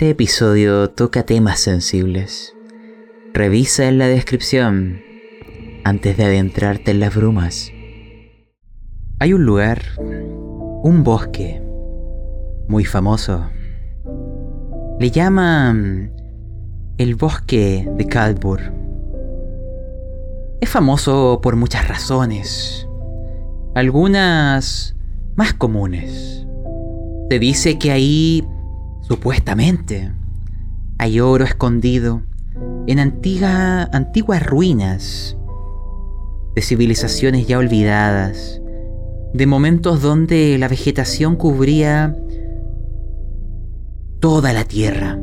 Este episodio toca temas sensibles. Revisa en la descripción antes de adentrarte en las brumas. Hay un lugar, un bosque, muy famoso. Le llaman el bosque de Calbur. Es famoso por muchas razones, algunas más comunes. Se dice que ahí, supuestamente, hay oro escondido en antiguas ruinas de civilizaciones ya olvidadas, de momentos donde la vegetación cubría toda la tierra,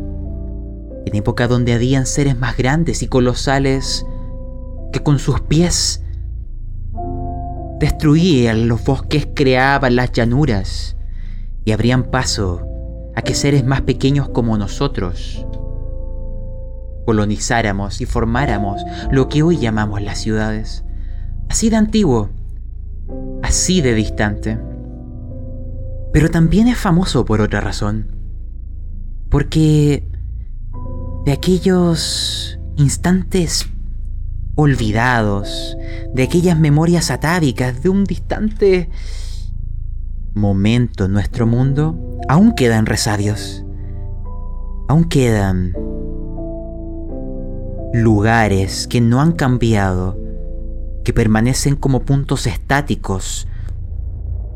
en época donde habían seres más grandes y colosales que con sus pies destruían los bosques, creaban las llanuras y abrían paso a que seres más pequeños como nosotros colonizáramos y formáramos lo que hoy llamamos las ciudades. Así de antiguo, así de distante. Pero también es famoso por otra razón. Porque de aquellos instantes olvidados, de aquellas memorias atávicas de un distante momento en nuestro mundo, aún quedan resabios. Aún quedan lugares que no han cambiado, que permanecen como puntos estáticos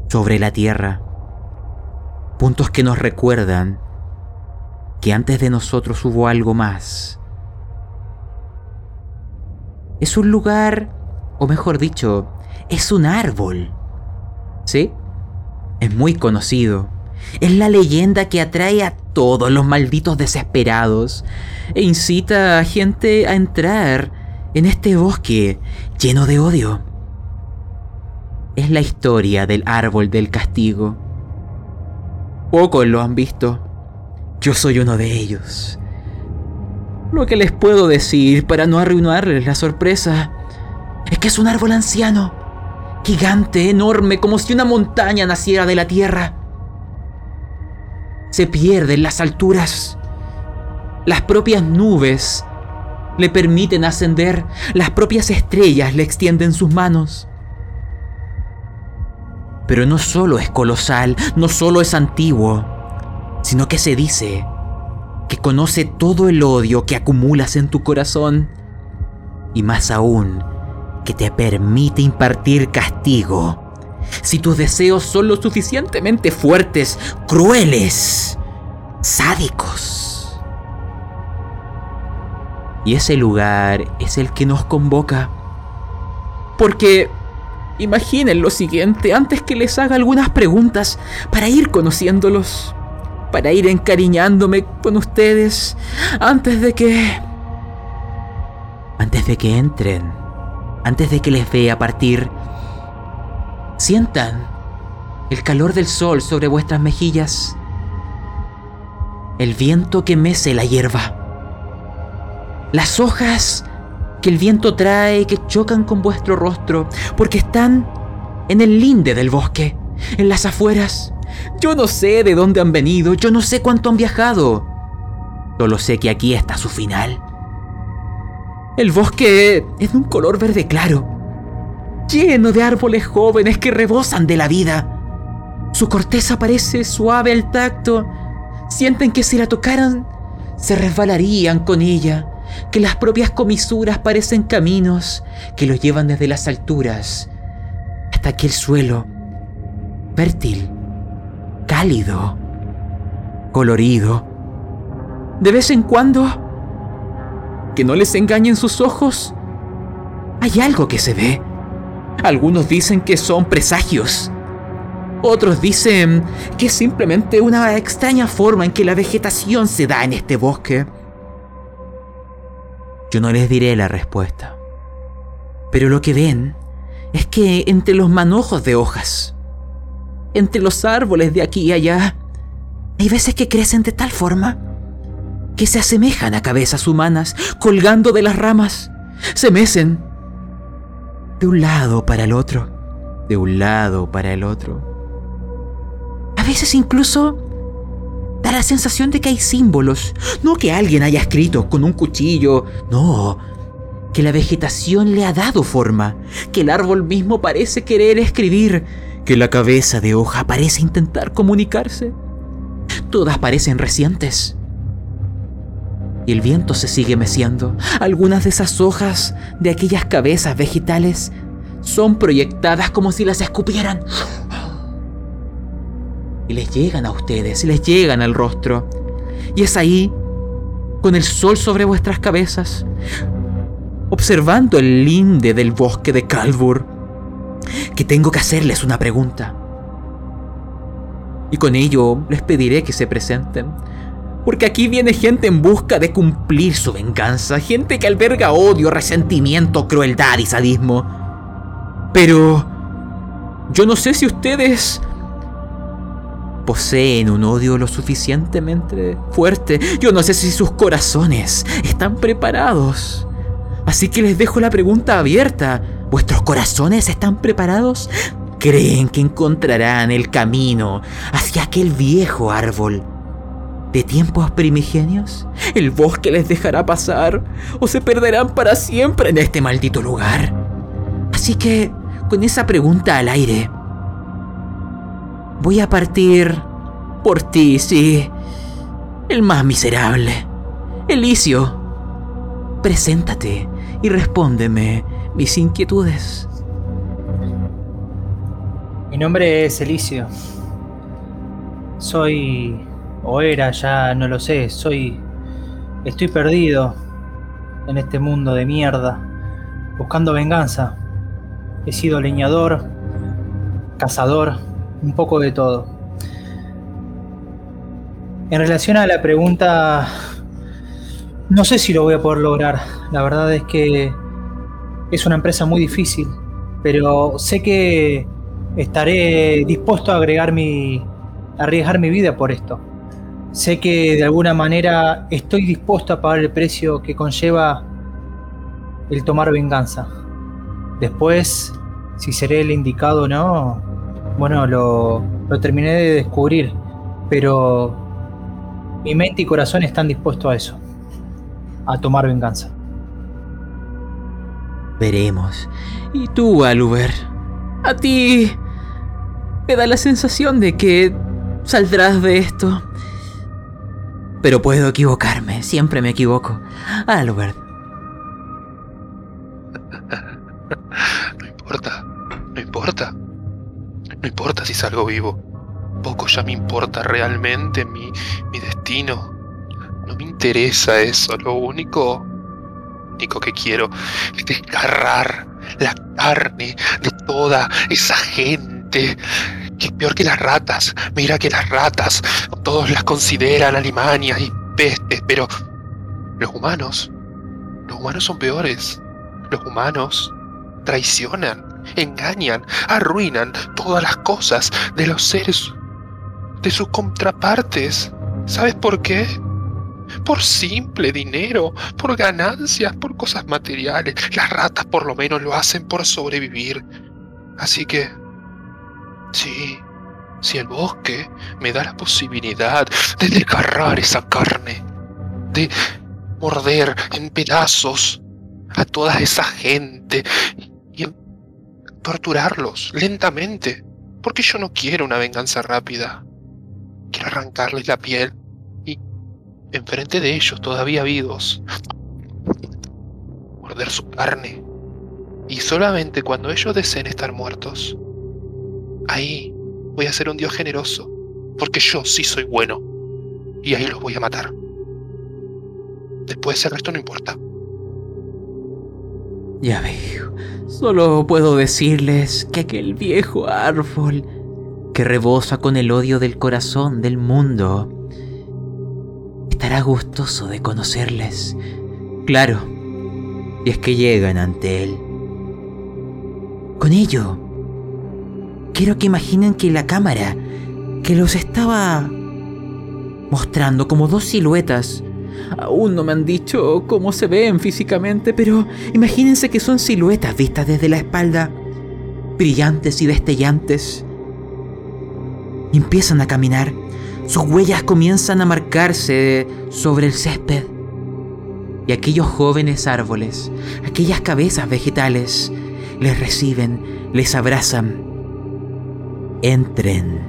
sobre la Tierra. Puntos que nos recuerdan que antes de nosotros hubo algo más es un lugar, o mejor dicho, es un árbol. ¿Sí? Es muy conocido. Es la leyenda que atrae a todos los malditos desesperados e incita a gente a entrar en este bosque lleno de odio. Es la historia del árbol del castigo. Pocos lo han visto. Yo soy uno de ellos. Lo que les puedo decir para no arruinarles la sorpresa es que es un árbol anciano, gigante, enorme, como si una montaña naciera de la tierra. Se pierde en las alturas. Las propias nubes le permiten ascender, las propias estrellas le extienden sus manos. Pero no solo es colosal, no solo es antiguo, sino que se dice que conoce todo el odio que acumulas en tu corazón y más aún que te permite impartir castigo si tus deseos son lo suficientemente fuertes, crueles, sádicos. Y ese lugar es el que nos convoca. Porque imaginen lo siguiente antes que les haga algunas preguntas para ir conociéndolos para ir encariñándome con ustedes antes de que... Antes de que entren, antes de que les vea partir, sientan el calor del sol sobre vuestras mejillas, el viento que mece la hierba, las hojas que el viento trae que chocan con vuestro rostro, porque están en el linde del bosque, en las afueras, yo no sé de dónde han venido, yo no sé cuánto han viajado. Solo sé que aquí está su final. El bosque es de un color verde claro, lleno de árboles jóvenes que rebosan de la vida. Su corteza parece suave al tacto. Sienten que si la tocaran, se resbalarían con ella, que las propias comisuras parecen caminos que los llevan desde las alturas hasta aquel suelo fértil cálido, colorido. De vez en cuando, que no les engañen sus ojos, hay algo que se ve. Algunos dicen que son presagios. Otros dicen que es simplemente una extraña forma en que la vegetación se da en este bosque. Yo no les diré la respuesta. Pero lo que ven es que entre los manojos de hojas, entre los árboles de aquí y allá. Hay veces que crecen de tal forma que se asemejan a cabezas humanas colgando de las ramas. Se mecen de un lado para el otro, de un lado para el otro. A veces incluso Da la sensación de que hay símbolos, no que alguien haya escrito con un cuchillo, no, que la vegetación le ha dado forma, que el árbol mismo parece querer escribir, que la cabeza de hoja parece intentar comunicarse. Todas parecen recientes. Y el viento se sigue meciendo. Algunas de esas hojas de aquellas cabezas vegetales son proyectadas como si las escupieran. Y les llegan a ustedes, les llegan al rostro. Y es ahí, con el sol sobre vuestras cabezas, observando el linde del bosque de Calvur, que tengo que hacerles una pregunta. Y con ello les pediré que se presenten. Porque aquí viene gente en busca de cumplir su venganza, gente que alberga odio, resentimiento, crueldad y sadismo. Pero yo no sé si ustedes poseen un odio lo suficientemente fuerte. Yo no sé si sus corazones están preparados. Así que les dejo la pregunta abierta. ¿Vuestros corazones están preparados? ¿Creen que encontrarán el camino hacia aquel viejo árbol de tiempos primigenios? ¿El bosque les dejará pasar o se perderán para siempre en este maldito lugar? Así que, con esa pregunta al aire, voy a partir por ti, sí, el más miserable, Elicio. Preséntate y respóndeme mis inquietudes. Mi nombre es Elicio. Soy, o era, ya no lo sé, soy, estoy perdido en este mundo de mierda, buscando venganza. He sido leñador, cazador, un poco de todo. En relación a la pregunta no sé si lo voy a poder lograr. La verdad es que es una empresa muy difícil, pero sé que estaré dispuesto a agregar mi, arriesgar mi vida por esto. Sé que de alguna manera estoy dispuesto a pagar el precio que conlleva el tomar venganza. Después, si seré el indicado o no, bueno, lo, lo terminé de descubrir, pero mi mente y corazón están dispuestos a eso a tomar venganza. Veremos. ¿Y tú, Aluber? A ti me da la sensación de que saldrás de esto. Pero puedo equivocarme, siempre me equivoco. Aluber. No importa, no importa. No importa si salgo vivo. Poco ya me importa realmente mi, mi destino. No me interesa eso, lo único, único que quiero es desgarrar la carne de toda esa gente. Que es peor que las ratas. Mira que las ratas, todos las consideran alimanias y pestes, pero los humanos, los humanos son peores. Los humanos traicionan, engañan, arruinan todas las cosas de los seres, de sus contrapartes. ¿Sabes por qué? por simple dinero, por ganancias, por cosas materiales. Las ratas por lo menos lo hacen por sobrevivir. Así que, sí, si el bosque me da la posibilidad de desgarrar esa carne, de morder en pedazos a toda esa gente y torturarlos lentamente, porque yo no quiero una venganza rápida. Quiero arrancarles la piel enfrente de ellos todavía vivos, morder su carne, y solamente cuando ellos deseen estar muertos, ahí voy a ser un Dios generoso, porque yo sí soy bueno, y ahí los voy a matar. Después el resto no importa. Ya veo, solo puedo decirles que aquel viejo árbol que rebosa con el odio del corazón del mundo estará gustoso de conocerles. Claro, y es que llegan ante él. Con ello, quiero que imaginen que la cámara que los estaba mostrando como dos siluetas, aún no me han dicho cómo se ven físicamente, pero imagínense que son siluetas vistas desde la espalda, brillantes y destellantes. Empiezan a caminar Sus huellas comienzan a marcarse sobre el césped. Y aquellos jóvenes árboles, aquellas cabezas vegetales, les reciben, les abrazan. Entren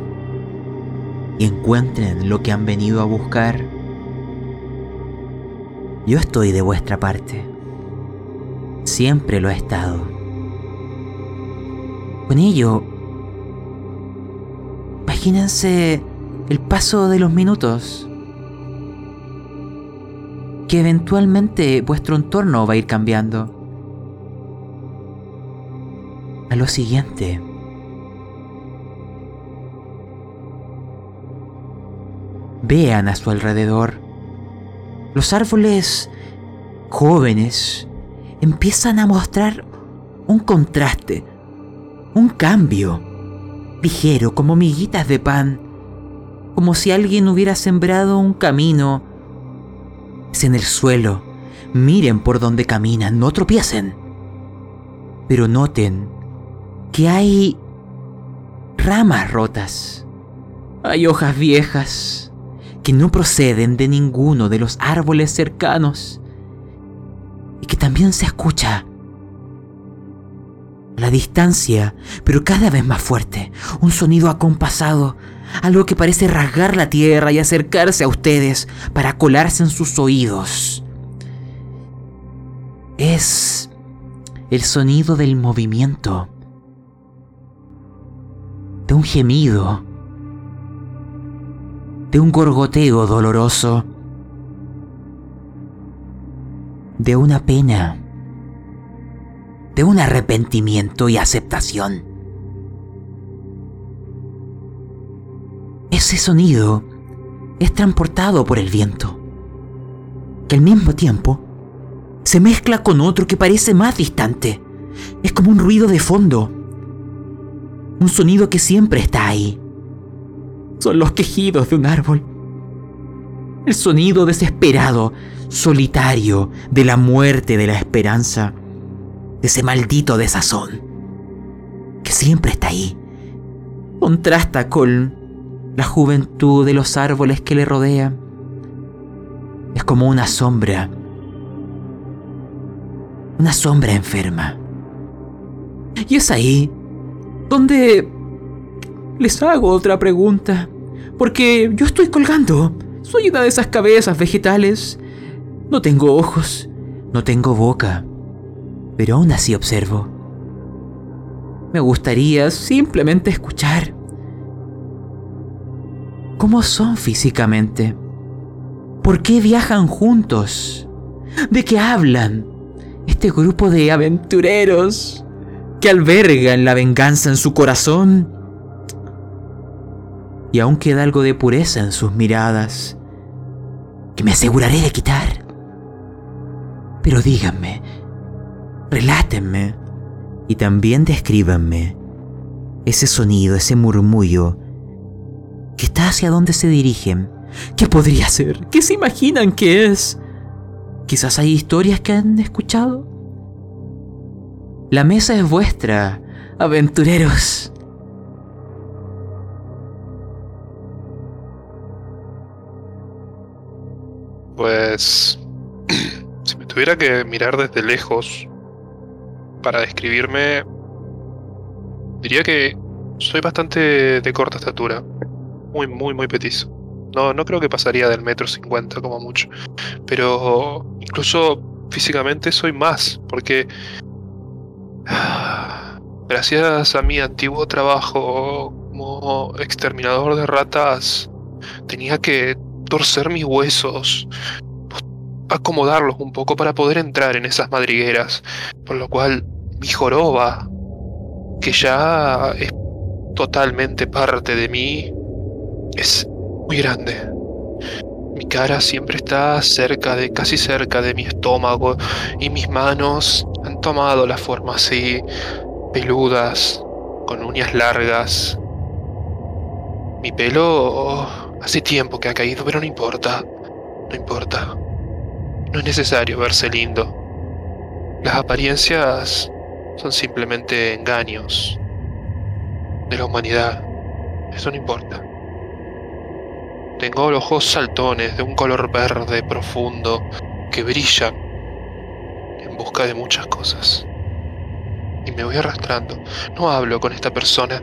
y encuentren lo que han venido a buscar. Yo estoy de vuestra parte. Siempre lo he estado. Con ello, imagínense el paso de los minutos. Que eventualmente vuestro entorno va a ir cambiando. A lo siguiente. Vean a su alrededor. Los árboles jóvenes empiezan a mostrar un contraste, un cambio, ligero como miguitas de pan, como si alguien hubiera sembrado un camino. Es en el suelo, miren por donde caminan, no tropiecen, pero noten que hay ramas rotas, hay hojas viejas que no proceden de ninguno de los árboles cercanos y que también se escucha a la distancia, pero cada vez más fuerte, un sonido acompasado, algo que parece rasgar la tierra y acercarse a ustedes para colarse en sus oídos. Es el sonido del movimiento, de un gemido, de un gorgoteo doloroso de una pena, de un arrepentimiento y aceptación. Ese sonido es transportado por el viento, que al mismo tiempo se mezcla con otro que parece más distante. Es como un ruido de fondo, un sonido que siempre está ahí. Son los quejidos de un árbol, el sonido desesperado solitario de la muerte de la esperanza, de ese maldito desazón, que siempre está ahí. Contrasta con la juventud de los árboles que le rodean. Es como una sombra, una sombra enferma. Y es ahí donde les hago otra pregunta, porque yo estoy colgando. Soy una de esas cabezas vegetales no tengo ojos, no tengo boca, pero aún así observo. Me gustaría simplemente escuchar cómo son físicamente. ¿Por qué viajan juntos? ¿De qué hablan? Este grupo de aventureros que albergan la venganza en su corazón. Y aún queda algo de pureza en sus miradas que me aseguraré de quitar. Pero díganme, relátenme y también descríbanme ese sonido, ese murmullo que está hacia dónde se dirigen. ¿Qué podría ser? ¿Qué se imaginan que es? Quizás hay historias que han escuchado. La mesa es vuestra, aventureros. Pues si me tuviera que mirar desde lejos para describirme, diría que soy bastante de corta estatura. Muy, muy, muy petizo. No, no creo que pasaría del metro cincuenta como mucho. Pero incluso físicamente soy más, porque gracias a mi antiguo trabajo como exterminador de ratas, tenía que torcer mis huesos, acomodarlos un poco para poder entrar en esas madrigueras. Por lo cual mi joroba, que ya es totalmente parte de mí, es muy grande. Mi cara siempre está cerca de, casi cerca de mi estómago y mis manos han tomado la forma así, peludas, con uñas largas. Mi pelo hace tiempo que ha caído, pero no importa, no importa. No es necesario verse lindo. Las apariencias son simplemente engaños de la humanidad. Eso no importa. Tengo los ojos saltones de un color verde profundo que brillan en busca de muchas cosas. Y me voy arrastrando. No hablo con esta persona.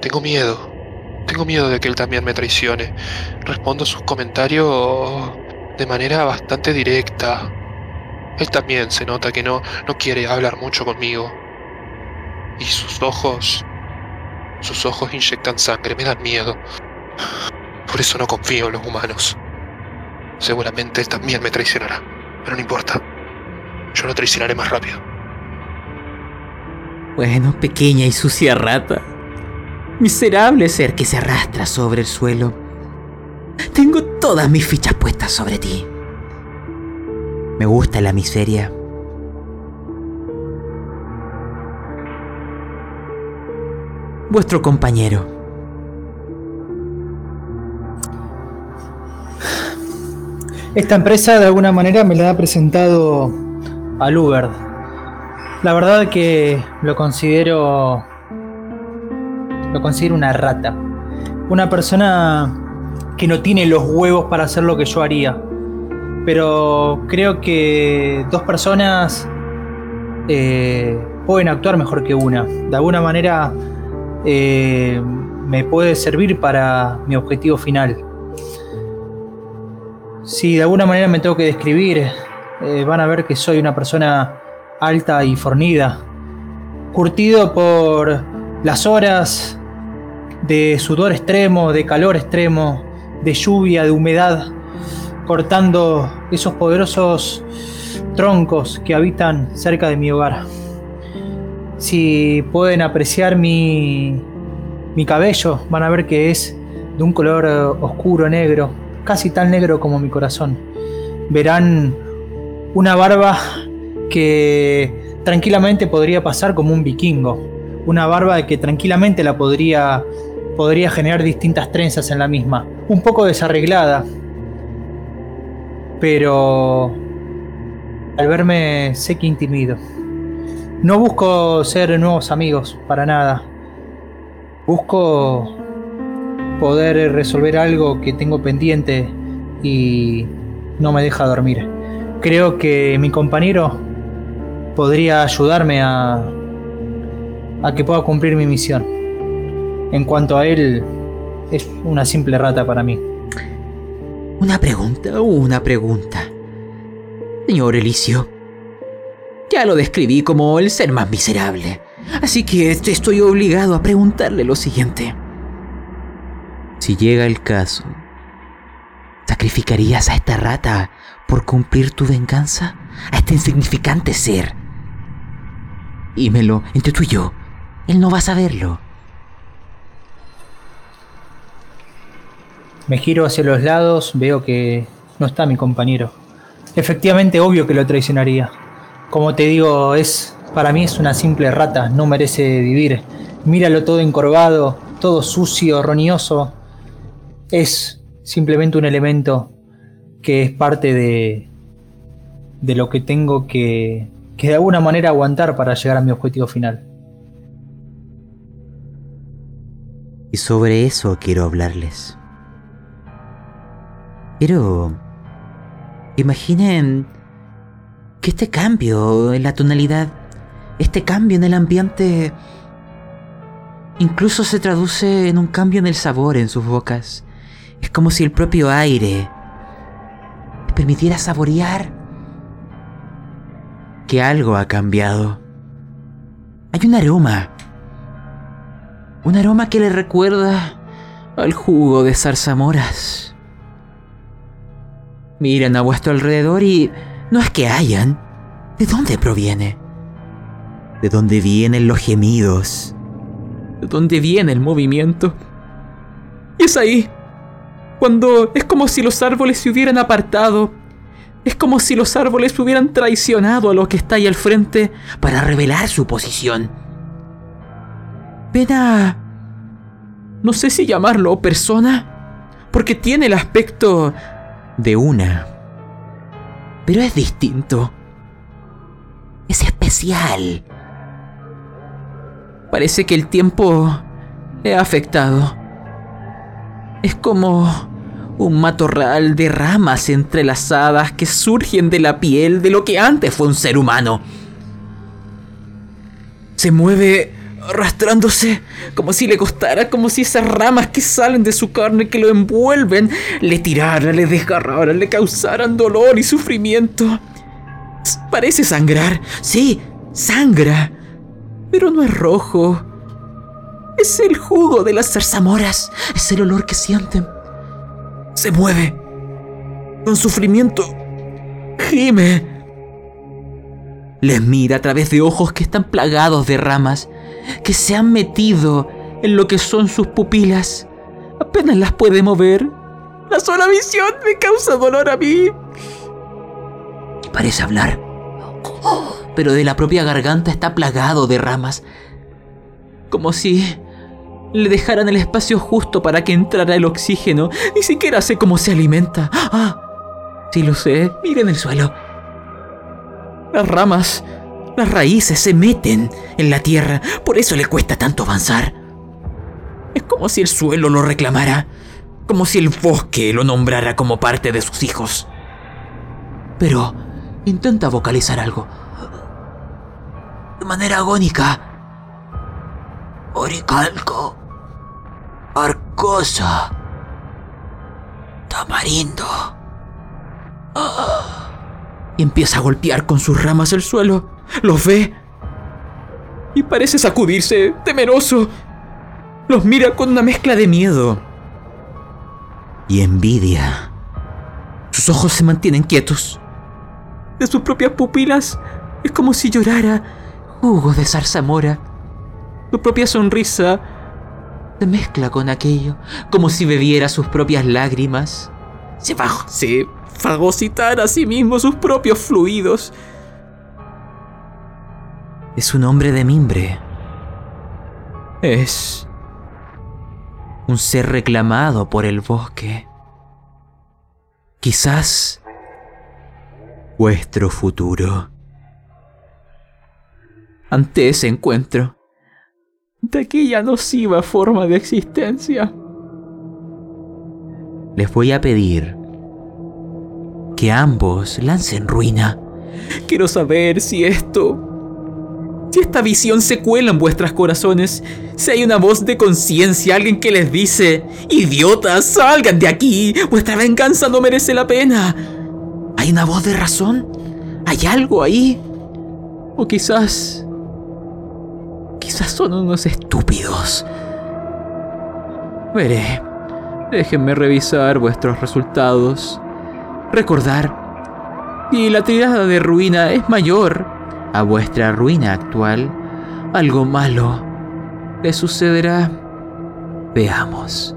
Tengo miedo. Tengo miedo de que él también me traicione. Respondo sus comentarios de manera bastante directa. Él también se nota que no, no quiere hablar mucho conmigo. Y sus ojos... Sus ojos inyectan sangre, me dan miedo. Por eso no confío en los humanos. Seguramente él también me traicionará. Pero no importa. Yo lo traicionaré más rápido. Bueno, pequeña y sucia rata. Miserable ser que se arrastra sobre el suelo. Tengo todas mis fichas puestas sobre ti. Me gusta la miseria. Vuestro compañero. Esta empresa de alguna manera me la ha presentado al Uber. La verdad que lo considero lo considero una rata. Una persona que no tiene los huevos para hacer lo que yo haría. Pero creo que dos personas eh, pueden actuar mejor que una. De alguna manera eh, me puede servir para mi objetivo final. Si de alguna manera me tengo que describir, eh, van a ver que soy una persona alta y fornida, curtido por las horas de sudor extremo, de calor extremo, de lluvia, de humedad, cortando esos poderosos troncos que habitan cerca de mi hogar. Si pueden apreciar mi, mi cabello, van a ver que es de un color oscuro, negro, casi tan negro como mi corazón. Verán una barba que tranquilamente podría pasar como un vikingo. Una barba que tranquilamente la podría, podría generar distintas trenzas en la misma. Un poco desarreglada. Pero al verme sé que intimido. No busco ser nuevos amigos, para nada. Busco poder resolver algo que tengo pendiente y no me deja dormir. Creo que mi compañero podría ayudarme a, a que pueda cumplir mi misión. En cuanto a él, es una simple rata para mí. Una pregunta, una pregunta. Señor Elicio, ya lo describí como el ser más miserable, así que estoy obligado a preguntarle lo siguiente. Si llega el caso, ¿sacrificarías a esta rata por cumplir tu venganza? A este insignificante ser. Dímelo, entre tú y yo. Él no va a saberlo. Me giro hacia los lados, veo que no está mi compañero. Efectivamente, obvio que lo traicionaría. Como te digo, es para mí es una simple rata, no merece vivir. Míralo todo encorvado, todo sucio, roñoso. Es simplemente un elemento que es parte de, de lo que tengo que, que de alguna manera aguantar para llegar a mi objetivo final. Y sobre eso quiero hablarles. Quiero... Imaginen que este cambio en la tonalidad, este cambio en el ambiente, incluso se traduce en un cambio en el sabor en sus bocas. Es como si el propio aire permitiera saborear que algo ha cambiado. Hay un aroma. Un aroma que le recuerda al jugo de zarzamoras. Miren a vuestro alrededor y no es que hayan. ¿De dónde proviene? ¿De dónde vienen los gemidos? ¿De dónde viene el movimiento? Y es ahí, cuando es como si los árboles se hubieran apartado. Es como si los árboles hubieran traicionado a lo que está ahí al frente para revelar su posición. Ven a... No sé si llamarlo persona, porque tiene el aspecto de una pero es distinto. Es especial. Parece que el tiempo le ha afectado. Es como Un matorral de ramas entrelazadas que surgen de la piel de lo que antes fue un ser humano. Se mueve arrastrándose, como si le costara, como si esas ramas que salen de su carne, que lo envuelven, le tiraran, le desgarraran, le causaran dolor y sufrimiento. Parece sangrar, sí, sangra, pero no es rojo. Es el jugo de las zarzamoras, es el olor que sienten. Se mueve, con sufrimiento, gime. Les mira a través de ojos que están plagados de ramas que se han metido en lo que son sus pupilas. Apenas las puede mover. La sola visión me causa dolor a mí. Parece hablar. Pero de la propia garganta está plagado de ramas. Como si le dejaran el espacio justo para que entrara el oxígeno. Ni siquiera sé cómo se alimenta. Ah, sí lo sé. Miren el suelo. Las ramas las raíces se meten en la tierra, por eso le cuesta tanto avanzar. Es como si el suelo lo reclamara, como si el bosque lo nombrara como parte de sus hijos. Pero intenta vocalizar algo. De manera agónica. Oricalco. Arcosa. Tamarindo. Y empieza a golpear con sus ramas el suelo. Los ve y parece sacudirse, temeroso. Los mira con una mezcla de miedo y envidia. Sus ojos se mantienen quietos. De sus propias pupilas es como si llorara jugo de zarzamora. Su propia sonrisa se mezcla con aquello, como si bebiera sus propias lágrimas. Se, se fagocitar a sí mismo sus propios fluidos es un hombre de mimbre. Es un ser reclamado por el bosque. Quizás vuestro futuro. Ante ese encuentro, de aquella nociva forma de existencia, les voy a pedir que ambos lancen ruina. Quiero saber si esto si esta visión se cuela en vuestros corazones, si hay una voz de conciencia, alguien que les dice, idiotas, salgan de aquí, vuestra venganza no merece la pena. ¿Hay una voz de razón? ¿Hay algo ahí? O quizás... Quizás son unos estúpidos. Veré. Déjenme revisar vuestros resultados. Recordar. Si la tirada de ruina es mayor, a vuestra ruina actual, algo malo le sucederá. Veamos.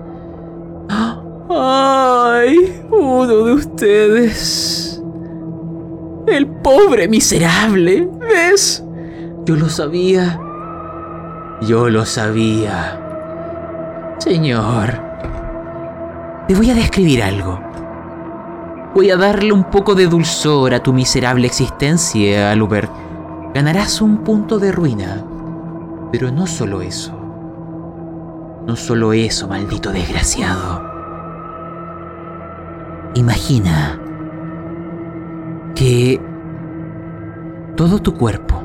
¡Ay! Uno de ustedes. El pobre miserable. ¿Ves? Yo lo sabía. Yo lo sabía. Señor. Te voy a describir algo. Voy a darle un poco de dulzor a tu miserable existencia, Albert ganarás un punto de ruina. Pero no solo eso. No solo eso, maldito desgraciado. Imagina que todo tu cuerpo,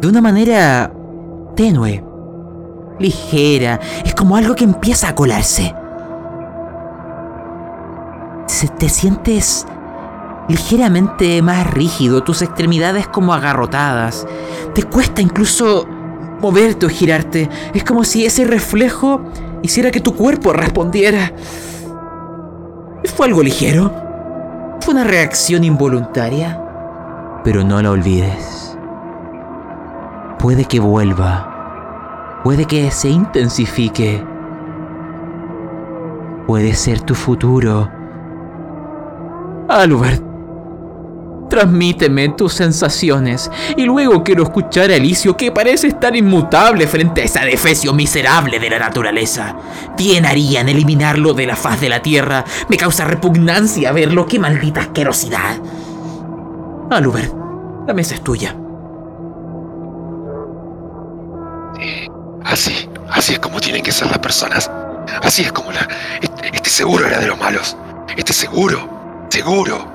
de una manera tenue, ligera, es como algo que empieza a colarse. te sientes ligeramente más rígido, tus extremidades como agarrotadas. Te cuesta incluso moverte o girarte. Es como si ese reflejo hiciera que tu cuerpo respondiera. ¿Fue algo ligero? ¿Fue una reacción involuntaria? Pero no la olvides. Puede que vuelva. Puede que se intensifique. Puede ser tu futuro. Albert. Transmíteme tus sensaciones y luego quiero escuchar a Alicio que parece estar inmutable frente a esa defecio miserable de la naturaleza. Bien harían eliminarlo de la faz de la tierra. Me causa repugnancia verlo. ¡Qué maldita asquerosidad! Aluber, la mesa es tuya. Así, así es como tienen que ser las personas. Así es como la... Este, este seguro era de los malos. Este seguro, seguro,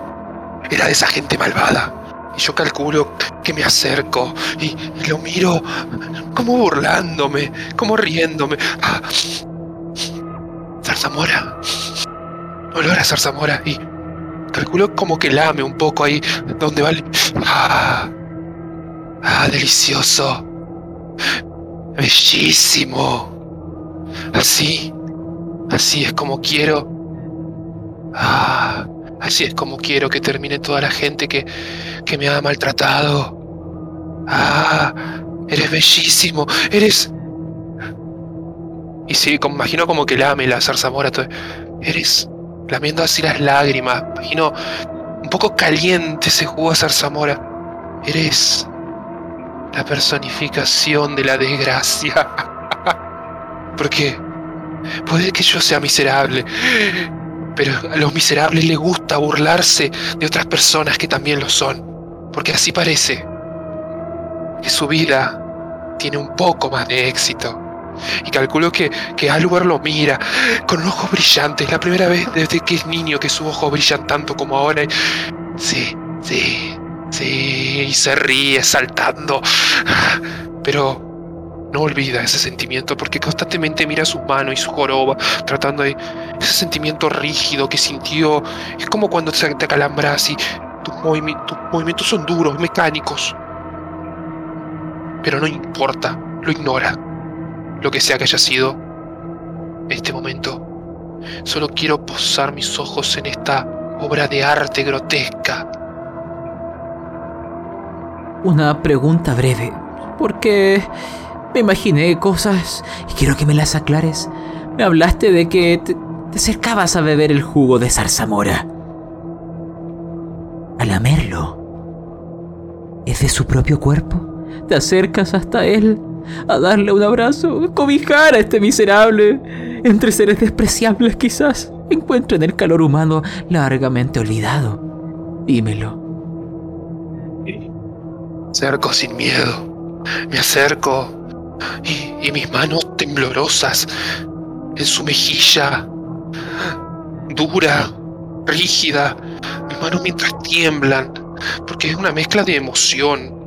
era de esa gente malvada. Y yo calculo que me acerco y, lo miro como burlándome, como riéndome. Ah, zarzamora. Olor a zarzamora y calculo como que lame un poco ahí donde va el... Ah, ah, delicioso. Bellísimo. Así, así es como quiero. Ah, así es como quiero que termine toda la gente que, que me ha maltratado. Ah, eres bellísimo, eres... Y sí, imagino como que lame la zarzamora. Eres lamiendo así las lágrimas. Imagino un poco caliente ese jugo de zarzamora. Eres la personificación de la desgracia. Porque puede que yo sea miserable, pero a los miserables les gusta burlarse de otras personas que también lo son. Porque así parece que su vida tiene un poco más de éxito. Y calculo que, que lo mira con ojos brillantes. La primera vez desde que es niño que sus ojos brillan tanto como ahora. Sí, sí, sí. Y se ríe saltando. Pero no olvida ese sentimiento porque constantemente mira sus manos y su joroba tratando de... Ese sentimiento rígido que sintió. Es como cuando te acalambras y tus, movimientos son duros, mecánicos. Pero no importa, lo ignora lo que sea que haya sido este momento. Solo quiero posar mis ojos en esta obra de arte grotesca. Una pregunta breve, porque me imaginé cosas y quiero que me las aclares. Me hablaste de que te, acercabas a beber el jugo de zarzamora. A lamerlo. ¿Es de su propio cuerpo? ¿Te acercas hasta él? a darle un abrazo, cobijar a este miserable. Entre seres despreciables quizás encuentren el calor humano largamente olvidado. Dímelo. Me acerco sin miedo. Me acerco y, mis manos temblorosas en su mejilla, dura, rígida, mis manos mientras tiemblan, porque es una mezcla de emoción.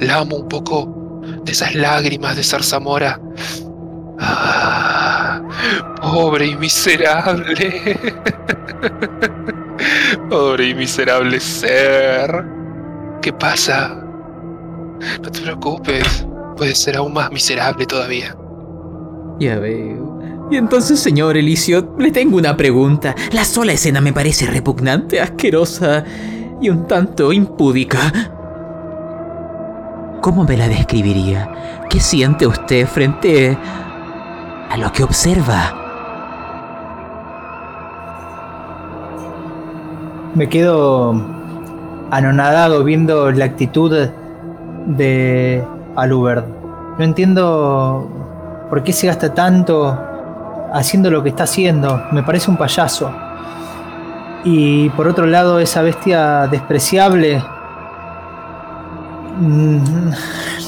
La amo un poco de esas lágrimas de zarzamora. Ah, pobre y miserable. pobre y miserable ser. ¿Qué pasa? No te preocupes, puedes ser aún más miserable todavía. Ya veo. Y entonces, señor Elicio, le tengo una pregunta. La sola escena me parece repugnante, asquerosa y un tanto impúdica. ¿Cómo me la describiría? ¿Qué siente usted frente a lo que observa? Me quedo anonadado viendo la actitud de Alubert. No entiendo por qué se gasta tanto haciendo lo que está haciendo. Me parece un payaso. Y por otro lado, esa bestia despreciable Mm,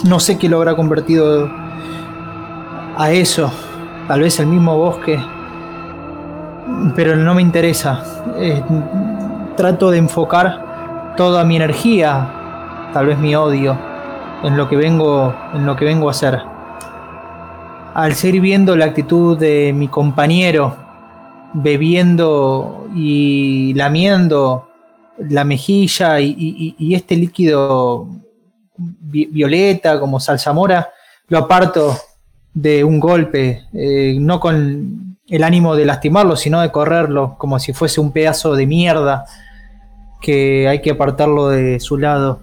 no sé qué lo habrá convertido a eso. Tal vez el mismo bosque. Pero no me interesa. Eh, trato de enfocar toda mi energía, tal vez mi odio, en lo que vengo, en lo que vengo a hacer. Al seguir viendo la actitud de mi compañero, bebiendo y lamiendo la mejilla y este líquido violeta, como salsamora, lo aparto de un golpe, eh, no con el ánimo de lastimarlo, sino de correrlo, como si fuese un pedazo de mierda que hay que apartarlo de su lado.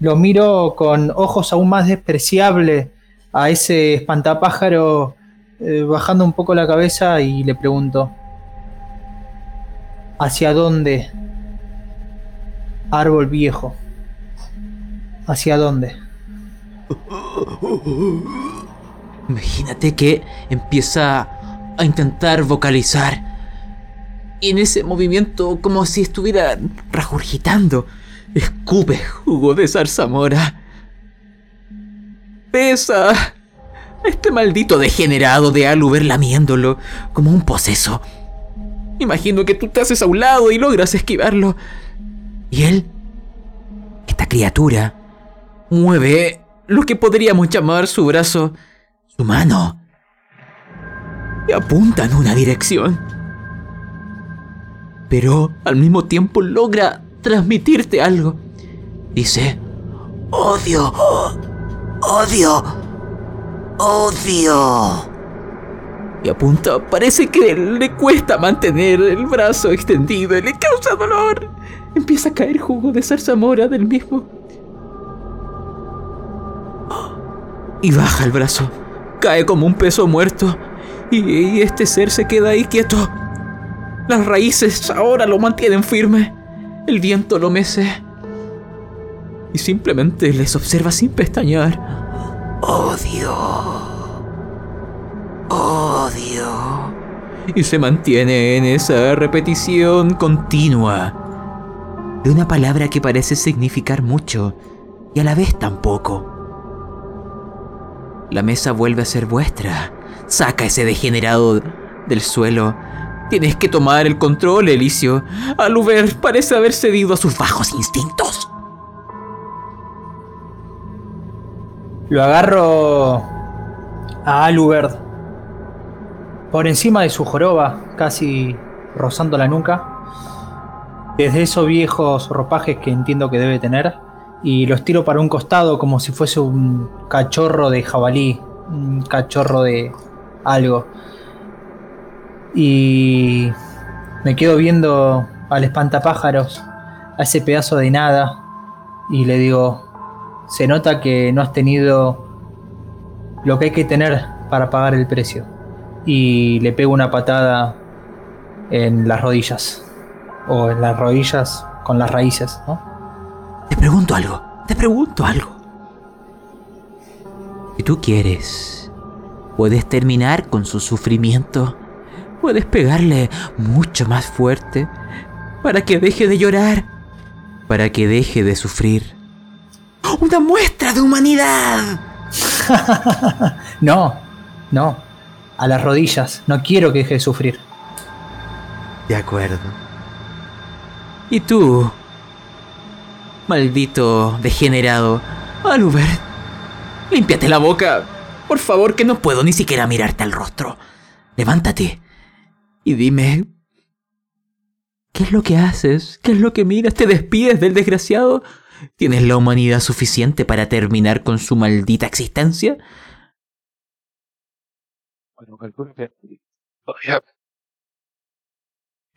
Lo miro con ojos aún más despreciables a ese espantapájaro, eh, bajando un poco la cabeza y le pregunto, ¿hacia dónde? Árbol viejo. ¿Hacia dónde? Imagínate que empieza a intentar vocalizar. Y en ese movimiento, como si estuviera regurgitando, escupe jugo de zarzamora. Pesa a este maldito degenerado de Aluber lamiéndolo como un poseso. Imagino que tú te haces a un lado y logras esquivarlo. Y él, esta criatura, mueve lo que podríamos llamar su brazo, su mano, y apunta en una dirección. Pero al mismo tiempo logra transmitirte algo. Dice, odio, odio, odio. Y apunta, parece que le cuesta mantener el brazo extendido y le causa dolor. Empieza a caer jugo de zarzamora del mismo. Y baja el brazo. Cae como un peso muerto. Y este ser se queda ahí quieto. Las raíces ahora lo mantienen firme. El viento lo mece. Y simplemente les observa sin pestañear. Odio. Odio. Y se mantiene en esa repetición continua de una palabra que parece significar mucho y a la vez tan poco. La mesa vuelve a ser vuestra. Saca ese degenerado del suelo. Tienes que tomar el control, Elicio. Aluber parece haber cedido a sus bajos instintos. Lo agarro a Alubert por encima de su joroba, casi rozando la nuca. Desde esos viejos ropajes que entiendo que debe tener, y los tiro para un costado como si fuese un cachorro de jabalí, un cachorro de algo. Y me quedo viendo al espantapájaros, a ese pedazo de nada, y le digo, se nota que no has tenido lo que hay que tener para pagar el precio. Y le pego una patada en las rodillas, o en las rodillas con las raíces, ¿no? Te pregunto algo, te pregunto algo. Si tú quieres, puedes terminar con su sufrimiento. Puedes pegarle mucho más fuerte para que deje de llorar, para que deje de sufrir. ¡Una muestra de humanidad! no, no. A las rodillas. No quiero que deje de sufrir. De acuerdo. ¿Y tú? Maldito degenerado. Aluber. Límpiate la boca. Por favor, que no puedo ni siquiera mirarte al rostro. Levántate. Y dime... ¿Qué es lo que haces? ¿Qué es lo que miras? ¿Te despides del desgraciado? ¿Tienes la humanidad suficiente para terminar con su maldita existencia? Bueno, calculo que todavía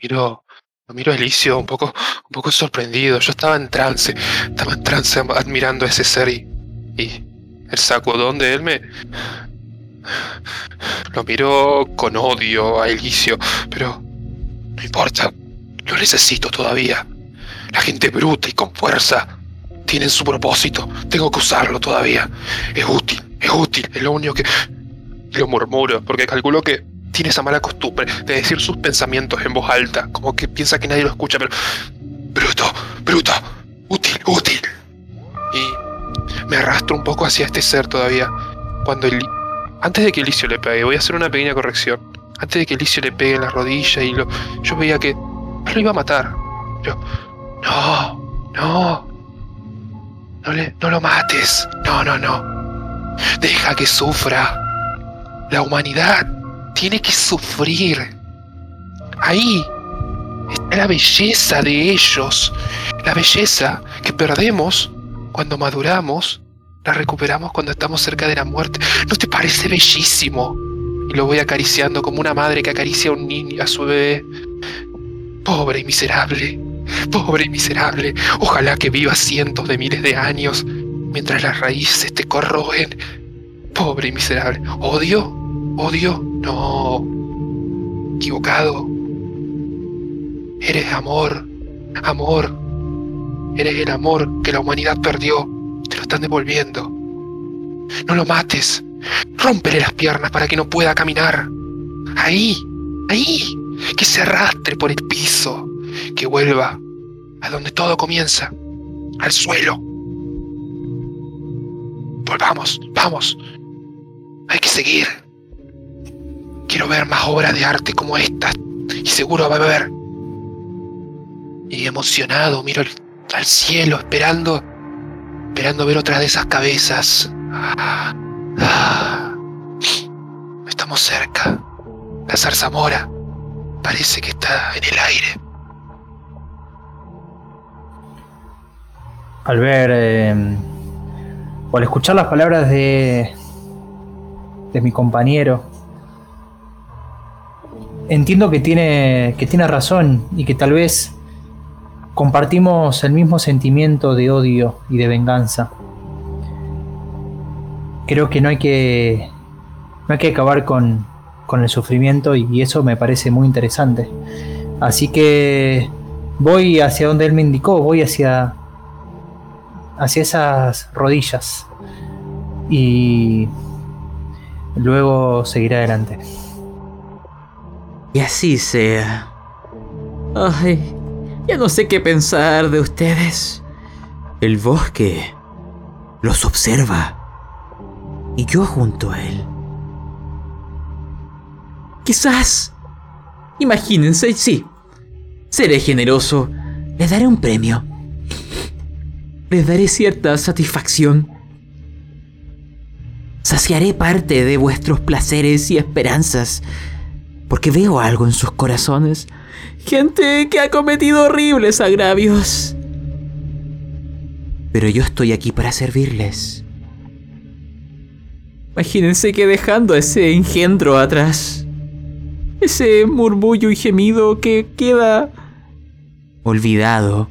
miro, miro a Elicio un poco, un poco sorprendido. Yo estaba en trance, estaba en trance admirando a ese ser y, y el sacudón de él me... Lo miro con odio a Elicio, pero no importa, lo necesito todavía. La gente bruta y con fuerza tienen su propósito. Tengo que usarlo todavía. Es útil, es útil. Es lo único que... Lo murmuro, porque calculo que tiene esa mala costumbre de decir sus pensamientos en voz alta, como que piensa que nadie lo escucha, pero... Bruto, bruto, útil, útil. Y me arrastro un poco hacia este ser todavía. Cuando el... Antes de que Elicio le pegue, voy a hacer una pequeña corrección. Antes de que Elicio le pegue en la rodilla y lo... Yo veía que... Lo iba a matar. Yo... No, no, no, le, no lo mates. No, no, no. Deja que sufra. La humanidad tiene que sufrir. Ahí está la belleza de ellos. La belleza que perdemos cuando maduramos, la recuperamos cuando estamos cerca de la muerte. ¿No te parece bellísimo? Y lo voy acariciando como una madre que acaricia a un niño, a su bebé. Pobre y miserable. Pobre y miserable, ojalá que vivas cientos de miles de años mientras las raíces te corroen. Pobre y miserable. ¿Odio? ¿Odio? No. Equivocado. Eres amor. Amor. Eres el amor que la humanidad perdió. Te lo están devolviendo. No lo mates. Rómpele las piernas para que no pueda caminar. Ahí. Ahí. Que se arrastre por el piso que vuelva a donde todo comienza, al suelo. Volvamos, vamos. Hay que seguir. Quiero ver más obras de arte como esta, Y seguro va a beber. Y emocionado miro al cielo esperando, esperando ver otra de esas cabezas. Estamos cerca. La zarzamora parece que está en el aire. Al ver, eh, o al escuchar las palabras de, de mi compañero, entiendo que tiene, que tiene razón y que tal vez compartimos el mismo sentimiento de odio y de venganza. Creo que no hay que, no hay que acabar con, con el sufrimiento y eso me parece muy interesante. Así que voy hacia donde él me indicó, voy hacia, hacia esas rodillas y luego seguiré adelante. Y así sea. Ay, ya no sé qué pensar de ustedes. El bosque los observa. Y yo junto a él. Quizás. Imagínense, sí. Seré generoso. Les daré un premio. Les daré cierta satisfacción. Saciaré parte de vuestros placeres y esperanzas porque veo algo en sus corazones. Gente que ha cometido horribles agravios. Pero yo estoy aquí para servirles. Imagínense que dejando ese engendro atrás, ese murmullo y gemido que queda olvidado,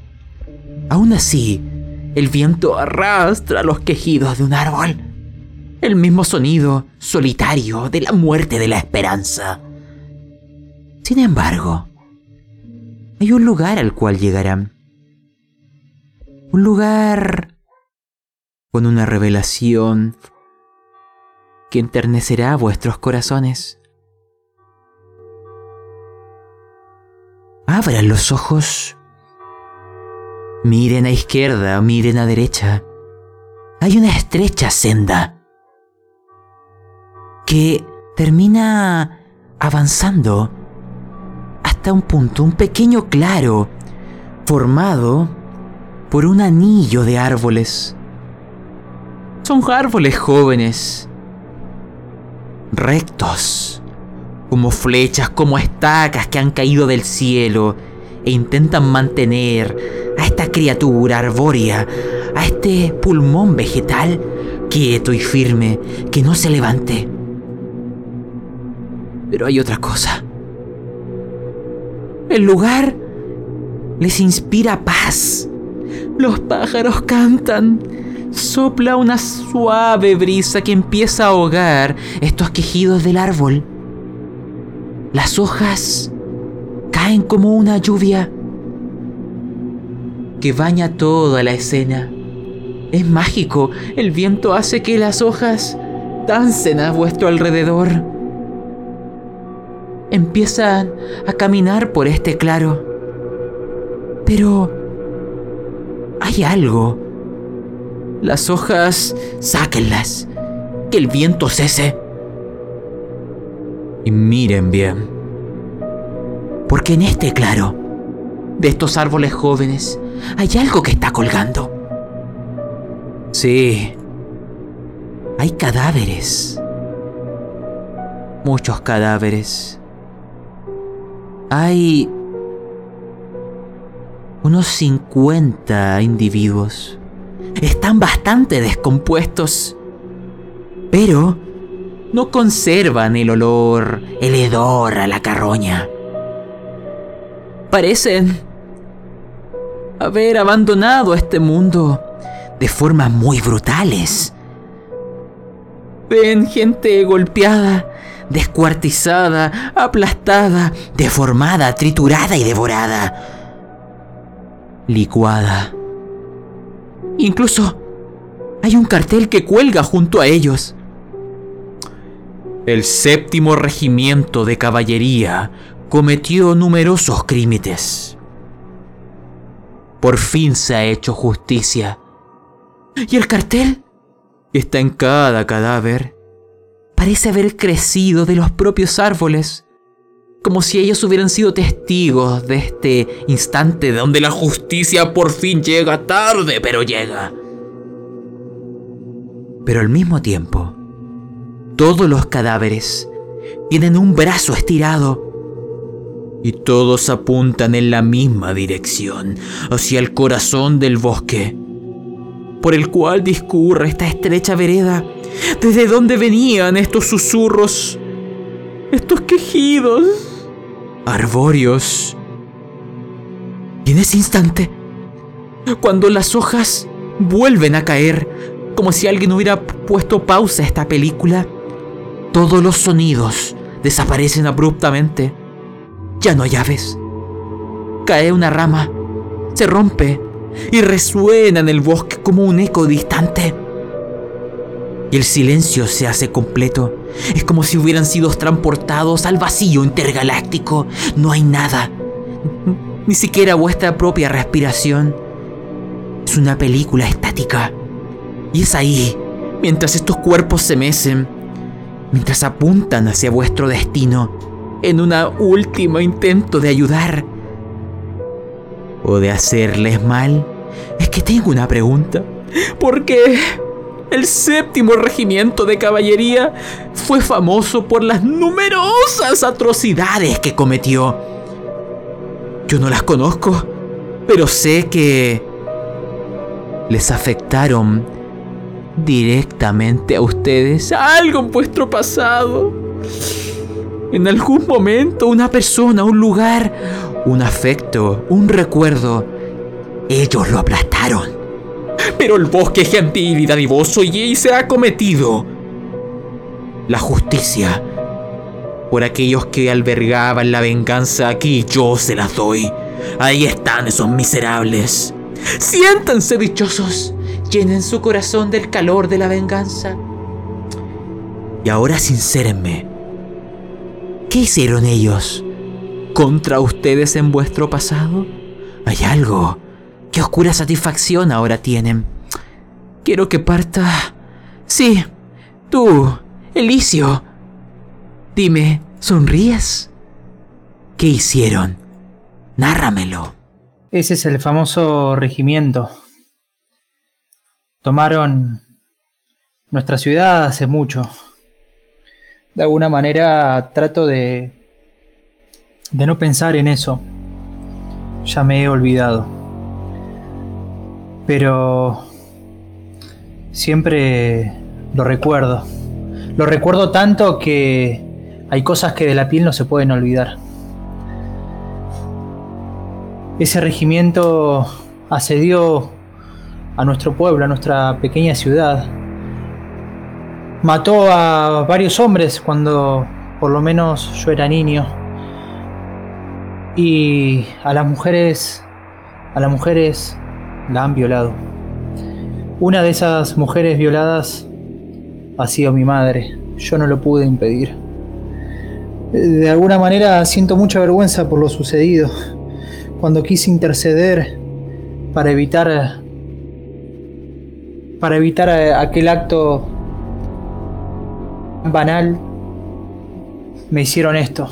aún así, el viento arrastra los quejidos de un árbol, el mismo sonido solitario de la muerte de la esperanza. Sin embargo, hay un lugar al cual llegarán. Un lugar con una revelación que enternecerá vuestros corazones. Abran los ojos. Miren a izquierda, miren a derecha. Hay una estrecha senda que termina avanzando hasta un punto, un pequeño claro, formado por un anillo de árboles. Son árboles jóvenes, rectos, como flechas, como estacas que han caído del cielo e intentan mantener a esta criatura arbórea, a este pulmón vegetal, quieto y firme, que no se levante. Pero hay otra cosa. El lugar les inspira paz. Los pájaros cantan. Sopla una suave brisa que empieza a ahogar estos quejidos del árbol. Las hojas caen como una lluvia que baña toda la escena. Es mágico, el viento hace que las hojas dancen a vuestro alrededor empiezan a caminar por este claro. Pero hay algo. Las hojas, sáquenlas. Que el viento cese. Y miren bien. Porque en este claro, de estos árboles jóvenes, hay algo que está colgando. Sí. Hay cadáveres. Muchos cadáveres hay unos 50 individuos. Están bastante descompuestos, pero no conservan el olor, el hedor a la carroña. Parecen haber abandonado este mundo de formas muy brutales. Ven gente golpeada, descuartizada, aplastada, deformada, triturada y devorada. Licuada. Incluso hay un cartel que cuelga junto a ellos. El séptimo regimiento de caballería cometió numerosos crímenes. Por fin se ha hecho justicia. ¿Y el cartel? Está en cada cadáver parece haber crecido de los propios árboles. como si ellos hubieran sido testigos de este instante donde la justicia por fin llega tarde, pero llega. Pero al mismo tiempo, todos los cadáveres tienen un brazo estirado y todos apuntan en la misma dirección, hacia el corazón del bosque, por el cual discurre esta estrecha vereda, desde donde venían estos susurros, estos quejidos arbóreos. Y en ese instante, cuando las hojas vuelven a caer, como si alguien hubiera puesto pausa a esta película, todos los sonidos desaparecen abruptamente. Ya no hay aves. Cae una rama, se rompe y resuena en el bosque como un eco distante. Y el silencio se hace completo. Es como si hubieran sido transportados al vacío intergaláctico. No hay nada. Ni siquiera vuestra propia respiración. Es una película estática. Y es ahí, mientras estos cuerpos se mecen, mientras apuntan hacia vuestro destino, en un último intento de ayudar o de hacerles mal. Es que tengo una pregunta. ¿Por qué? El séptimo regimiento de caballería fue famoso por las numerosas atrocidades que cometió. Yo no las conozco, pero sé que les afectaron directamente a ustedes algo en vuestro pasado. En algún momento, una persona, un lugar, un afecto, un recuerdo, ellos lo aplastaron. Pero el bosque es gentil y dadivoso y se ha cometido la justicia por aquellos que albergaban la venganza aquí yo se las doy. Ahí están esos miserables. Siéntanse dichosos, llenen su corazón del calor de la venganza. Y ahora sincérenme, ¿qué hicieron ellos contra ustedes en vuestro pasado? ¿Hay algo Qué oscura satisfacción ahora tienen. Quiero que parta... Sí, tú, Elicio. Dime, ¿sonríes? ¿Qué hicieron? Nárramelo. Ese es el famoso regimiento. Tomaron nuestra ciudad hace mucho. De alguna manera trato de de no pensar en eso. Ya me he olvidado pero siempre lo recuerdo. Lo recuerdo tanto que hay cosas que de la piel no se pueden olvidar. Ese regimiento asedió a nuestro pueblo, a nuestra pequeña ciudad. Mató a varios hombres cuando por lo menos yo era niño. Y a las mujeres, a las mujeres la han violado. Una de esas mujeres violadas ha sido mi madre. Yo no lo pude impedir. De alguna manera siento mucha vergüenza por lo sucedido. Cuando quise interceder para evitar para evitar aquel acto banal, me hicieron esto.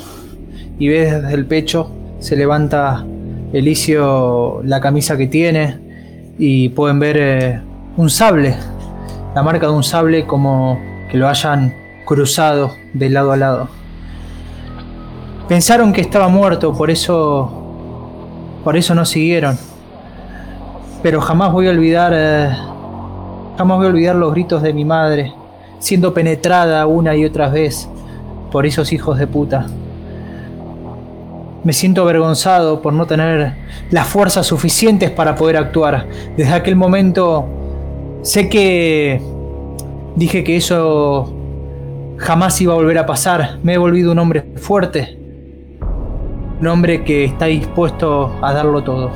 Y ves desde el pecho se levanta Elicio la camisa que tiene, y pueden ver eh, un sable, la marca de un sable como que lo hayan cruzado de lado a lado. Pensaron que estaba muerto, por eso por eso no siguieron. Pero jamás voy a olvidar eh, jamás voy a olvidar los gritos de mi madre siendo penetrada una y otra vez por esos hijos de puta. Me siento avergonzado por no tener las fuerzas suficientes para poder actuar. Desde aquel momento sé que dije que eso jamás iba a volver a pasar. Me he volvido un hombre fuerte. Un hombre que está dispuesto a darlo todo.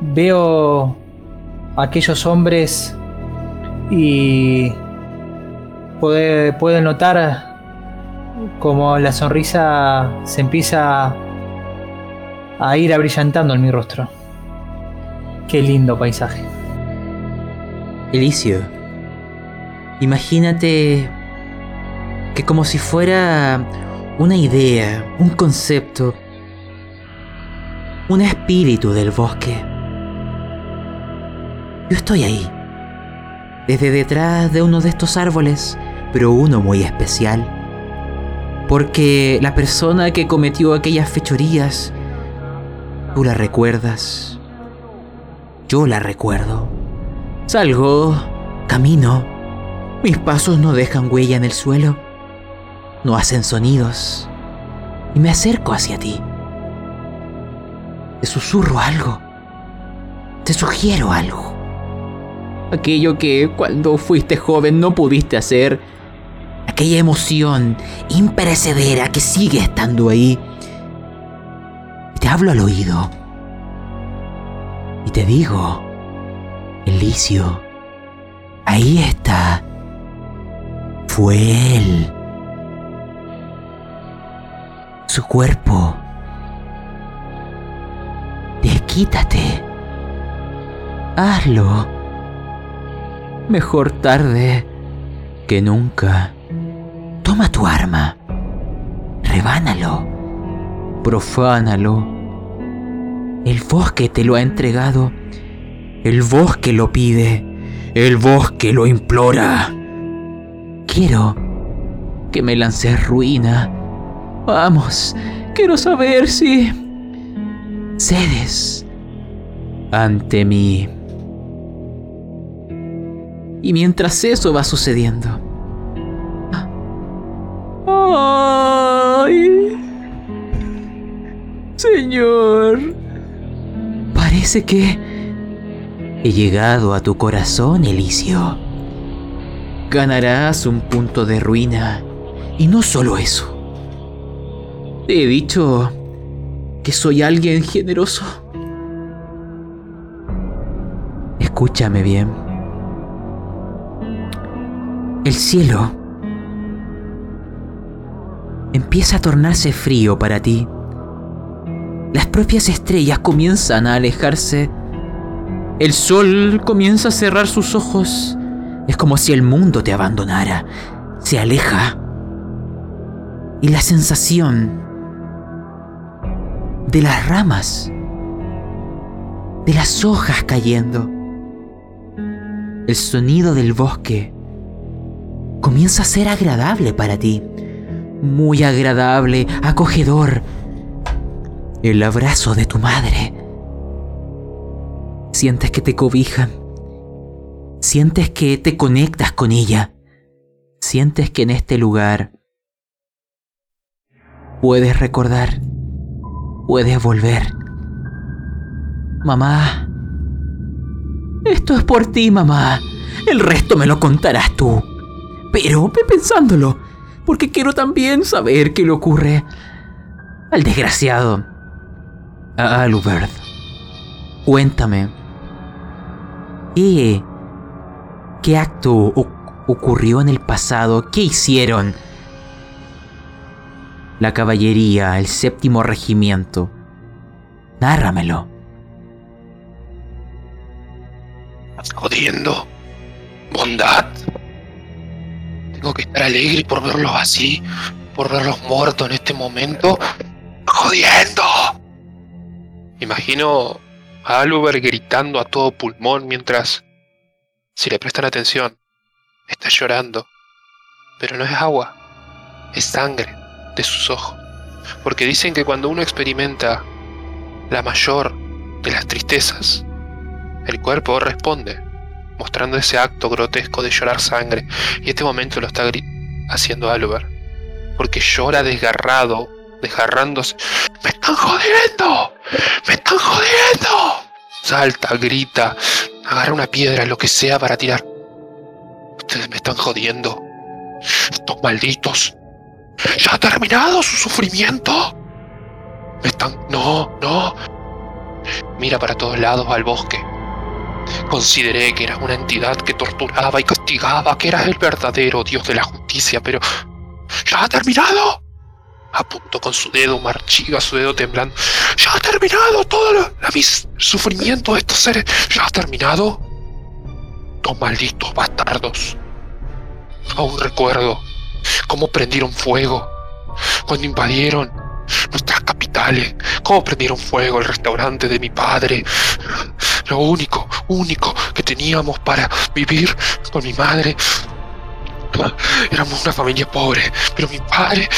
Veo a aquellos hombres y puede, puede notar como la sonrisa se empieza a ir abrillantando en mi rostro. Qué lindo paisaje. Elicio, imagínate que como si fuera una idea, un concepto, un espíritu del bosque. Yo estoy ahí, desde detrás de uno de estos árboles, pero uno muy especial. Porque la persona que cometió aquellas fechorías, tú la recuerdas. Yo la recuerdo. Salgo, camino. Mis pasos no dejan huella en el suelo. No hacen sonidos. Y me acerco hacia ti. Te susurro algo. Te sugiero algo. Aquello que cuando fuiste joven no pudiste hacer aquella emoción imperecedera que sigue estando ahí. Te hablo al oído. Y te digo, Elicio, ahí está. Fue él. Su cuerpo. Desquítate. Hazlo. Mejor tarde que nunca. Toma tu arma, rebánalo, profánalo. El bosque te lo ha entregado, el bosque lo pide, el bosque lo implora. Quiero que me lances ruina. Vamos, quiero saber si cedes ante mí. Y mientras eso va sucediendo, ¡Ay! Señor. Parece que he llegado a tu corazón, Elicio. Ganarás un punto de ruina. Y no solo eso. Te he dicho que soy alguien generoso. Escúchame bien. El cielo empieza a tornarse frío para ti. Las propias estrellas comienzan a alejarse. El sol comienza a cerrar sus ojos. Es como si el mundo te abandonara. Se aleja. Y la sensación de las ramas, de las hojas cayendo, el sonido del bosque comienza a ser agradable para ti muy agradable, acogedor. El abrazo de tu madre. Sientes que te cobijan. Sientes que te conectas con ella. Sientes que en este lugar puedes recordar, puedes volver. Mamá, esto es por ti, mamá. El resto me lo contarás tú. Pero pensándolo porque quiero también saber qué le ocurre al desgraciado. A Alubert. Cuéntame. ¿Qué, qué acto ocurrió en el pasado? ¿Qué hicieron? La caballería, el séptimo regimiento. Nárramelo. Jodiendo. Bondad. Tengo que estar alegre por verlos así, por verlos muertos en este momento. ¡Jodiendo! Imagino a Aluber gritando a todo pulmón mientras, si le prestan atención, está llorando. Pero no es agua, es sangre de sus ojos. Porque dicen que cuando uno experimenta la mayor de las tristezas, el cuerpo responde mostrando ese acto grotesco de llorar sangre. Y este momento lo está haciendo Albert. Porque llora desgarrado, desgarrándose. ¡Me están jodiendo! ¡Me están jodiendo! Salta, grita, agarra una piedra, lo que sea para tirar. Ustedes me están jodiendo. Estos malditos. ¿Ya ha terminado su sufrimiento? Me están... No, no. Mira para todos lados al bosque. Consideré que eras una entidad que torturaba y castigaba, que eras el verdadero Dios de la justicia, pero... ¿Ya ha terminado? Apuntó con su dedo marchiga, su dedo temblando. ¿Ya ha terminado todo lo, la, sufrimiento de estos seres? ¿Ya ha terminado? Dos malditos bastardos. Aún recuerdo cómo prendieron fuego cuando invadieron nuestras capitales, cómo prendieron fuego el restaurante de mi padre. Lo único, único que teníamos para vivir con mi madre. Éramos una familia pobre, pero mi padre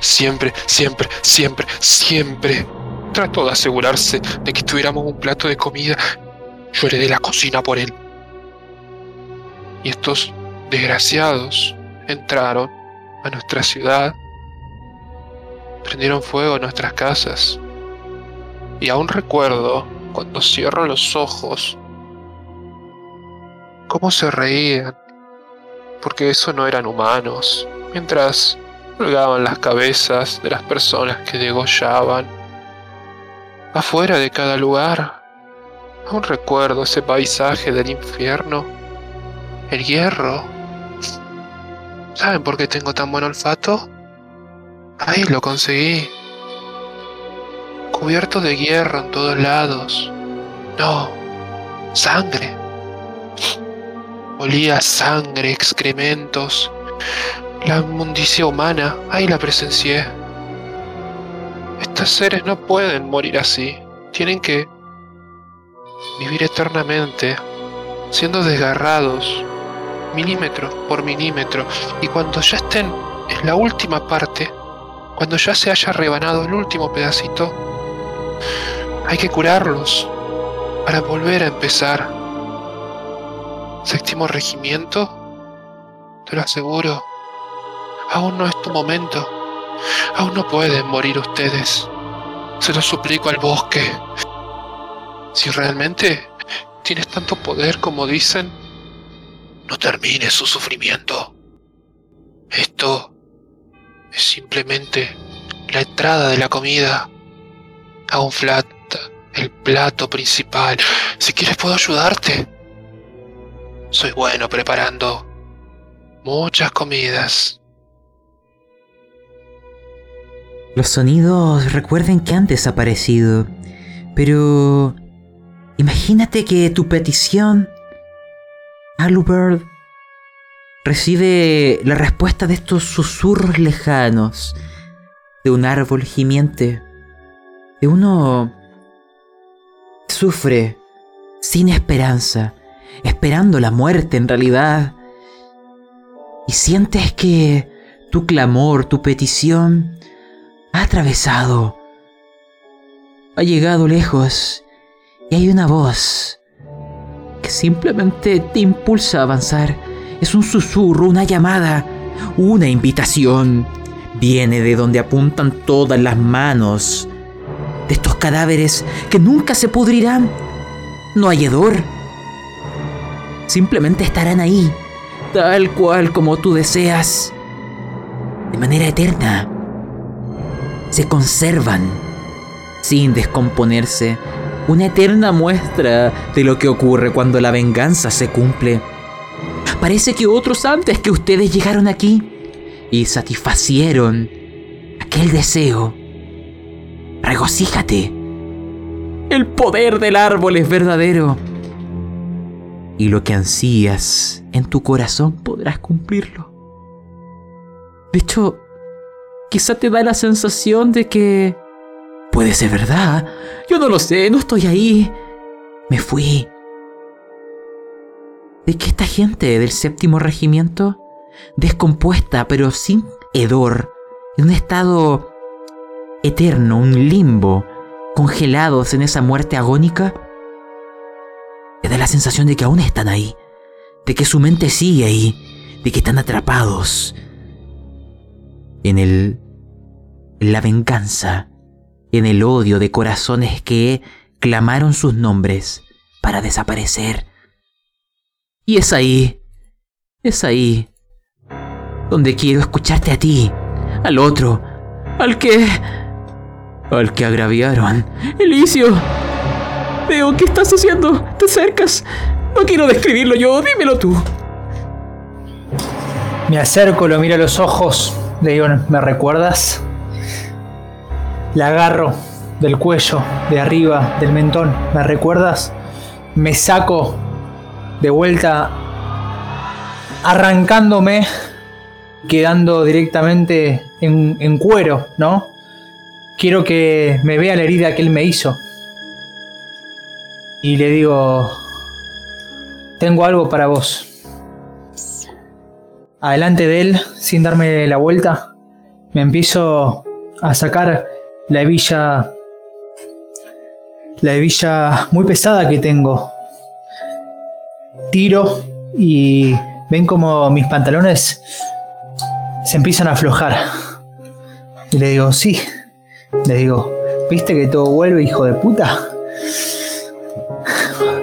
siempre, siempre, siempre, siempre trató de asegurarse de que tuviéramos un plato de comida. Yo heredé la cocina por él. Y estos desgraciados entraron a nuestra ciudad, prendieron fuego a nuestras casas. Y aún recuerdo, cuando cierro los ojos, cómo se reían, porque eso no eran humanos, mientras colgaban las cabezas de las personas que degollaban. Afuera de cada lugar, aún recuerdo ese paisaje del infierno, el hierro, ¿Saben por qué tengo tan buen olfato? Ahí lo conseguí. Cubierto de hierro en todos lados. No, sangre. Olía sangre, excrementos. La inmundicia humana, ahí la presencié. Estos seres no pueden morir así. Tienen que vivir eternamente, siendo desgarrados, milímetro por milímetro, y cuando ya estén en la última parte, cuando ya se haya rebanado el último pedacito, hay que curarlos para volver a empezar. Séptimo regimiento, te lo aseguro, aún no es tu momento, aún no pueden morir ustedes. Se lo suplico al bosque. Si realmente tienes tanto poder como dicen, no termine su sufrimiento. Esto es simplemente la entrada de la comida. a un flat el plato principal. Si quieres puedo ayudarte. Soy bueno preparando muchas comidas. Los sonidos recuerden que han desaparecido, pero imagínate que tu petición Aluberg recibe la respuesta de estos susurros lejanos de un árbol gimiente, de uno sufre sin esperanza, esperando la muerte en realidad, y sientes que tu clamor, tu petición, ha atravesado, ha llegado lejos, y hay una voz que simplemente te impulsa a avanzar. Es un susurro, una llamada, una invitación. Viene de donde apuntan todas las manos de estos cadáveres que nunca se pudrirán. No hay hedor. Simplemente estarán ahí, tal cual como tú deseas, de manera eterna. Se conservan, sin descomponerse, una eterna muestra de lo que ocurre cuando la venganza se cumple. Parece que otros antes que ustedes llegaron aquí y satisfacieron aquel deseo. Regocíjate. El poder del árbol es verdadero. Y lo que ansías en tu corazón podrás cumplirlo. De hecho, quizá te da la sensación de que Puede ser verdad. Yo no lo sé, no estoy ahí. Me fui. ¿De qué esta gente del séptimo regimiento, descompuesta pero sin hedor, en un estado eterno, un limbo, congelados en esa muerte agónica, te da la sensación de que aún están ahí, de que su mente sigue ahí, de que están atrapados en el en la venganza en el odio de corazones que clamaron sus nombres para desaparecer. Y es ahí, es ahí, donde quiero escucharte a ti, al otro, al que... al que agraviaron. Elicio, veo, ¿qué estás haciendo? ¿Te acercas? No quiero describirlo yo, dímelo tú. Me acerco, lo miro a los ojos, le digo, ¿me recuerdas? La agarro del cuello, de arriba, del mentón. ¿Me recuerdas? Me saco de vuelta, arrancándome quedando directamente en, en cuero, ¿no? Quiero que me vea la herida que él me hizo. Y le digo, tengo algo para vos. Adelante de él, sin darme la vuelta, me empiezo a sacar la hebilla, la hebilla muy pesada que tengo. Tiro y ven como mis pantalones se empiezan a aflojar. Y le digo, sí, le digo, ¿viste que todo vuelve, hijo de puta?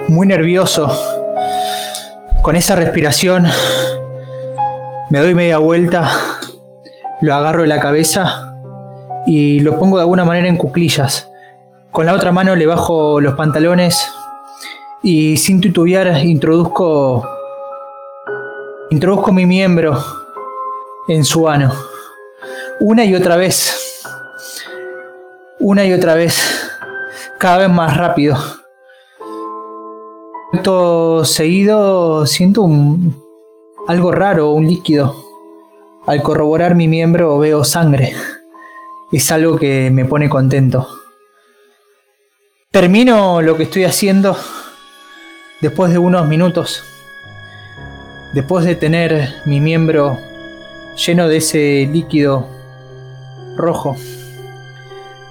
Muy nervioso, con esa respiración, me doy media vuelta, lo agarro de la cabeza y lo pongo de alguna manera en cuclillas. Con la otra mano le bajo los pantalones y sin titubear introduzco introduzco mi miembro en su ano. Una y otra vez. Una y otra vez. Cada vez más rápido. Esto seguido siento un, algo raro, un líquido. Al corroborar mi miembro veo sangre. Es algo que me pone contento. Termino lo que estoy haciendo después de unos minutos. Después de tener mi miembro lleno de ese líquido rojo.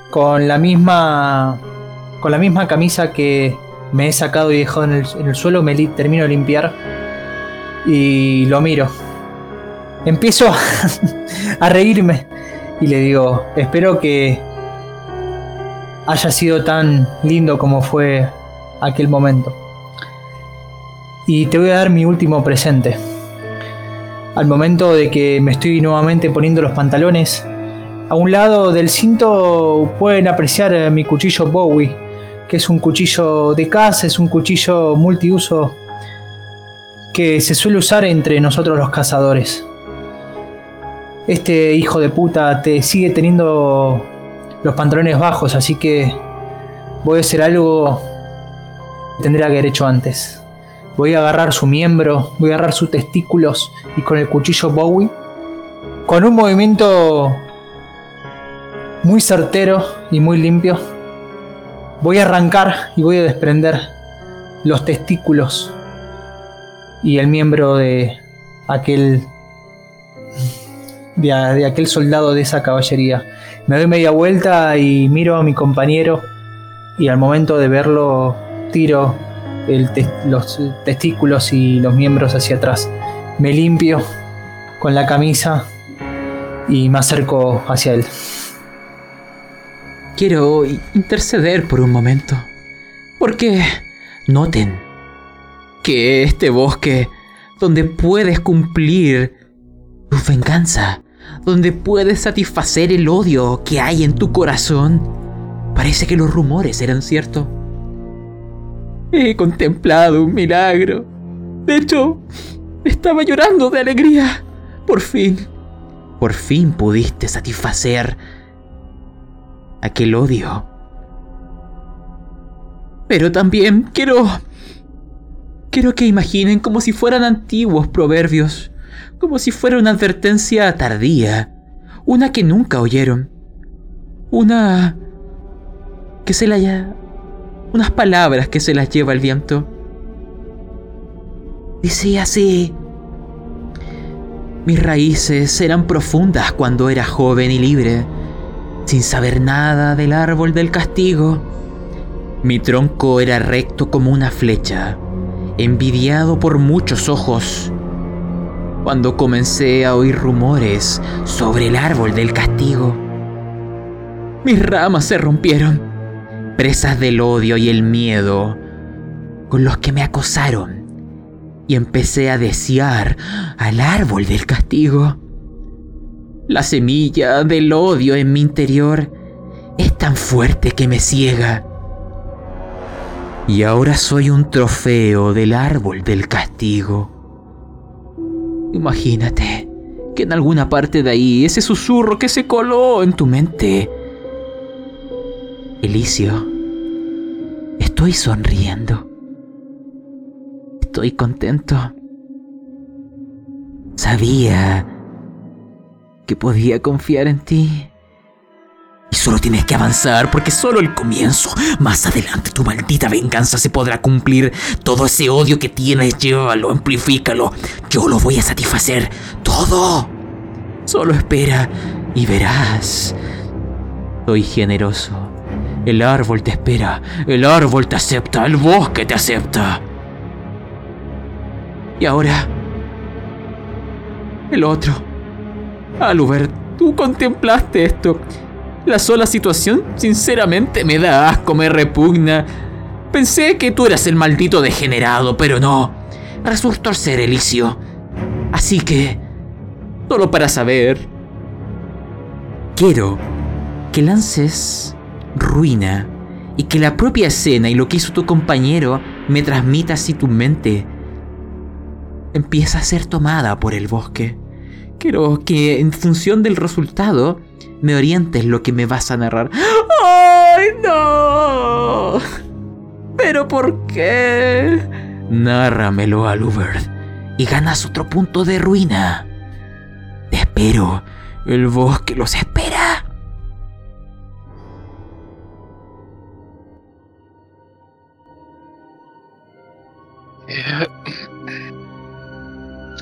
Con la misma. Con la misma camisa que me he sacado y dejado en el, suelo, me termino de limpiar y lo miro. Empiezo a, reírme y le digo, espero que haya sido tan lindo como fue aquel momento. Y te voy a dar mi último presente. Al momento de que me estoy nuevamente poniendo los pantalones, a un lado del cinto pueden apreciar mi cuchillo Bowie que es un cuchillo de caza, es un cuchillo multiuso que se suele usar entre nosotros los cazadores. Este hijo de puta te sigue teniendo los pantalones bajos, así que voy a hacer algo que tendría que haber hecho antes. Voy a agarrar su miembro, voy a agarrar sus testículos y con el cuchillo Bowie, con un movimiento muy certero y muy limpio, Voy a arrancar y voy a desprender los testículos y el miembro de aquel de, aquel soldado de esa caballería. Me doy media vuelta y miro a mi compañero y al momento de verlo tiro los testículos y los miembros hacia atrás. Me limpio con la camisa y me acerco hacia él. Quiero interceder por un momento. Porque noten que este bosque, donde puedes cumplir tu venganza, donde puedes satisfacer el odio que hay en tu corazón, parece que los rumores eran ciertos. He contemplado un milagro. De hecho, estaba llorando de alegría. Por fin, por fin pudiste satisfacer aquel odio. Pero también quiero... Quiero que imaginen como si fueran antiguos proverbios, como si fuera una advertencia tardía, una que nunca oyeron, una que se la haya... unas palabras que se las lleva el viento. Dice así, mis raíces eran profundas cuando era joven y libre sin saber nada del árbol del castigo. Mi tronco era recto como una flecha, envidiado por muchos ojos. Cuando comencé a oír rumores sobre el árbol del castigo, mis ramas se rompieron, presas del odio y el miedo con los que me acosaron, y empecé a desear al árbol del castigo. La semilla del odio en mi interior es tan fuerte que me ciega. Y ahora soy un trofeo del árbol del castigo. Imagínate que en alguna parte de ahí ese susurro que se coló en tu mente. Elicio, estoy sonriendo. Estoy contento. Sabía que podía confiar en ti. Y solo tienes que avanzar porque solo el comienzo. Más adelante tu maldita venganza se podrá cumplir. Todo ese odio que tienes, llévalo, amplifícalo. Yo lo voy a satisfacer. Todo. Solo espera y verás. Soy generoso. El árbol te espera. El árbol te acepta. El bosque te acepta. Y ahora... El otro. Aluber, tú contemplaste esto. La sola situación, sinceramente, me da asco, me repugna. Pensé que tú eras el maldito degenerado, pero no. Resultó ser Elicio. Así que... Solo para saber... Quiero que lances ruina y que la propia escena y lo que hizo tu compañero me transmita así tu mente empieza a ser tomada por el bosque. Quiero que en función del resultado me orientes lo que me vas a narrar. ¡Ay, no! ¿Pero por qué? Nárramelo, Alubert, y ganas otro punto de ruina. Te espero. El bosque los espera. Eh,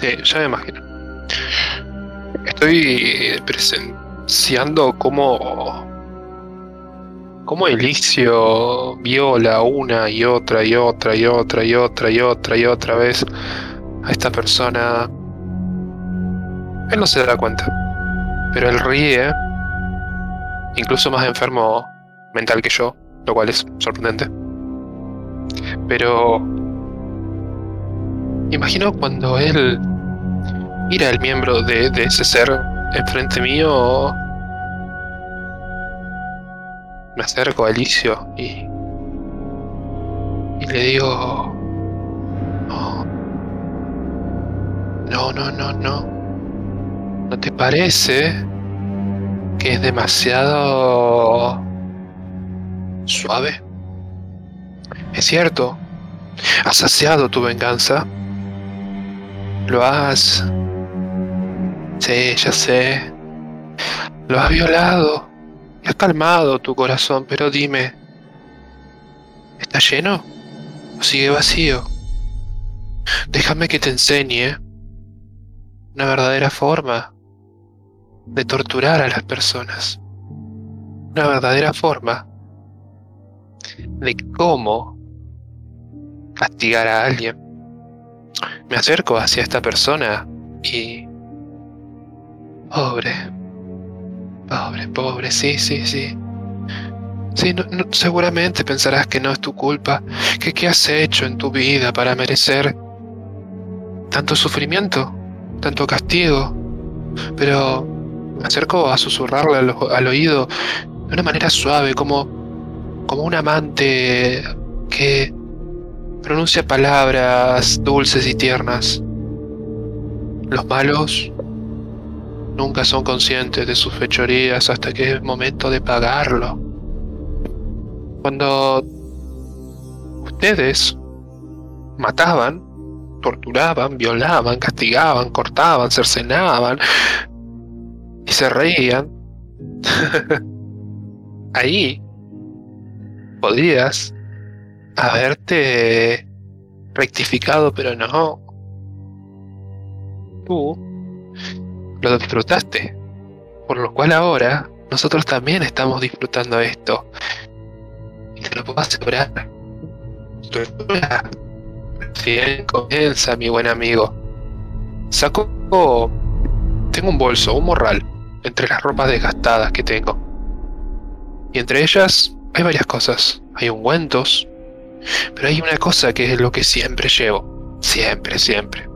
sí, ya me imagino. Estoy presenciando cómo. cómo Elicio viola una y otra y otra y otra y otra y otra y otra vez a esta persona. Él no se da cuenta. Pero él ríe. Incluso más enfermo mental que yo, lo cual es sorprendente. Pero Imagino cuando él mira al miembro de, ese ser enfrente mío. Me acerco a Alicio y. y le digo. No. No, no, no, no. ¿No te parece que es demasiado. suave? Es cierto. Has saciado tu venganza lo has... Sí, ya sé. Lo has violado. Has calmado tu corazón, pero dime, ¿está lleno o sigue vacío? Déjame que te enseñe una verdadera forma de torturar a las personas. Una verdadera forma de cómo castigar a alguien. Me acerco hacia esta persona y... Pobre. Pobre, pobre, sí, sí, sí. Sí, seguramente pensarás que no es tu culpa, que qué has hecho en tu vida para merecer tanto sufrimiento, tanto castigo. Pero me acerco a susurrarle al, al oído de una manera suave, como, como un amante que pronuncia palabras dulces y tiernas. Los malos nunca son conscientes de sus fechorías hasta que es momento de pagarlo. Cuando ustedes mataban, torturaban, violaban, castigaban, cortaban, cercenaban y se reían, ahí podías haberte rectificado, pero no. Tú lo disfrutaste. Por lo cual ahora nosotros también estamos disfrutando esto. Y te lo puedo asegurar. Tu comienza, mi buen amigo. Saco. Tengo un bolso, un morral, entre las ropas desgastadas que tengo. Y entre ellas hay varias cosas. Hay ungüentos, pero hay una cosa que es lo que siempre llevo. Siempre, siempre.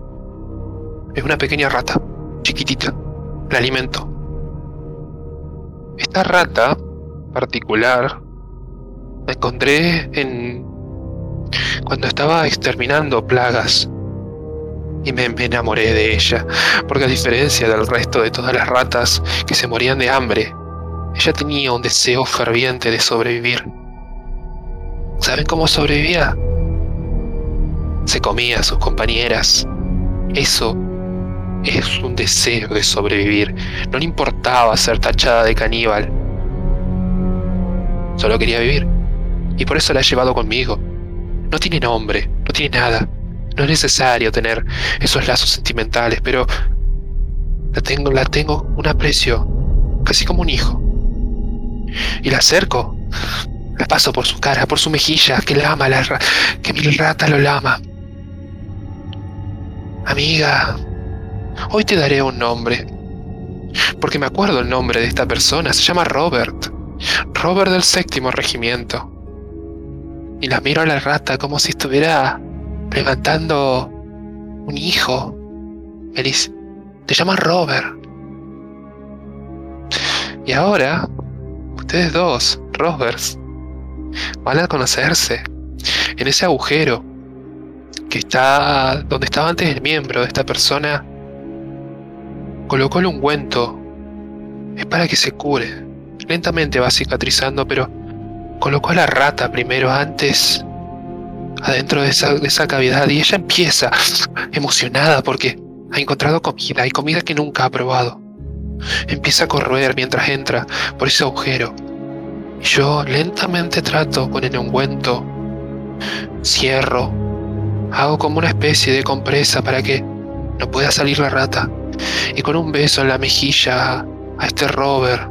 Es una pequeña rata, chiquitita. La alimento. Esta rata particular la encontré en cuando estaba exterminando plagas y me, me, enamoré de ella, porque a diferencia del resto de todas las ratas que se morían de hambre, ella tenía un deseo ferviente de sobrevivir. ¿Saben cómo sobrevivía? Se comía a sus compañeras. Eso es un deseo de sobrevivir. No le importaba ser tachada de caníbal. Solo quería vivir. Y por eso la he llevado conmigo. No tiene nombre, no tiene nada. No es necesario tener esos lazos sentimentales, pero la tengo, la tengo un aprecio, casi como un hijo. Y la acerco, la paso por su cara, por su mejilla, que la ama, la, que mi rata lo lama. Amiga, hoy te daré un nombre. Porque me acuerdo el nombre de esta persona, se llama Robert. Robert del séptimo regimiento. Y la miro a la rata como si estuviera levantando un hijo. Me te llama Robert. Y ahora, ustedes dos, Roberts, van a conocerse en ese agujero que está donde estaba antes el miembro de esta persona, colocó el ungüento. Es para que se cure. Lentamente va cicatrizando, pero colocó a la rata primero antes adentro de esa, de esa cavidad y ella empieza emocionada porque ha encontrado comida y comida que nunca ha probado. Empieza a corroer mientras entra por ese agujero. Yo lentamente trato con el ungüento, cierro Hago como una especie de compresa para que no pueda salir la rata. Y con un beso en la mejilla a este Robert.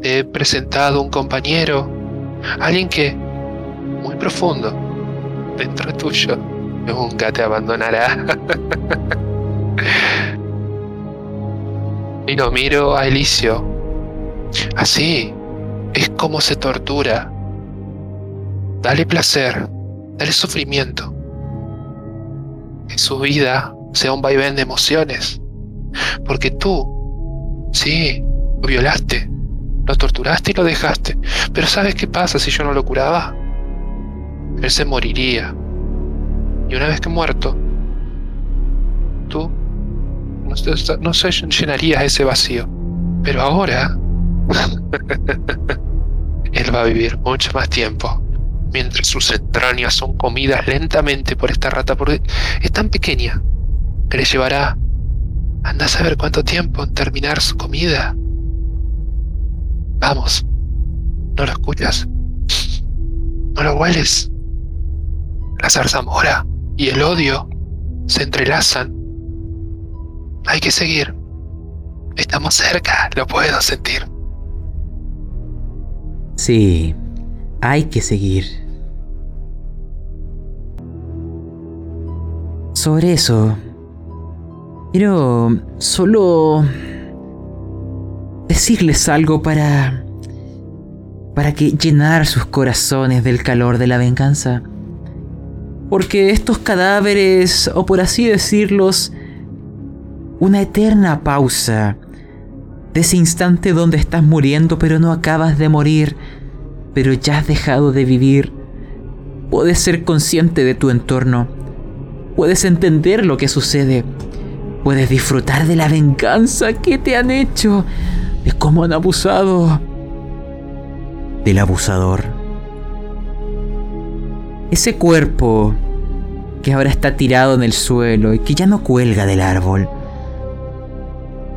Te he presentado un compañero, alguien que, muy profundo, dentro tuyo, nunca te abandonará. y lo miro a Elicio. Así es como se tortura. Dale placer Dale sufrimiento. Que su vida sea un vaivén de emociones. Porque tú, sí, lo violaste, lo torturaste y lo dejaste. Pero ¿sabes qué pasa si yo no lo curaba? Él se moriría. Y una vez que muerto, tú no, no llenarías ese vacío. Pero ahora, él va a vivir mucho más tiempo mientras sus entrañas son comidas lentamente por esta rata, porque es tan pequeña que le llevará, anda a saber cuánto tiempo en terminar su comida. Vamos, ¿no lo escuchas? ¿No lo hueles? La zarzamora y el odio se entrelazan. Hay que seguir. Estamos cerca, lo puedo sentir. Sí, hay que seguir. Sobre eso, quiero solo decirles algo para para que llenar sus corazones del calor de la venganza. Porque estos cadáveres, o por así decirlos, una eterna pausa de ese instante donde estás muriendo pero no acabas de morir, pero ya has dejado de vivir. Puedes ser consciente de tu entorno. Puedes entender lo que sucede. Puedes disfrutar de la venganza que te han hecho. De cómo han abusado. Del abusador. Ese cuerpo que ahora está tirado en el suelo y que ya no cuelga del árbol.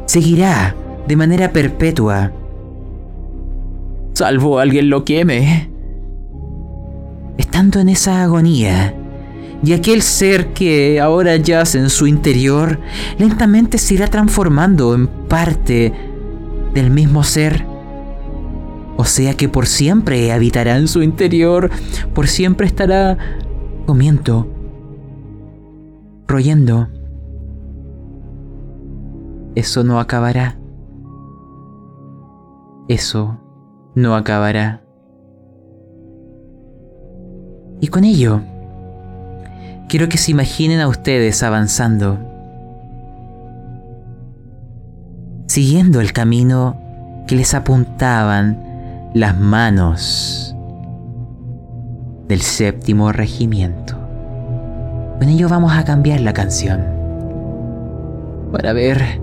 Seguirá de manera perpetua salvo alguien lo queme. Estando en esa agonía, y aquel ser que ahora yace en su interior lentamente se irá transformando en parte del mismo ser. O sea que por siempre habitará en su interior, por siempre estará comiendo, royendo. Eso no acabará. Eso no acabará. Y con ello, quiero que se imaginen a ustedes avanzando, siguiendo el camino que les apuntaban las manos del séptimo regimiento. Con ello vamos a cambiar la canción para ver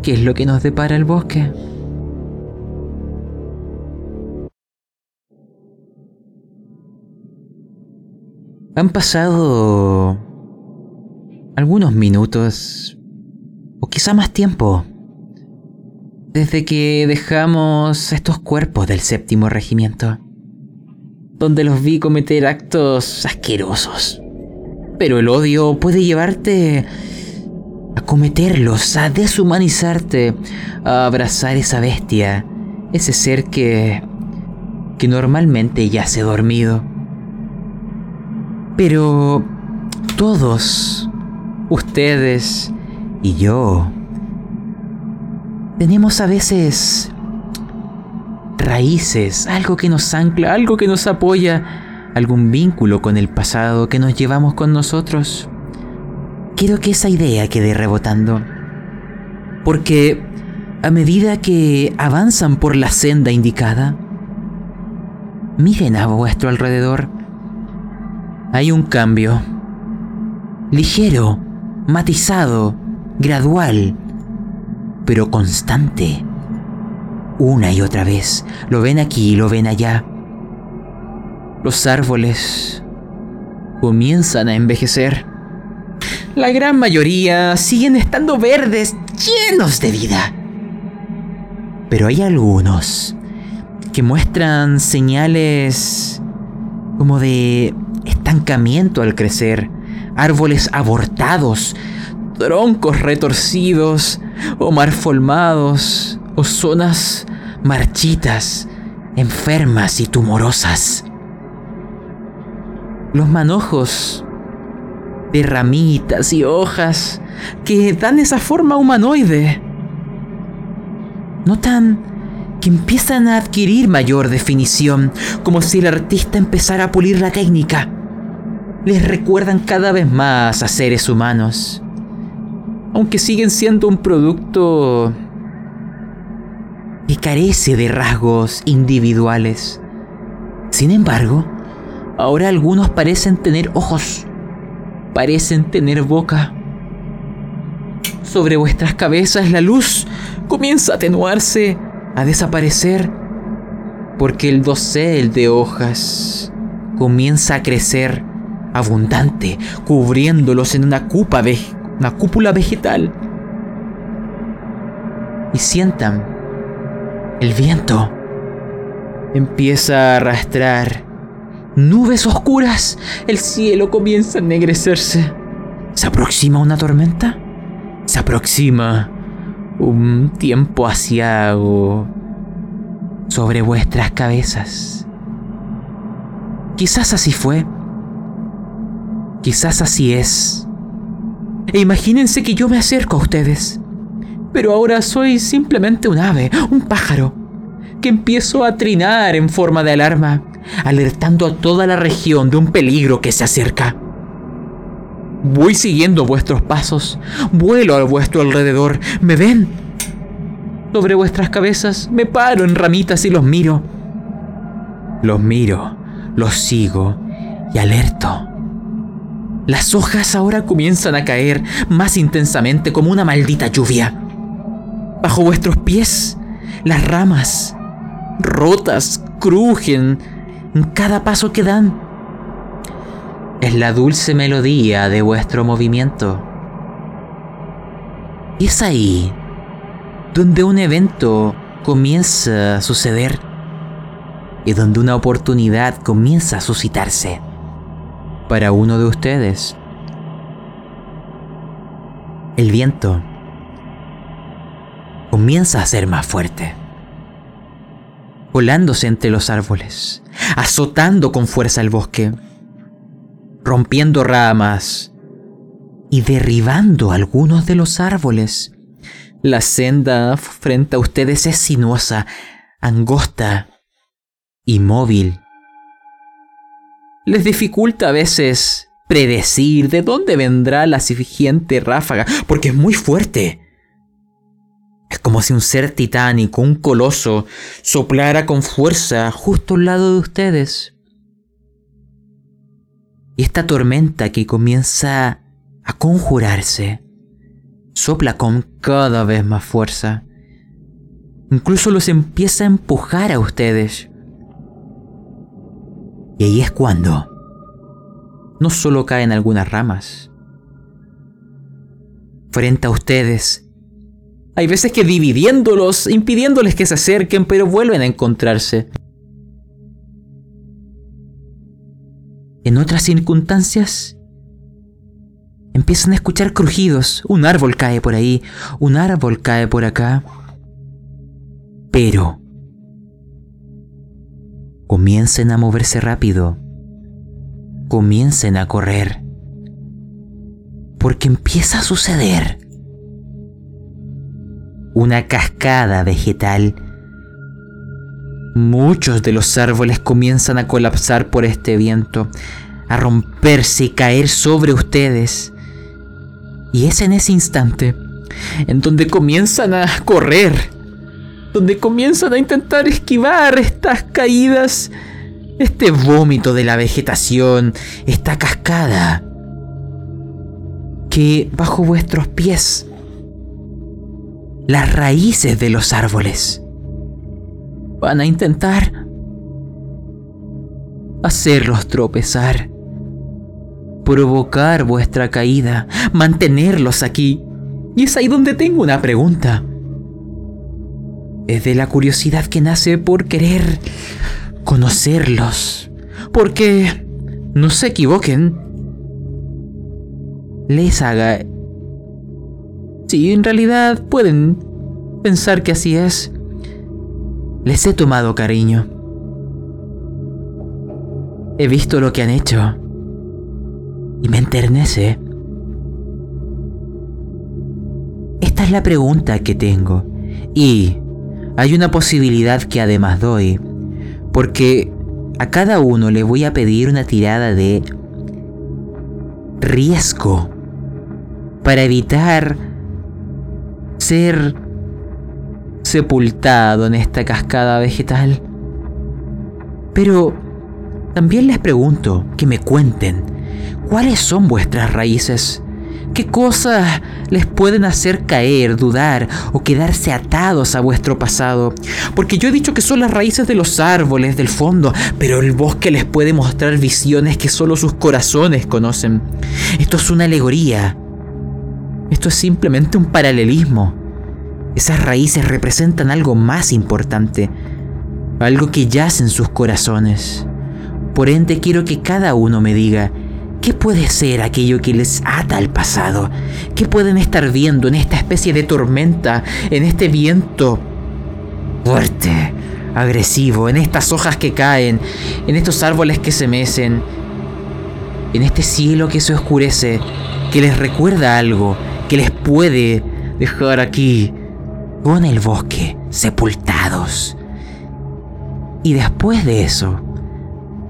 qué es lo que nos depara el bosque. Han pasado algunos minutos, o quizá más tiempo, desde que dejamos estos cuerpos del séptimo regimiento, donde los vi cometer actos asquerosos. Pero el odio puede llevarte a cometerlos, a deshumanizarte, a abrazar esa bestia, ese ser que que normalmente yace dormido. Pero todos, ustedes y yo, tenemos a veces raíces, algo que nos ancla, algo que nos apoya, algún vínculo con el pasado que nos llevamos con nosotros. Quiero que esa idea quede rebotando. Porque a medida que avanzan por la senda indicada, miren a vuestro alrededor. Hay un cambio. Ligero, matizado, gradual, pero constante. Una y otra vez. Lo ven aquí y lo ven allá. Los árboles comienzan a envejecer. La gran mayoría siguen estando verdes, llenos de vida. Pero hay algunos que muestran señales como de estancamiento al crecer, árboles abortados, troncos retorcidos o malformados o zonas marchitas, enfermas y tumorosas. Los manojos de ramitas y hojas que dan esa forma humanoide. Notan que empiezan a adquirir mayor definición, como si el artista empezara a pulir la técnica. Les recuerdan cada vez más a seres humanos, aunque siguen siendo un producto que carece de rasgos individuales. Sin embargo, ahora algunos parecen tener ojos, parecen tener boca. Sobre vuestras cabezas la luz comienza a atenuarse a desaparecer porque el dosel de hojas comienza a crecer abundante, cubriéndolos en una, una cúpula vegetal. Y sientan, el viento empieza a arrastrar nubes oscuras, el cielo comienza a ennegrecerse. ¿Se aproxima una tormenta? Se aproxima un tiempo asiago sobre vuestras cabezas. Quizás así fue. Quizás así es. E imagínense que yo me acerco a ustedes. Pero ahora soy simplemente un ave, un pájaro, que empiezo a trinar en forma de alarma, alertando a toda la región de un peligro que se acerca. Voy siguiendo vuestros pasos, vuelo a vuestro alrededor, ¿me ven? Sobre vuestras cabezas me paro en ramitas y los miro. Los miro, los sigo y alerto. Las hojas ahora comienzan a caer más intensamente como una maldita lluvia. Bajo vuestros pies, las ramas, rotas, crujen en cada paso que dan es la dulce melodía de vuestro movimiento. Y es ahí donde un evento comienza a suceder y donde una oportunidad comienza a suscitarse para uno de ustedes. El viento comienza a ser más fuerte, volándose entre los árboles, azotando con fuerza el bosque rompiendo ramas y derribando algunos de los árboles. La senda frente a ustedes es sinuosa, angosta y móvil. Les dificulta a veces predecir de dónde vendrá la siguiente ráfaga, porque es muy fuerte. Es como si un ser titánico, un coloso, soplara con fuerza justo al lado de ustedes. Y esta tormenta que comienza a conjurarse sopla con cada vez más fuerza. Incluso los empieza a empujar a ustedes. Y ahí es cuando no solo caen algunas ramas, frente a ustedes. Hay veces que dividiéndolos, impidiéndoles que se acerquen, pero vuelven a encontrarse. En otras circunstancias, empiezan a escuchar crujidos. Un árbol cae por ahí, un árbol cae por acá. Pero comiencen a moverse rápido, comiencen a correr, porque empieza a suceder una cascada vegetal. Muchos de los árboles comienzan a colapsar por este viento, a romperse y caer sobre ustedes. Y es en ese instante en donde comienzan a correr, donde comienzan a intentar esquivar estas caídas, este vómito de la vegetación, esta cascada, que bajo vuestros pies las raíces de los árboles. Van a intentar hacerlos tropezar, provocar vuestra caída, mantenerlos aquí. Y es ahí donde tengo una pregunta. Es de la curiosidad que nace por querer conocerlos. Porque, no se equivoquen, les haga Sí, en realidad pueden pensar que así es. Les he tomado cariño. He visto lo que han hecho. Y me enternece. Esta es la pregunta que tengo. Y hay una posibilidad que además doy. Porque a cada uno le voy a pedir una tirada de riesgo. Para evitar ser sepultado en esta cascada vegetal. Pero también les pregunto que me cuenten cuáles son vuestras raíces. ¿Qué cosas les pueden hacer caer, dudar o quedarse atados a vuestro pasado? Porque yo he dicho que son las raíces de los árboles, del fondo, pero el bosque les puede mostrar visiones que solo sus corazones conocen. Esto es una alegoría, esto es simplemente un paralelismo. Esas raíces representan algo más importante, algo que yace en sus corazones. Por ende quiero que cada uno me diga, ¿qué puede ser aquello que les ata al pasado? ¿Qué pueden estar viendo en esta especie de tormenta, en este viento fuerte, agresivo, en estas hojas que caen, en estos árboles que se mecen, en este cielo que se oscurece, que les recuerda algo, que les puede dejar aquí con el bosque sepultados. Y después de eso,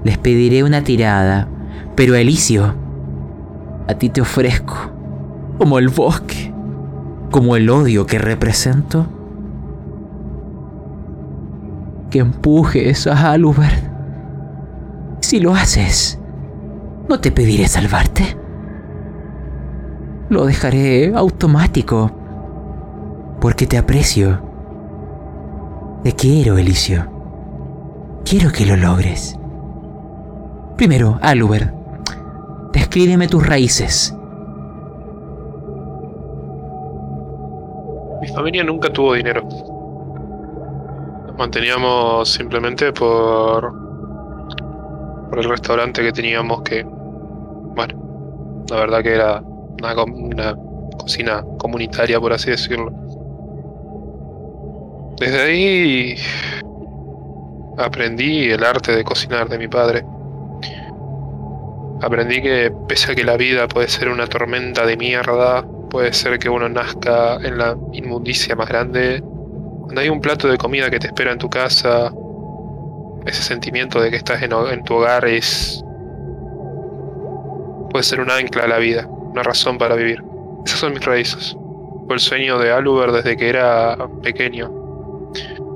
les pediré una tirada, pero Elicio, a ti te ofrezco, como el bosque, como el odio que represento, que empujes a Halubert. Si lo haces, no te pediré salvarte. Lo dejaré automático. Porque te aprecio. Te quiero, Elicio. Quiero que lo logres. Primero, Aluber, descríbeme tus raíces. Mi familia nunca tuvo dinero. Nos manteníamos simplemente por. por el restaurante que teníamos que. Bueno, la verdad que era una, cocina comunitaria, por así decirlo. Desde ahí aprendí el arte de cocinar de mi padre. Aprendí que pese a que la vida puede ser una tormenta de mierda, puede ser que uno nazca en la inmundicia más grande, cuando hay un plato de comida que te espera en tu casa, ese sentimiento de que estás en, tu hogar es... puede ser un ancla a la vida una razón para vivir. Esas son mis raíces. Fue el sueño de Aluber desde que era pequeño.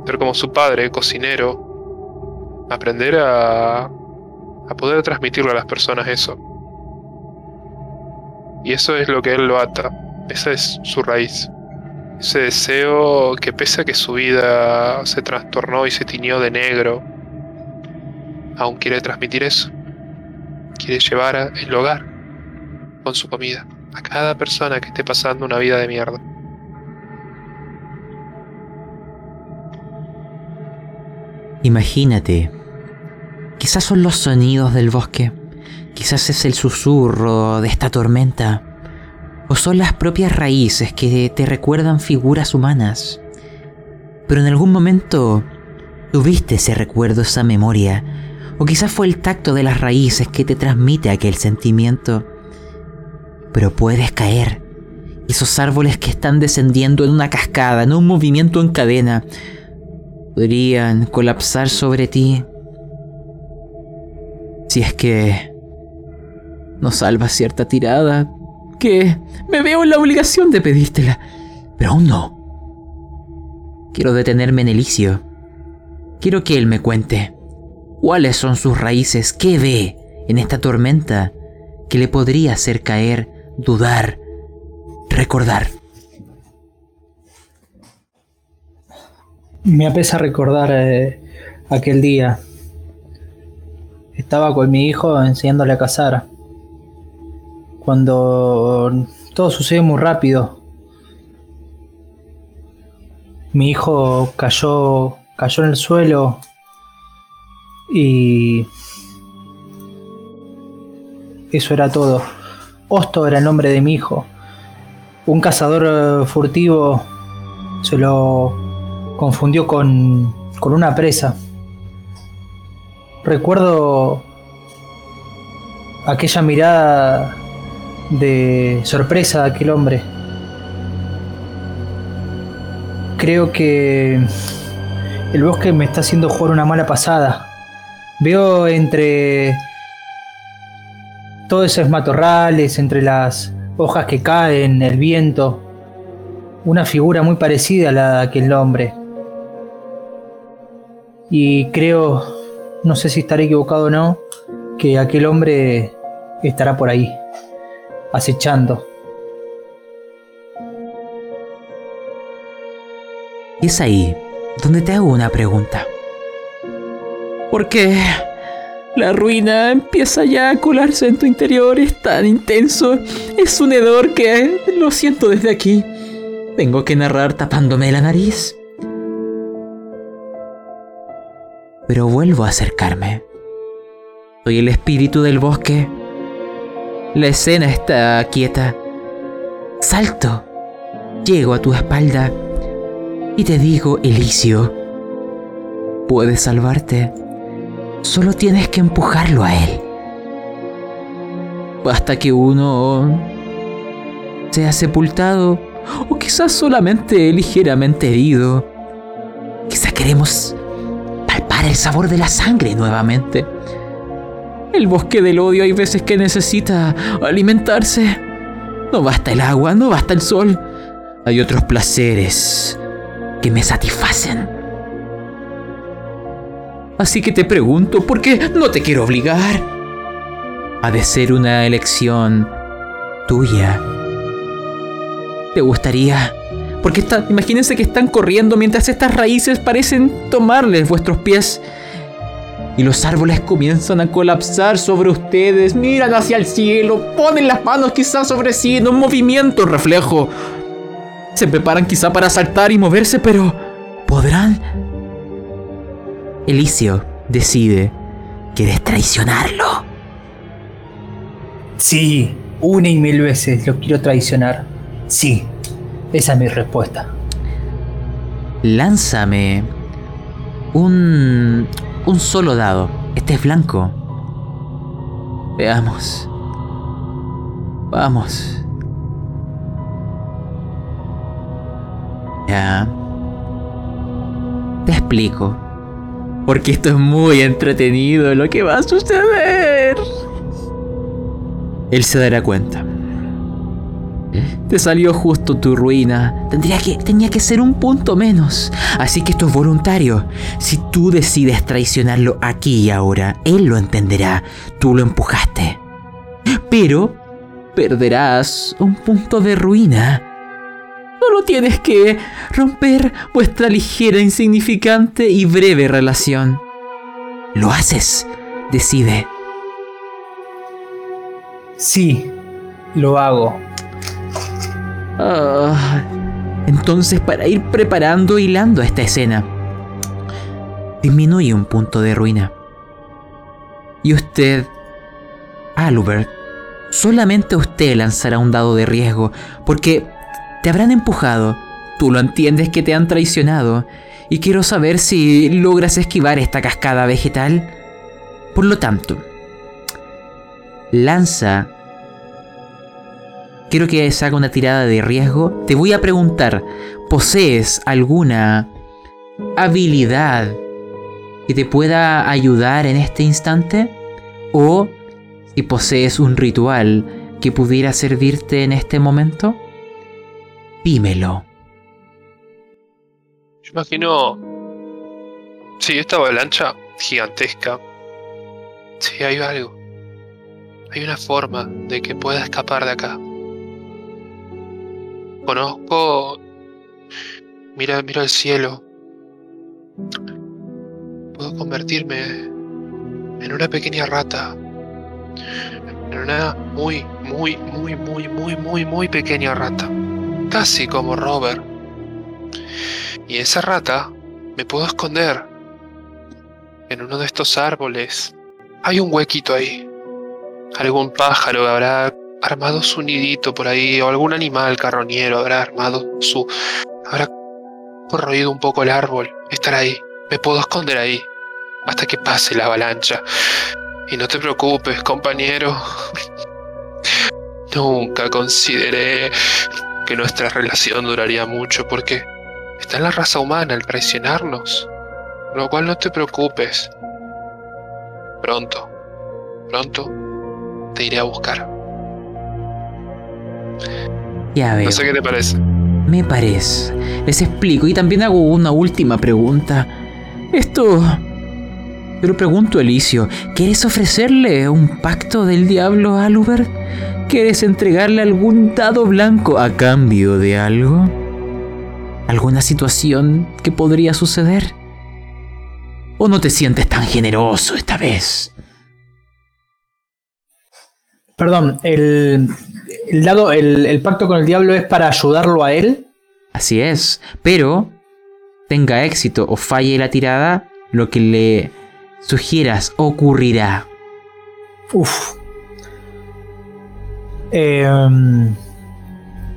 Ser como su padre, cocinero. Aprender a, a poder transmitirle a las personas eso. Y eso es lo que él lo ata. Esa es su raíz. Ese deseo que pese a que su vida se trastornó y se tiñó de negro, aún quiere transmitir eso. Quiere llevar el hogar con su comida. a cada persona que esté pasando una vida de mierda. Imagínate, quizás son los sonidos del bosque, quizás es el susurro de esta tormenta, o son las propias raíces que te recuerdan figuras humanas. Pero en algún momento tuviste ese recuerdo, esa memoria, o quizás fue el tacto de las raíces que te transmite aquel sentimiento. Pero puedes caer. Esos árboles que están descendiendo en una cascada, en un movimiento en cadena, podrían colapsar sobre ti si es que no salvas cierta tirada que me veo en la obligación de pedírtela, pero aún no. Quiero detenerme en Elicio. Quiero que él me cuente cuáles son sus raíces, qué ve en esta tormenta que le podría hacer caer, dudar, recordar. Me apesa recordar eh, aquel día. Estaba con mi hijo enseñándole a cazar cuando todo sucede muy rápido. Mi hijo cayó, cayó en el suelo y eso era todo. Osto era el nombre de mi hijo. Un cazador eh, furtivo se lo confundió con, con una presa. Recuerdo aquella mirada de sorpresa de aquel hombre. Creo que el bosque me está haciendo jugar una mala pasada. Veo entre todos esos matorrales, entre las hojas que caen, el viento, una figura muy parecida a la de aquel hombre. Y creo, no sé si estaré equivocado o no, que aquel hombre estará por ahí acechando. Y es ahí donde te hago una pregunta. ¿Por qué la ruina empieza ya a colarse en tu interior? Es tan intenso, es un hedor que lo siento desde aquí. Tengo que narrar tapándome la nariz. Pero vuelvo a acercarme. Soy el espíritu del bosque la escena está quieta. Salto. Llego a tu espalda y te digo, Elicio, puedes salvarte. Solo tienes que empujarlo a él. Basta que uno sea sepultado o quizás solamente ligeramente herido. Quizás queremos el sabor de la sangre nuevamente. El bosque del odio hay veces que necesita alimentarse. No basta el agua, no basta el sol. Hay otros placeres que me satisfacen. Así que te pregunto, ¿por qué no te quiero obligar? Ha de ser una elección tuya. ¿Te gustaría? Porque imagínense que están corriendo mientras estas raíces parecen tomarles vuestros pies y los árboles comienzan a colapsar sobre ustedes, miran hacia el cielo, ponen las manos quizás sobre sí en un movimiento reflejo. Se preparan quizá para saltar y moverse, pero ¿podrán? Elicio decide, ¿quieres traicionarlo? Sí, una y mil veces lo quiero traicionar. Sí, esa es mi respuesta. Lánzame un, un solo dado. Este es blanco. Veamos. Vamos. Ya. Te explico. Porque esto es muy entretenido lo que va a suceder. Él se dará cuenta. Te salió justo tu ruina. Tendría que, tenía que ser un punto menos. Así que esto es voluntario. Si tú decides traicionarlo aquí y ahora, él lo entenderá. Tú lo empujaste. Pero perderás un punto de ruina. Solo tienes que romper vuestra ligera, insignificante y breve relación. ¿Lo haces? Decide. Sí, lo hago Ah, entonces, para ir preparando, hilando esta escena, disminuye un punto de ruina. Y usted, Albert, solamente usted lanzará un dado de riesgo, porque te habrán empujado, tú lo entiendes que te han traicionado, y quiero saber si logras esquivar esta cascada vegetal. Por lo tanto, lanza... Quiero que haga una tirada de riesgo. Te voy a preguntar, ¿posees alguna habilidad que te pueda ayudar en este instante? ¿O si posees un ritual que pudiera servirte en este momento? Dímelo. Yo imagino. Sí, esta avalancha gigantesca. Sí, hay algo. Hay una forma de que pueda escapar de acá. Conozco. Mira, miro el cielo. Puedo convertirme en una pequeña rata. En una muy, muy, muy, muy, muy, muy, muy pequeña rata. Casi como Robert. Y esa rata me puedo esconder en uno de estos árboles. Hay un huequito ahí. Algún pájaro habrá armado su nidito por ahí, o algún animal carroñero habrá armado su... habrá corroído un poco el árbol. Estar ahí. Me puedo esconder ahí. Hasta que pase la avalancha. Y no te preocupes, compañero. Nunca consideré que nuestra relación duraría mucho porque está en la raza humana el traicionarnos. Lo cual no te preocupes. Pronto, pronto te iré a buscar. Ya veo. No sé qué te parece. Me parece. Les explico y también hago una última pregunta. Esto... Pero pregunto, Elicio, ¿quieres ofrecerle un pacto del diablo a Aluber? ¿Quieres entregarle algún dado blanco a cambio de algo? ¿Alguna situación que podría suceder? ¿O no te sientes tan generoso esta vez? Perdón, el, el dado, el, el pacto con el diablo es para ayudarlo a él. Así es, pero tenga éxito o falle la tirada, lo que le sugieras ocurrirá. Uf. Eh,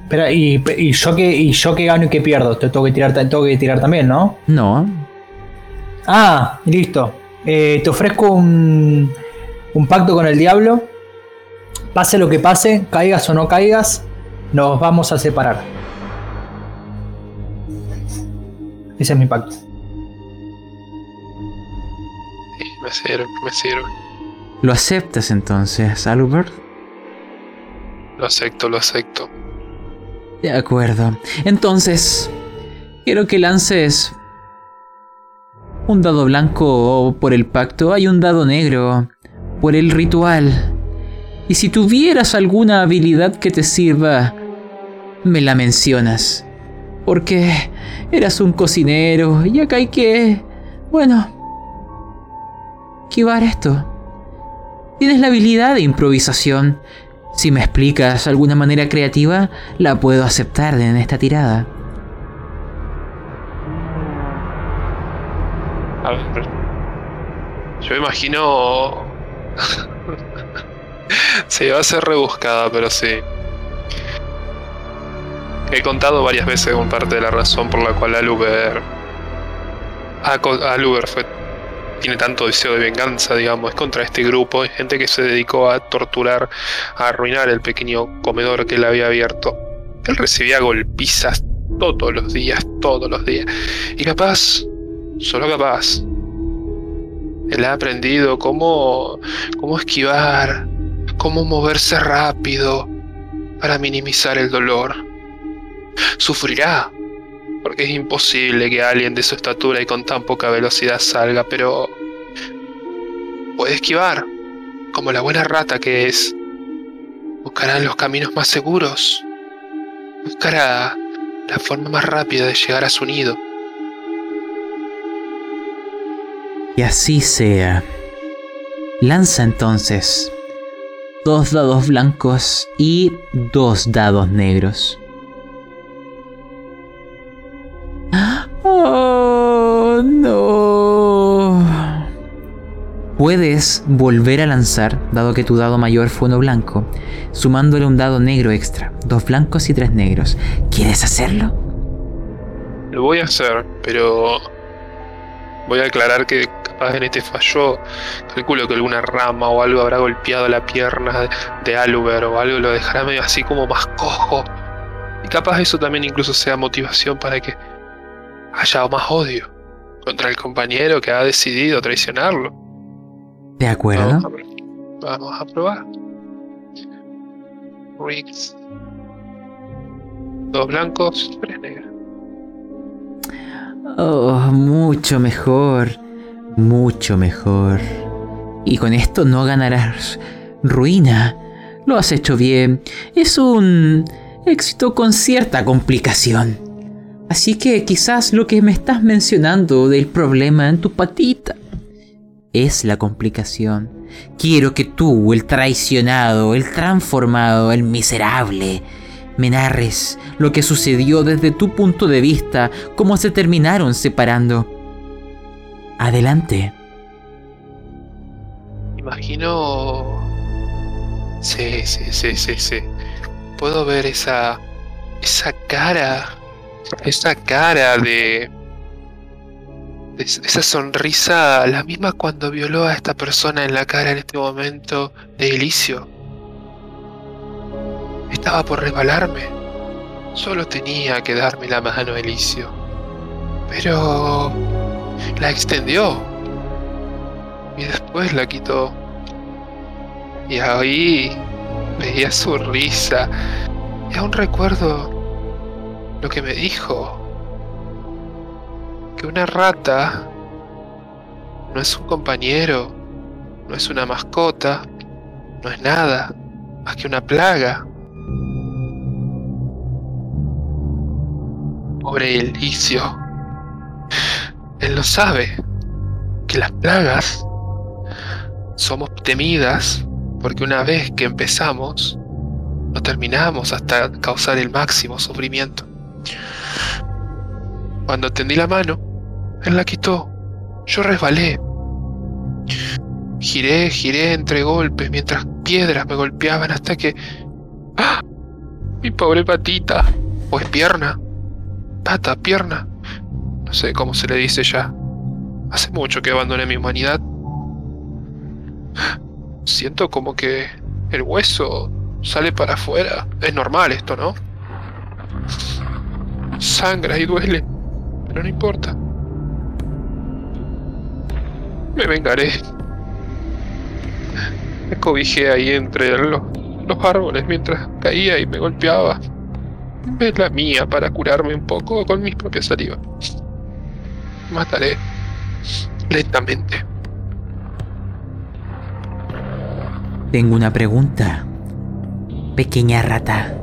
espera, y, y yo que y yo que gano y que pierdo, te tengo que tirar, te tengo que tirar también, ¿no? No, Ah, listo. Eh, te ofrezco un, un pacto con el diablo. Pase lo que pase, caigas o no caigas, nos vamos a separar. Ese es mi pacto. Sí, me sirve, me sirve. lo aceptas entonces, Albert. Lo acepto, lo acepto. De acuerdo. Entonces, quiero que lances un dado blanco por el pacto. Hay un dado negro por el ritual. Y si tuvieras alguna habilidad que te sirva, me la mencionas. Porque eras un cocinero y acá hay que... Bueno... Esquivar esto. Tienes la habilidad de improvisación. Si me explicas alguna manera creativa, la puedo aceptar en esta tirada. A ver. Yo imagino. Sí, va a ser rebuscada, pero sí. He contado varias veces con parte de la razón por la cual Aluber. Aluber fue. Tiene tanto deseo de venganza, digamos, es contra este grupo, es gente que se dedicó a torturar, a arruinar el pequeño comedor que él había abierto. Él recibía golpizas todos los días, todos los días. Y capaz, solo capaz, él ha aprendido cómo, cómo esquivar, cómo moverse rápido para minimizar el dolor. Sufrirá, porque es imposible que alguien de su estatura y con tan poca velocidad salga, pero puede esquivar, como la buena rata que es. Buscará los caminos más seguros. Buscará la forma más rápida de llegar a su nido. Y así sea. Lanza entonces dos dados blancos y dos dados negros. Oh, no. Puedes volver a lanzar, dado que tu dado mayor fue uno blanco, sumándole un dado negro extra, dos blancos y tres negros. ¿Quieres hacerlo? Lo voy a hacer, pero voy a aclarar que capaz en este falló. Calculo que alguna rama o algo habrá golpeado la pierna de, Aluber o algo lo dejará medio así como más cojo. Y capaz eso también incluso sea motivación para que haya más odio contra el compañero que ha decidido traicionarlo. De acuerdo. Vamos a, pr- vamos a probar. Riggs. Dos blancos, tres negros. Oh, mucho mejor. Mucho mejor. Y con esto no ganarás ruina. Lo has hecho bien. Es un éxito con cierta complicación. Así que quizás lo que me estás mencionando del problema en tu patita es la complicación. Quiero que tú, el traicionado, el transformado, el miserable, me narres lo que sucedió desde tu punto de vista, cómo se terminaron separando. Adelante. Imagino. Sí, sí, sí, sí, sí. Puedo ver esa. esa cara. Esa cara de. de es- esa sonrisa, la misma cuando violó a esta persona en la cara en este momento de Elicio. Estaba por resbalarme. Solo tenía que darme la mano Elicio. Pero. la extendió y después la quitó. Y ahí veía su risa. Y aún recuerdo lo que me dijo. Que una rata no es un compañero, no es una mascota, no es nada más que una plaga. Pobre Elicio. Él no sabe que las plagas somos temidas porque una vez que empezamos, no terminamos hasta causar el máximo sufrimiento. Cuando tendí la mano, él la quitó. Yo resbalé. Giré, giré entre golpes mientras piedras me golpeaban hasta que... ¡Ah! Mi pobre patita. ¿O es pierna? Pata, pierna. No sé cómo se le dice ya. Hace mucho que abandoné mi humanidad. Siento como que el hueso sale para afuera. Es normal esto, ¿no? Sangra y duele. Pero no importa. Me vengaré. Me cobijé ahí entre los, los árboles mientras caía y me golpeaba. Es la mía para curarme un poco con mis propias saliva. Mataré lentamente. Tengo una pregunta. Pequeña rata.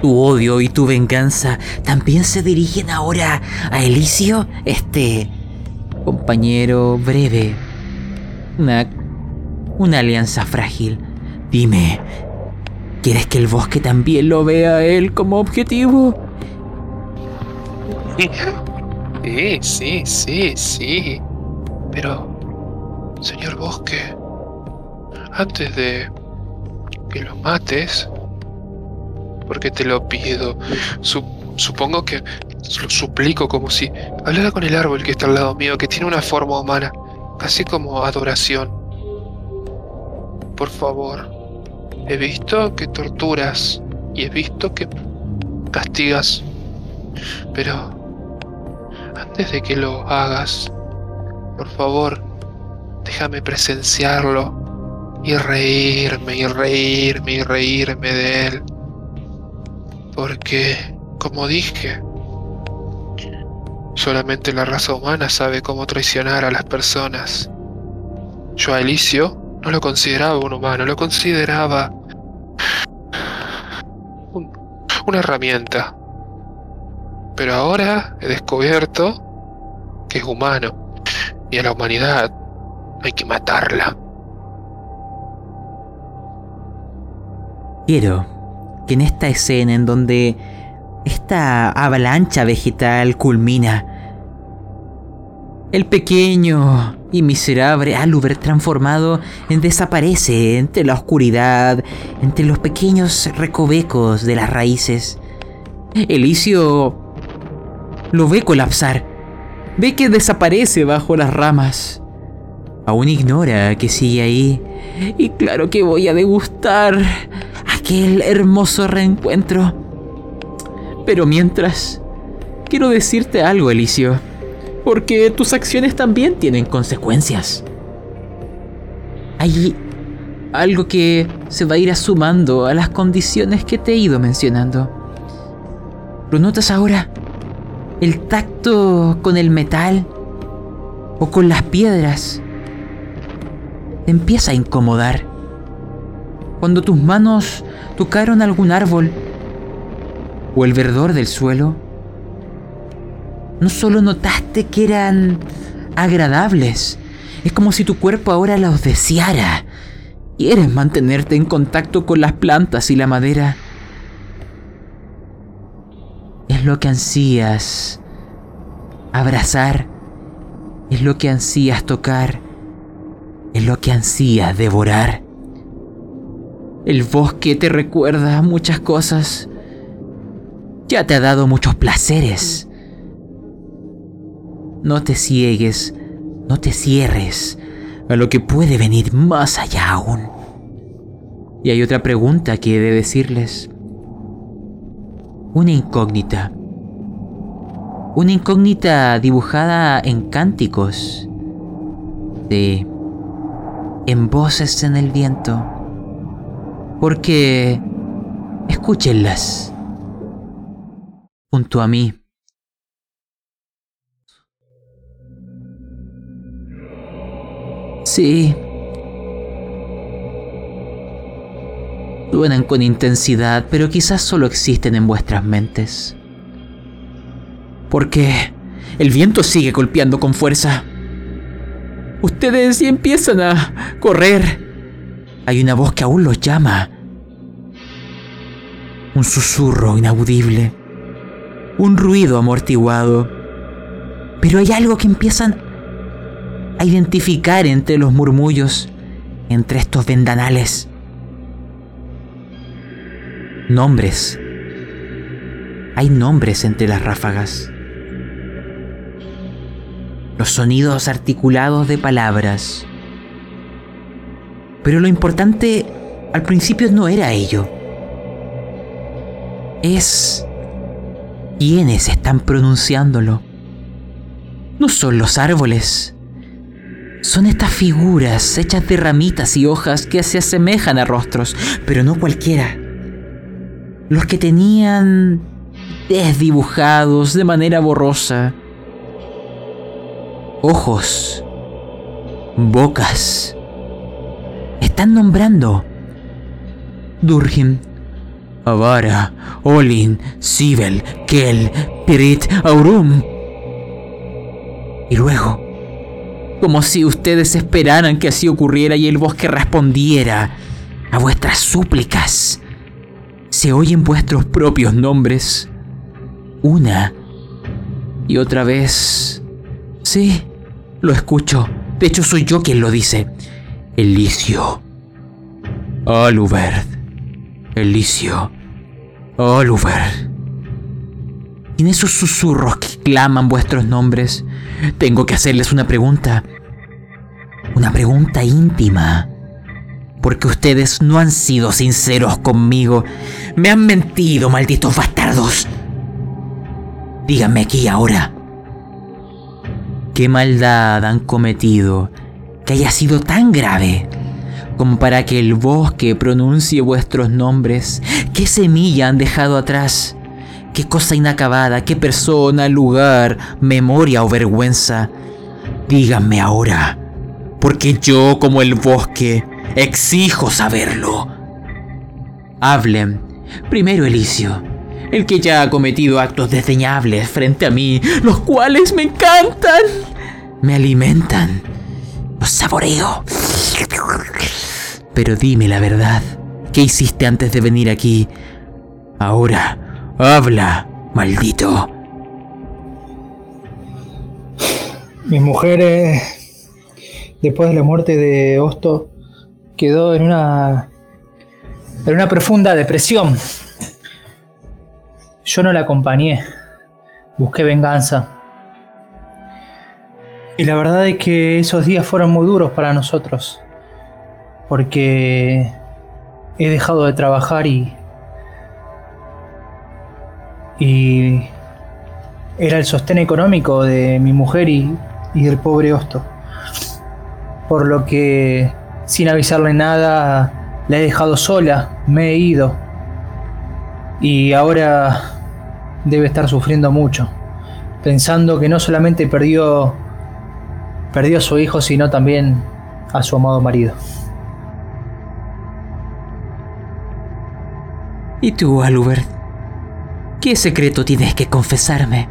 ¿Tu odio y tu venganza también se dirigen ahora a Elicio? Este compañero breve. Una, una alianza frágil. Dime, ¿quieres que el bosque también lo vea a él como objetivo? Sí, sí, sí, sí. Pero, señor Bosque, antes de que lo mates, porque te lo pido, su- supongo que lo suplico como si hablara con el árbol que está al lado mío, que tiene una forma humana, casi como adoración. Por favor, he visto que torturas y he visto que castigas, pero antes de que lo hagas, por favor, déjame presenciarlo y reírme y reírme y reírme de él. Porque, como dije, solamente la raza humana sabe cómo traicionar a las personas. Yo a Elicio no lo consideraba un humano, lo consideraba un- una herramienta. Pero ahora he descubierto que es humano. Y a la humanidad hay que matarla. Quiero que en esta escena en donde esta avalancha vegetal culmina, El pequeño y miserable Aluber transformado desaparece entre la oscuridad, entre los pequeños recovecos de las raíces. Elicio lo ve colapsar, ve que desaparece bajo las ramas. Aún ignora que sigue ahí y claro que voy a degustar aquel hermoso reencuentro. Pero mientras, quiero decirte algo, Elicio porque tus acciones también tienen consecuencias. Hay algo que se va a ir sumando a las condiciones que te he ido mencionando. ¿Lo notas ahora? El tacto con el metal o con las piedras te empieza a incomodar. Cuando tus manos tocaron algún árbol o el verdor del suelo, no solo notaste que eran agradables, es como si tu cuerpo ahora los deseara. Quieres mantenerte en contacto con las plantas y la madera. Es lo que ansías abrazar, es lo que ansías tocar, es lo que ansías devorar. El bosque te recuerda muchas cosas. Ya te ha dado muchos placeres. No te ciegues, no te cierres a lo que puede venir más allá aún. Y hay otra pregunta que he de decirles. Una incógnita. Una incógnita dibujada en cánticos. De... en voces en el viento. Porque... escúchenlas. Junto a mí. Sí. Suenan con intensidad, pero quizás solo existen en vuestras mentes. Porque el viento sigue golpeando con fuerza. Ustedes ya empiezan a correr. Hay una voz que aún los llama. Un susurro inaudible. Un ruido amortiguado. Pero hay algo que empiezan a identificar entre los murmullos, entre estos vendanales. Nombres. Hay nombres entre las ráfagas. Los sonidos articulados de palabras. Pero lo importante al principio no era ello. Es quiénes están pronunciándolo. No son los árboles, son estas figuras hechas de ramitas y hojas que se asemejan a rostros, pero no cualquiera. Los que tenían desdibujados de manera borrosa. Ojos. Bocas. Están nombrando. Durgim. Avara, Olin, Sibel, Kel, Pirit, Aurum. Y luego como si ustedes esperaran que así ocurriera y el bosque respondiera a vuestras súplicas. Se oyen vuestros propios nombres, una y otra vez. Sí, lo escucho. De hecho, soy yo quien lo dice. Elicio. Oluverd. Elicio. Oluverd. En esos susurros que claman vuestros nombres, tengo que hacerles una pregunta. Una pregunta íntima. Porque ustedes no han sido sinceros conmigo. Me han mentido, malditos bastardos. Díganme aquí ahora. ¿Qué maldad han cometido que haya sido tan grave como para que el bosque pronuncie vuestros nombres? ¿Qué semilla han dejado atrás? ¿Qué cosa inacabada? ¿Qué persona, lugar, memoria o vergüenza? Díganme ahora porque yo como el bosque exijo saberlo. Hablen. Primero Elicio, el que ya ha cometido actos desdeñables frente a mí, los cuales me encantan, me alimentan, los saboreo. Pero dime la verdad, ¿qué hiciste antes de venir aquí? Ahora, habla, maldito. Mi mujer, eh, después de la muerte de Osto, quedó en una, en una profunda depresión. Yo no la acompañé, busqué venganza. Y la verdad es que esos días fueron muy duros para nosotros, porque he dejado de trabajar y... Y era el sostén económico de mi mujer y, y del pobre Osto. Por lo que, sin avisarle nada, la he dejado sola, me he ido. Y ahora debe estar sufriendo mucho, pensando que no solamente perdió perdió a su hijo, sino también a su amado marido. ¿Y tú, Alubert? ¿Qué secreto tienes que confesarme?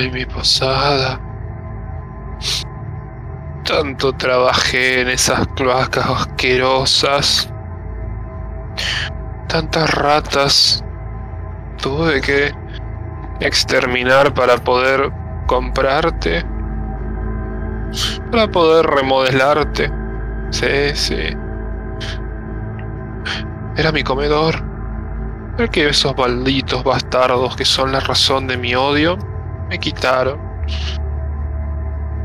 Ay, mi posada. Tanto trabajé en esas cloacas asquerosas. Tantas ratas. Tuve que exterminar para poder comprarte. Para poder remodelarte. Sí, sí. Era mi comedor. El que esos malditos bastardos que son la razón de mi odio me quitaron.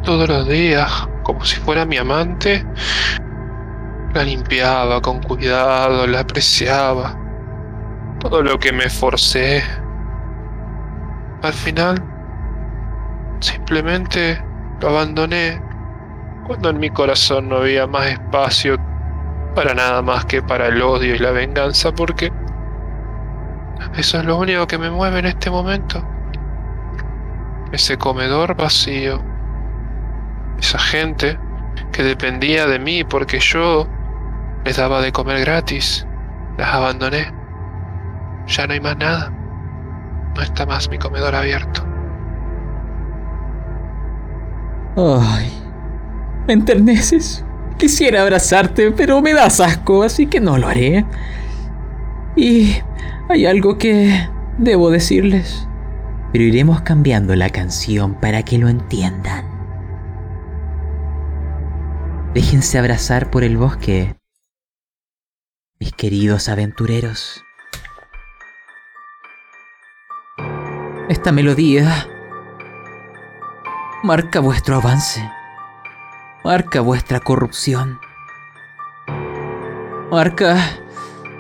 Todos los días, como si fuera mi amante, la limpiaba con cuidado, la apreciaba. Todo lo que me esforcé al final, simplemente lo abandoné cuando en mi corazón no había más espacio para nada más que para el odio y la venganza, porque eso es lo único que me mueve en este momento. Ese comedor vacío. Esa gente que dependía de mí porque yo les daba de comer gratis. Las abandoné. Ya no hay más nada. No está más mi comedor abierto. Ay, me enterneces. Quisiera abrazarte, pero me das asco, así que no lo haré. Y hay algo que debo decirles. Pero iremos cambiando la canción para que lo entiendan. Déjense abrazar por el bosque, mis queridos aventureros. Esta melodía marca vuestro avance, marca vuestra corrupción, marca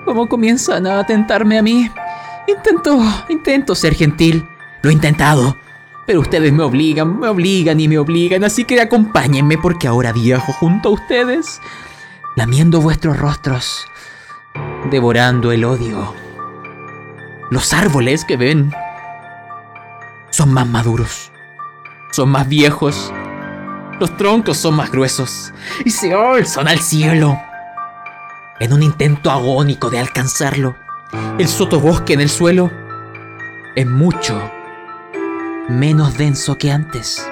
cómo comienzan a atentarme a mí. Intento, intento ser gentil, lo he intentado, pero ustedes me obligan, me obligan y me obligan, así que acompáñenme porque ahora viajo junto a ustedes, lamiendo vuestros rostros, devorando el odio. Los árboles que ven son más maduros, son más viejos, los troncos son más gruesos y se alzan al cielo. En un intento agónico de alcanzarlo, el sotobosque en el suelo es mucho menos denso que antes.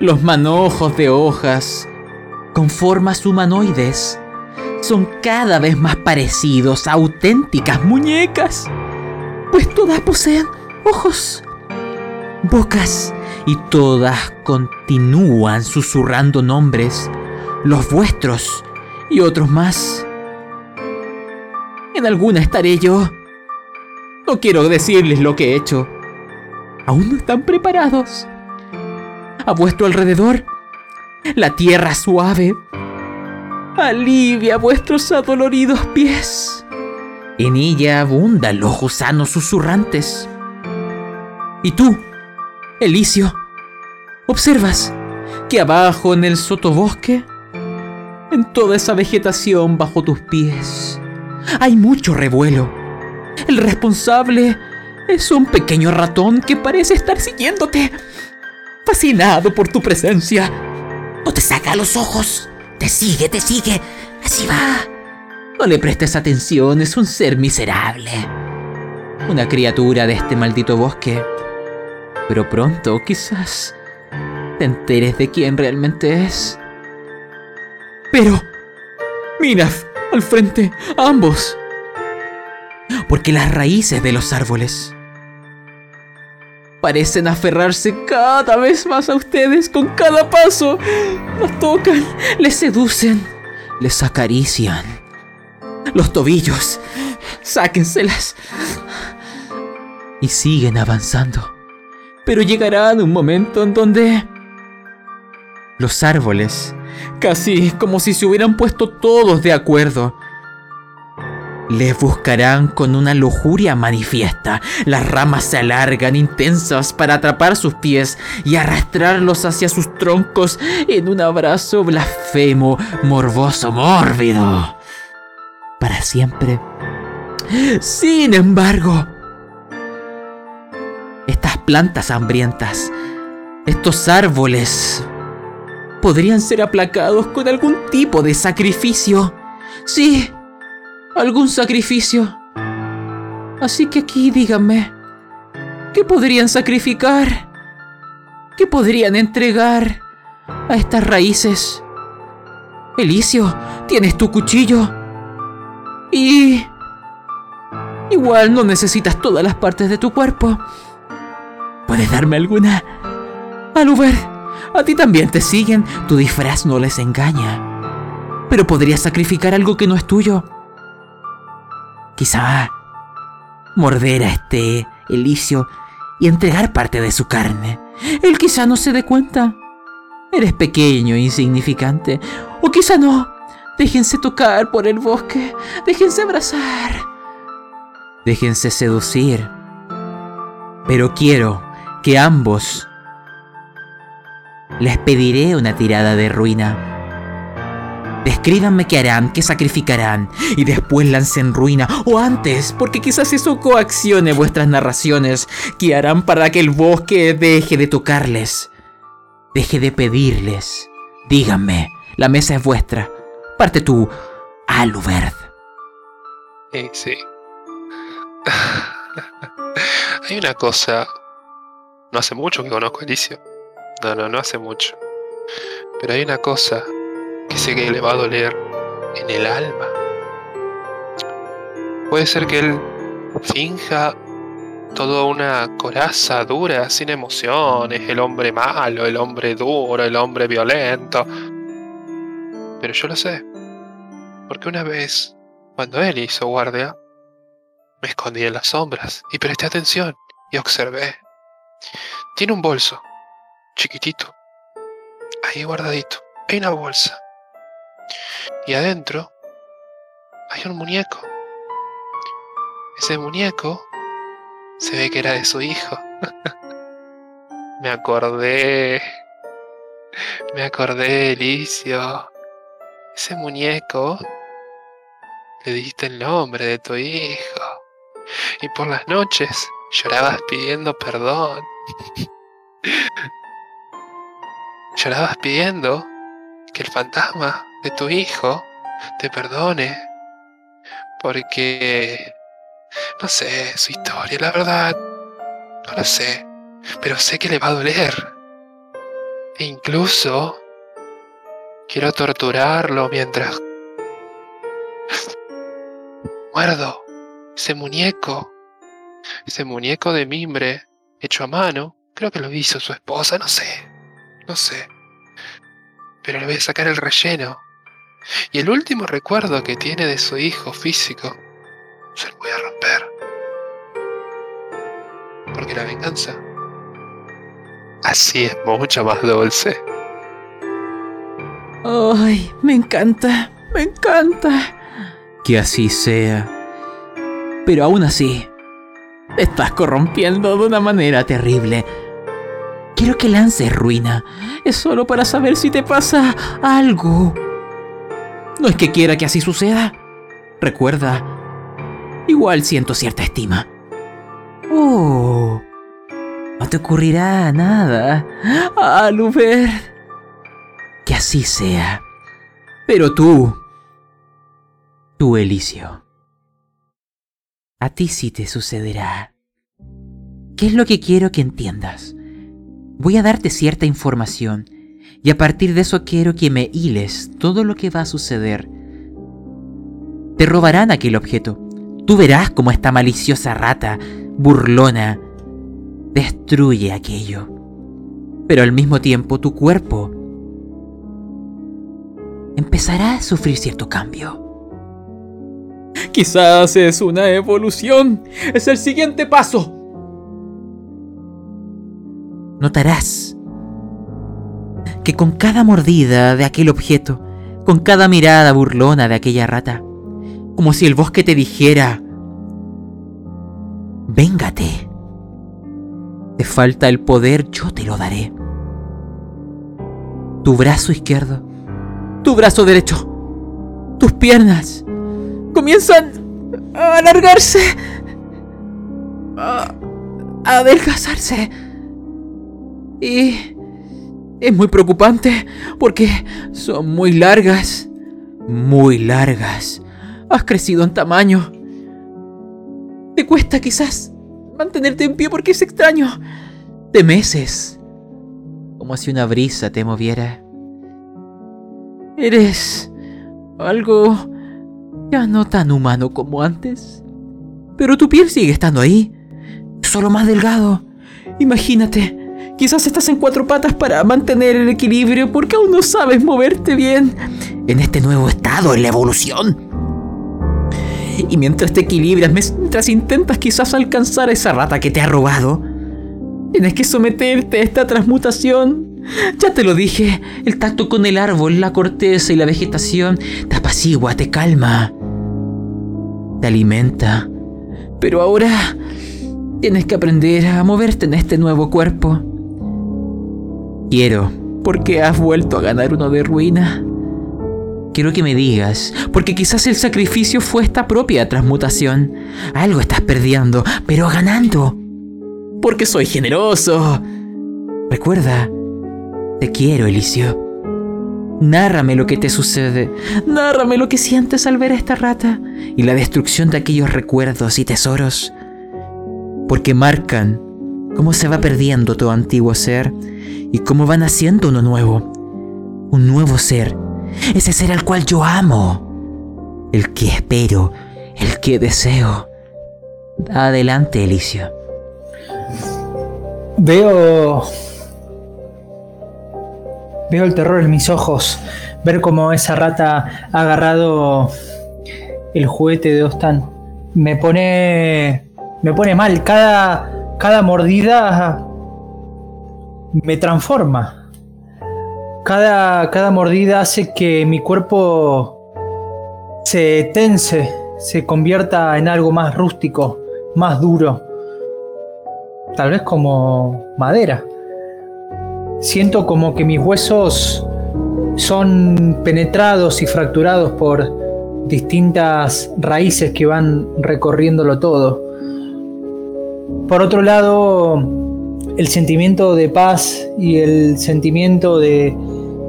Los manojos de hojas con formas humanoides son cada vez más parecidos a auténticas muñecas, pues todas poseen ojos bocas y todas continúan susurrando nombres, los vuestros y otros más. En alguna estaré yo. No quiero decirles lo que he hecho. Aún no están preparados. A vuestro alrededor, la tierra suave alivia vuestros adoloridos pies. En ella abundan los gusanos susurrantes. Y tú, Elicio, observas que abajo en el sotobosque, en toda esa vegetación bajo tus pies, hay mucho revuelo. El responsable es un pequeño ratón que parece estar siguiéndote, fascinado por tu presencia. No te saca los ojos, te sigue, te sigue, así va. No le prestes atención, es un ser miserable. Una criatura de este maldito bosque pero pronto quizás te enteres de quién realmente es. Pero, mira, al frente, ambos. Porque las raíces de los árboles parecen aferrarse cada vez más a ustedes con cada paso. Los tocan, les seducen, les acarician. Los tobillos, sáquenselas. Y siguen avanzando. Pero llegará un momento en donde los árboles, casi como si se hubieran puesto todos de acuerdo, les buscarán con una lujuria manifiesta. Las ramas se alargan intensas para atrapar sus pies y arrastrarlos hacia sus troncos en un abrazo blasfemo, morboso, mórbido. Para siempre. Sin embargo, estas plantas hambrientas, estos árboles, podrían ser aplacados con algún tipo de sacrificio. Sí, algún sacrificio. Así que aquí díganme, ¿qué podrían sacrificar? ¿Qué podrían entregar a estas raíces? Elicio, tienes tu cuchillo. Y... Igual no necesitas todas las partes de tu cuerpo. ¿Puedes darme alguna? Aluber, a ti también te siguen, tu disfraz no les engaña. Pero podrías sacrificar algo que no es tuyo. Quizá morder a este Elicio y entregar parte de su carne. Él quizá no se dé cuenta. Eres pequeño e insignificante. O quizá no. Déjense tocar por el bosque. Déjense abrazar. Déjense seducir. Pero quiero que ambos les pediré una tirada de ruina Descríbanme qué harán, qué sacrificarán, y después lancen ruina, o antes, porque quizás eso coaccione vuestras narraciones, qué harán para que el bosque deje de tocarles, deje de pedirles. Díganme, la mesa es vuestra. Parte tú, Alubert. Sí, sí. Hay una cosa. No hace mucho que conozco a Alicia. No, no, no hace mucho. Pero hay una cosa que sé que le va a doler en el alma. Puede ser que él finja toda una coraza dura, sin emociones, el hombre malo, el hombre duro, el hombre violento. Pero yo lo sé, porque una vez, cuando él hizo guardia, me escondí en las sombras y presté atención y observé. Tiene un bolso, chiquitito, ahí guardadito. Hay una bolsa. Y adentro hay un muñeco. Ese muñeco se ve que era de su hijo. me acordé. Me acordé, Elicio. Ese muñeco le diste el nombre de tu hijo. Y por las noches llorabas pidiendo perdón. llorabas pidiendo que el fantasma de tu hijo te perdone. Porque... No sé su historia, la verdad. No lo sé. Pero sé que le va a doler. E incluso... Quiero torturarlo mientras... Muerdo. Ese muñeco. Ese muñeco de mimbre hecho a mano. Creo que lo hizo su esposa, no sé. No sé. Pero le voy a sacar el relleno. Y el último recuerdo que tiene de su hijo físico, se lo voy a romper. Porque la venganza así es mucho más dulce. Ay, me encanta, me encanta. Que así sea. Pero aún así, te estás corrompiendo de una manera terrible. Quiero que lances ruina. Es solo para saber si te pasa algo. No es que quiera que así suceda. Recuerda, igual siento cierta estima. Oh, no te ocurrirá nada. Aluber. Que así sea. Pero tú, tú, Elicio, a ti sí te sucederá. ¿Qué es lo que quiero que entiendas? Voy a darte cierta información y a partir de eso quiero que me hiles todo lo que va a suceder. Te robarán aquel objeto. Tú verás cómo esta maliciosa rata, burlona, destruye aquello. Pero al mismo tiempo tu cuerpo empezará a sufrir cierto cambio. Quizás es una evolución. Es el siguiente paso. Notarás que con cada mordida de aquel objeto, con cada mirada burlona de aquella rata, como si el bosque te dijera, véngate. Te falta el poder, yo te lo daré. Tu brazo izquierdo, tu brazo derecho, tus piernas comienzan a alargarse, a, adelgazarse. Y es muy preocupante porque son muy largas, muy largas. Has crecido en tamaño. Te cuesta quizás mantenerte en pie porque es extraño. Te meces, como si una brisa te moviera. Eres algo ya no tan humano como antes. Pero tu piel sigue estando ahí, solo más delgado. Imagínate, quizás estás en cuatro patas para mantener el equilibrio porque aún no sabes moverte bien en este nuevo estado en la evolución. Y mientras te equilibras, mientras intentas quizás alcanzar a esa rata que te ha robado, tienes que someterte a esta transmutación. Ya te lo dije, el tacto con el árbol, la corteza y la vegetación te apacigua, te calma, te alimenta. Pero ahora tienes que aprender a moverte en este nuevo cuerpo. Quiero, porque has vuelto a ganar uno de ruina. Quiero que me digas, porque quizás el sacrificio fue esta propia transmutación. Algo estás perdiendo, pero ganando. Porque soy generoso. Recuerda, te quiero, Elicio. Nárrame lo que te sucede. Nárrame lo que sientes al ver a esta rata y la destrucción de aquellos recuerdos y tesoros. Porque marcan cómo se va perdiendo tu antiguo ser y cómo va naciendo uno nuevo. Un nuevo ser ese ser al cual yo amo, el que espero, el que deseo. Adelante, Elicio. Veo. Veo el terror en mis ojos. Ver cómo esa rata ha agarrado el juguete de Ostan. Me pone. Me pone mal. Cada. Cada mordida. Me transforma. Cada, cada mordida hace que mi cuerpo se tense, se convierta en algo más rústico, más duro, tal vez como madera. Siento como que mis huesos son penetrados y fracturados por distintas raíces que van recorriéndolo todo. Por otro lado, el sentimiento de paz y el sentimiento de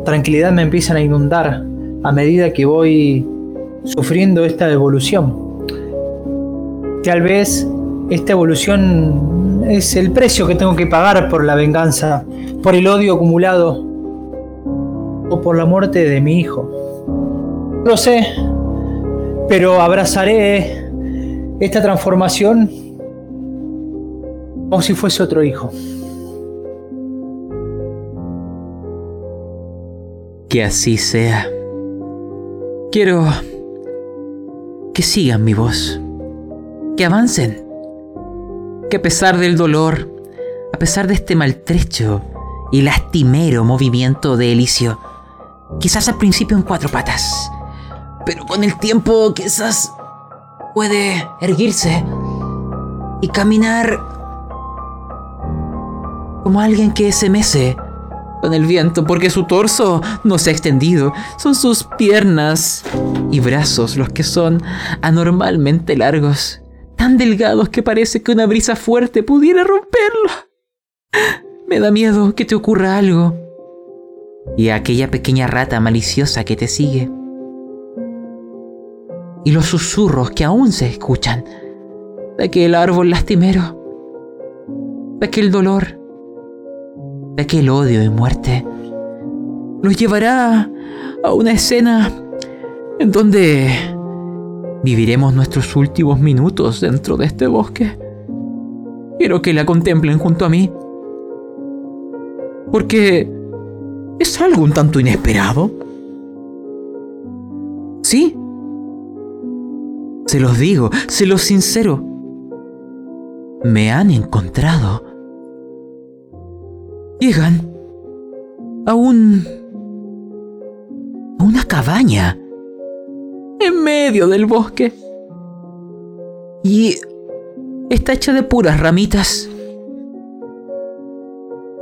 tranquilidad me empiezan a inundar a medida que voy sufriendo esta evolución. Tal vez esta evolución es el precio que tengo que pagar por la venganza, por el odio acumulado o por la muerte de mi hijo. Lo sé, pero abrazaré esta transformación como si fuese otro hijo. Que así sea. Quiero que sigan mi voz, que avancen, que a pesar del dolor, a pesar de este maltrecho y lastimero movimiento de Elicio, quizás al principio en cuatro patas, pero con el tiempo quizás puede erguirse y caminar como alguien que se mece con el viento porque su torso no se ha extendido. Son sus piernas y brazos los que son anormalmente largos, tan delgados que parece que una brisa fuerte pudiera romperlo. Me da miedo que te ocurra algo. Y a aquella pequeña rata maliciosa que te sigue. Y los susurros que aún se escuchan de aquel árbol lastimero, de aquel dolor de aquel odio y muerte, nos llevará a una escena en donde viviremos nuestros últimos minutos dentro de este bosque. quiero que la contemplen junto a mí. Porque es algo un tanto inesperado. Sí. Se los digo, se los sincero. Me han encontrado. Llegan a un... a una cabaña en medio del bosque. Y está hecha de puras ramitas,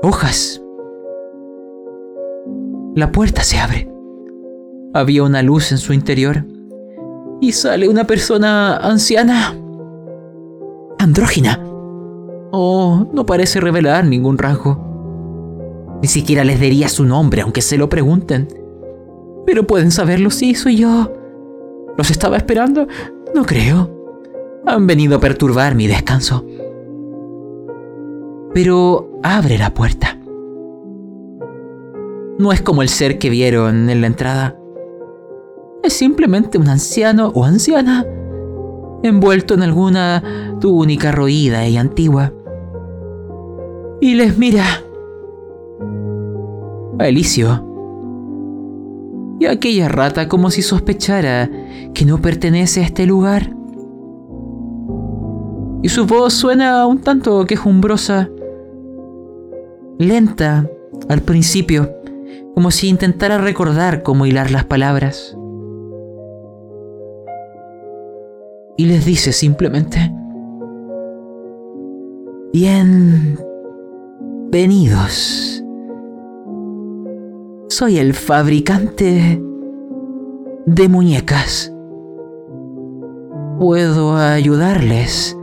hojas. La puerta se abre. Había una luz en su interior y sale una persona anciana, andrógina. Oh, no parece revelar ningún rasgo. Ni siquiera les diría su nombre, aunque se lo pregunten. Pero pueden saberlo, sí, soy yo. ¿Los estaba esperando? No creo. Han venido a perturbar mi descanso. Pero abre la puerta. No es como el ser que vieron en la entrada. Es simplemente un anciano o anciana envuelto en alguna túnica roída y antigua. Y les mira. A Elicio y aquella rata como si sospechara que no pertenece a este lugar. Y su voz suena un tanto quejumbrosa, lenta al principio, como si intentara recordar cómo hilar las palabras. Y les dice simplemente, bienvenidos. Soy el fabricante de muñecas. Puedo ayudarles,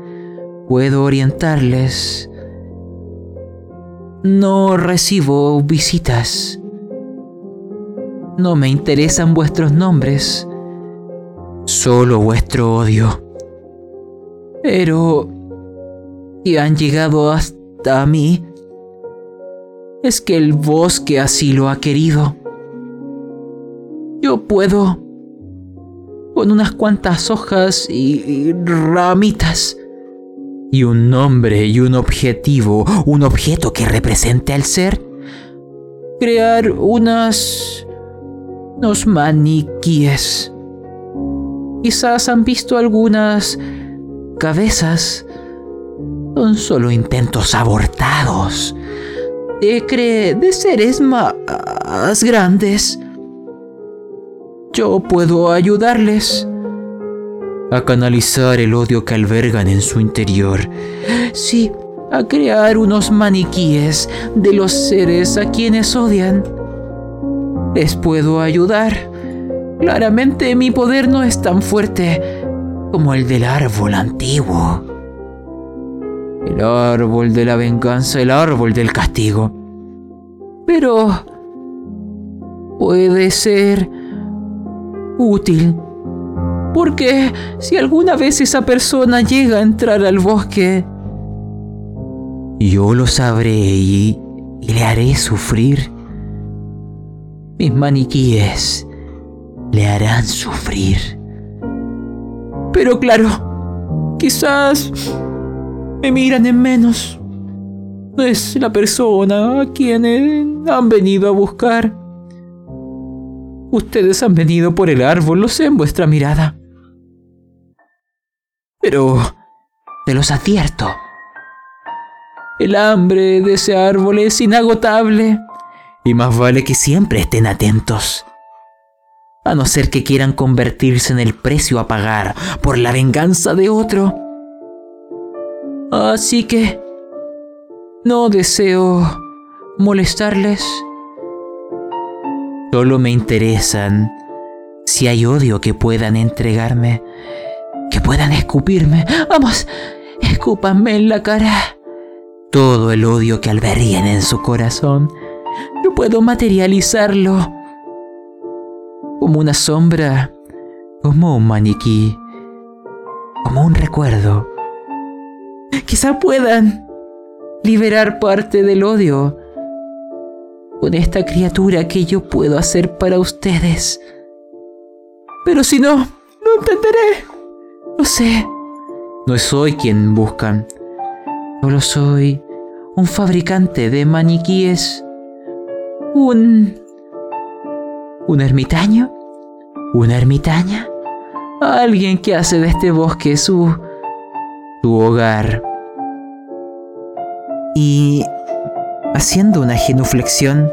puedo orientarles. No recibo visitas. No me interesan vuestros nombres, solo vuestro odio. Pero si han llegado hasta mí, es que el bosque así lo ha querido. Yo puedo, con unas cuantas hojas y, ramitas, y un nombre y un objetivo, un objeto que represente al ser, crear unas... unos maniquíes. Quizás han visto algunas cabezas. Son solo intentos abortados de, cree de seres más grandes. Yo puedo ayudarles a canalizar el odio que albergan en su interior. Sí, a crear unos maniquíes de los seres a quienes odian. Les puedo ayudar. Claramente mi poder no es tan fuerte como el del árbol antiguo. El árbol de la venganza, el árbol del castigo. Pero puede ser útil. Porque si alguna vez esa persona llega a entrar al bosque, yo lo sabré y, y le haré sufrir. Mis maniquíes le harán sufrir. Pero claro, quizás me miran en menos. No es la persona a quien han venido a buscar. Ustedes han venido por el árbol, lo sé en vuestra mirada. Pero te los advierto. El hambre de ese árbol es inagotable y más vale que siempre estén atentos. A no ser que quieran convertirse en el precio a pagar por la venganza de otro. Así que no deseo molestarles. Solo me interesan si hay odio que puedan entregarme, que puedan escupirme. Vamos, escúpanme en la cara. Todo el odio que alberguen en su corazón. Yo puedo materializarlo como una sombra, como un maniquí, como un recuerdo Quizá puedan liberar parte del odio con esta criatura que yo puedo hacer para ustedes. Pero si no, no entenderé. No sé. No soy quien buscan. Solo soy un fabricante de maniquíes. Un... ¿Un ermitaño? ¿Una ermitaña? Alguien que hace de este bosque su... su hogar. Y... haciendo una genuflexión,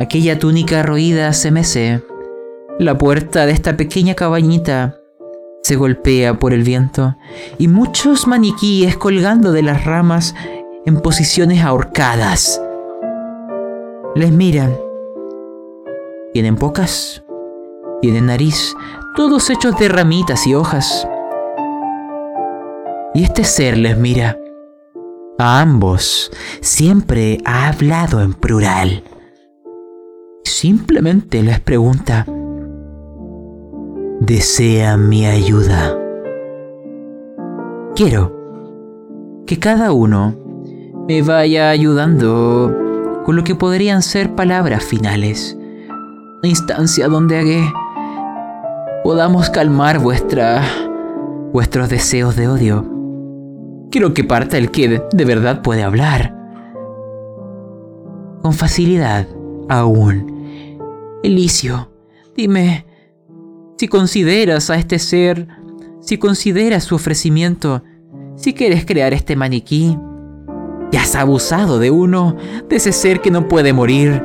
aquella túnica roída se mece. La puerta de esta pequeña cabañita se golpea por el viento y muchos maniquíes colgando de las ramas en posiciones ahorcadas. Les miran. Tienen pocas, tienen nariz, todos hechos de ramitas y hojas. Y este ser les mira. A ambos siempre ha hablado en plural. Simplemente les pregunta, desea mi ayuda. Quiero que cada uno me vaya ayudando con lo que podrían ser palabras finales, una instancia donde podamos calmar vuestra, vuestros deseos de odio. Quiero que parta el que de verdad puede hablar. Con facilidad, aún. Elicio, dime, si consideras a este ser, si consideras su ofrecimiento, si quieres crear este maniquí, ya has abusado de uno, de ese ser que no puede morir.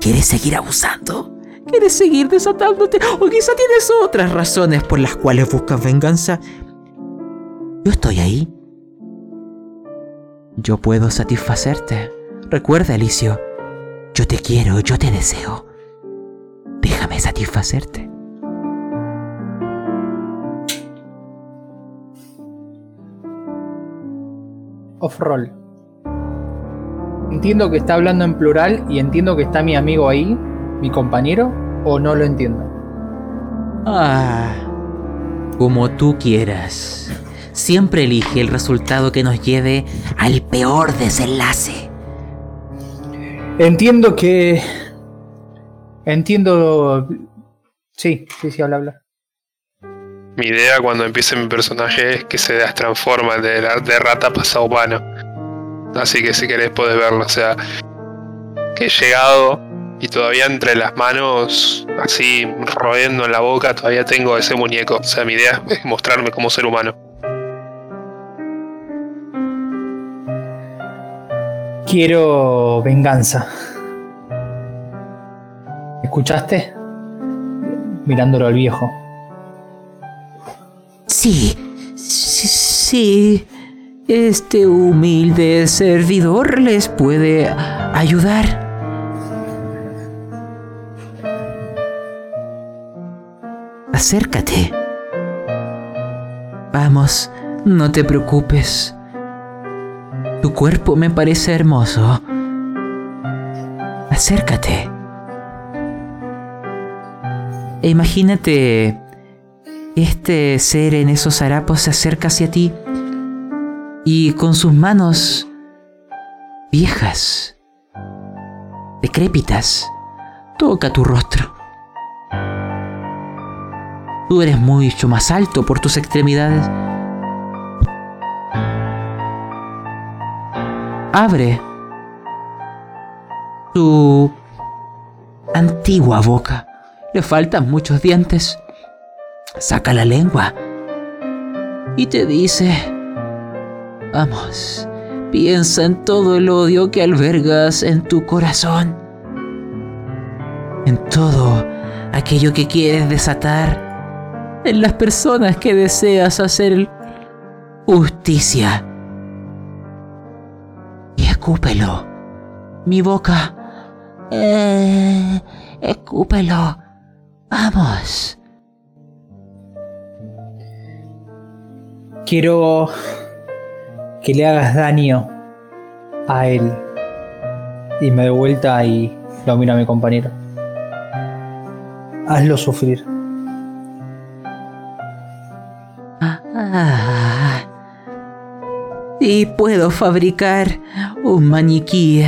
¿Quieres seguir abusando? ¿Quieres seguir desatándote? ¿O quizá tienes otras razones por las cuales buscas venganza? Yo estoy ahí. Yo puedo satisfacerte. Recuerda, Alicio, yo te quiero, yo te deseo. Déjame satisfacerte. off-roll. Entiendo que está hablando en plural y entiendo que está mi amigo ahí, mi compañero, o no lo entiendo. Ah, como tú quieras. Siempre elige el resultado que nos lleve al peor desenlace. Entiendo que... Entiendo... Sí, sí, sí, habla, habla. Mi idea cuando empiece mi personaje es que se transforma de, de rata pasado humano. Así que si querés podés verlo. O sea, que he llegado y todavía entre las manos, así roendo en la boca, todavía tengo ese muñeco. O sea, mi idea es mostrarme como ser humano. Quiero venganza. ¿Escuchaste? Mirándolo al viejo. Sí, sí, Este humilde servidor les puede ayudar. Acércate. Vamos, no te preocupes. Tu cuerpo me parece hermoso. Acércate. E imagínate este ser en esos harapos se acerca hacia ti y con sus manos viejas, decrépitas, toca tu rostro. Tú eres mucho más alto por tus extremidades. Abre tu antigua boca. Le faltan muchos dientes saca la lengua y te dice, vamos, piensa en todo el odio que albergas en tu corazón, en todo aquello que quieres desatar, en las personas que deseas hacer justicia. Y escúpelo, mi boca, eh, escúpelo, vamos. Quiero que le hagas daño a él. Y me doy vuelta y lo miro a mi compañero. Hazlo sufrir. Ah, y puedo fabricar un maniquí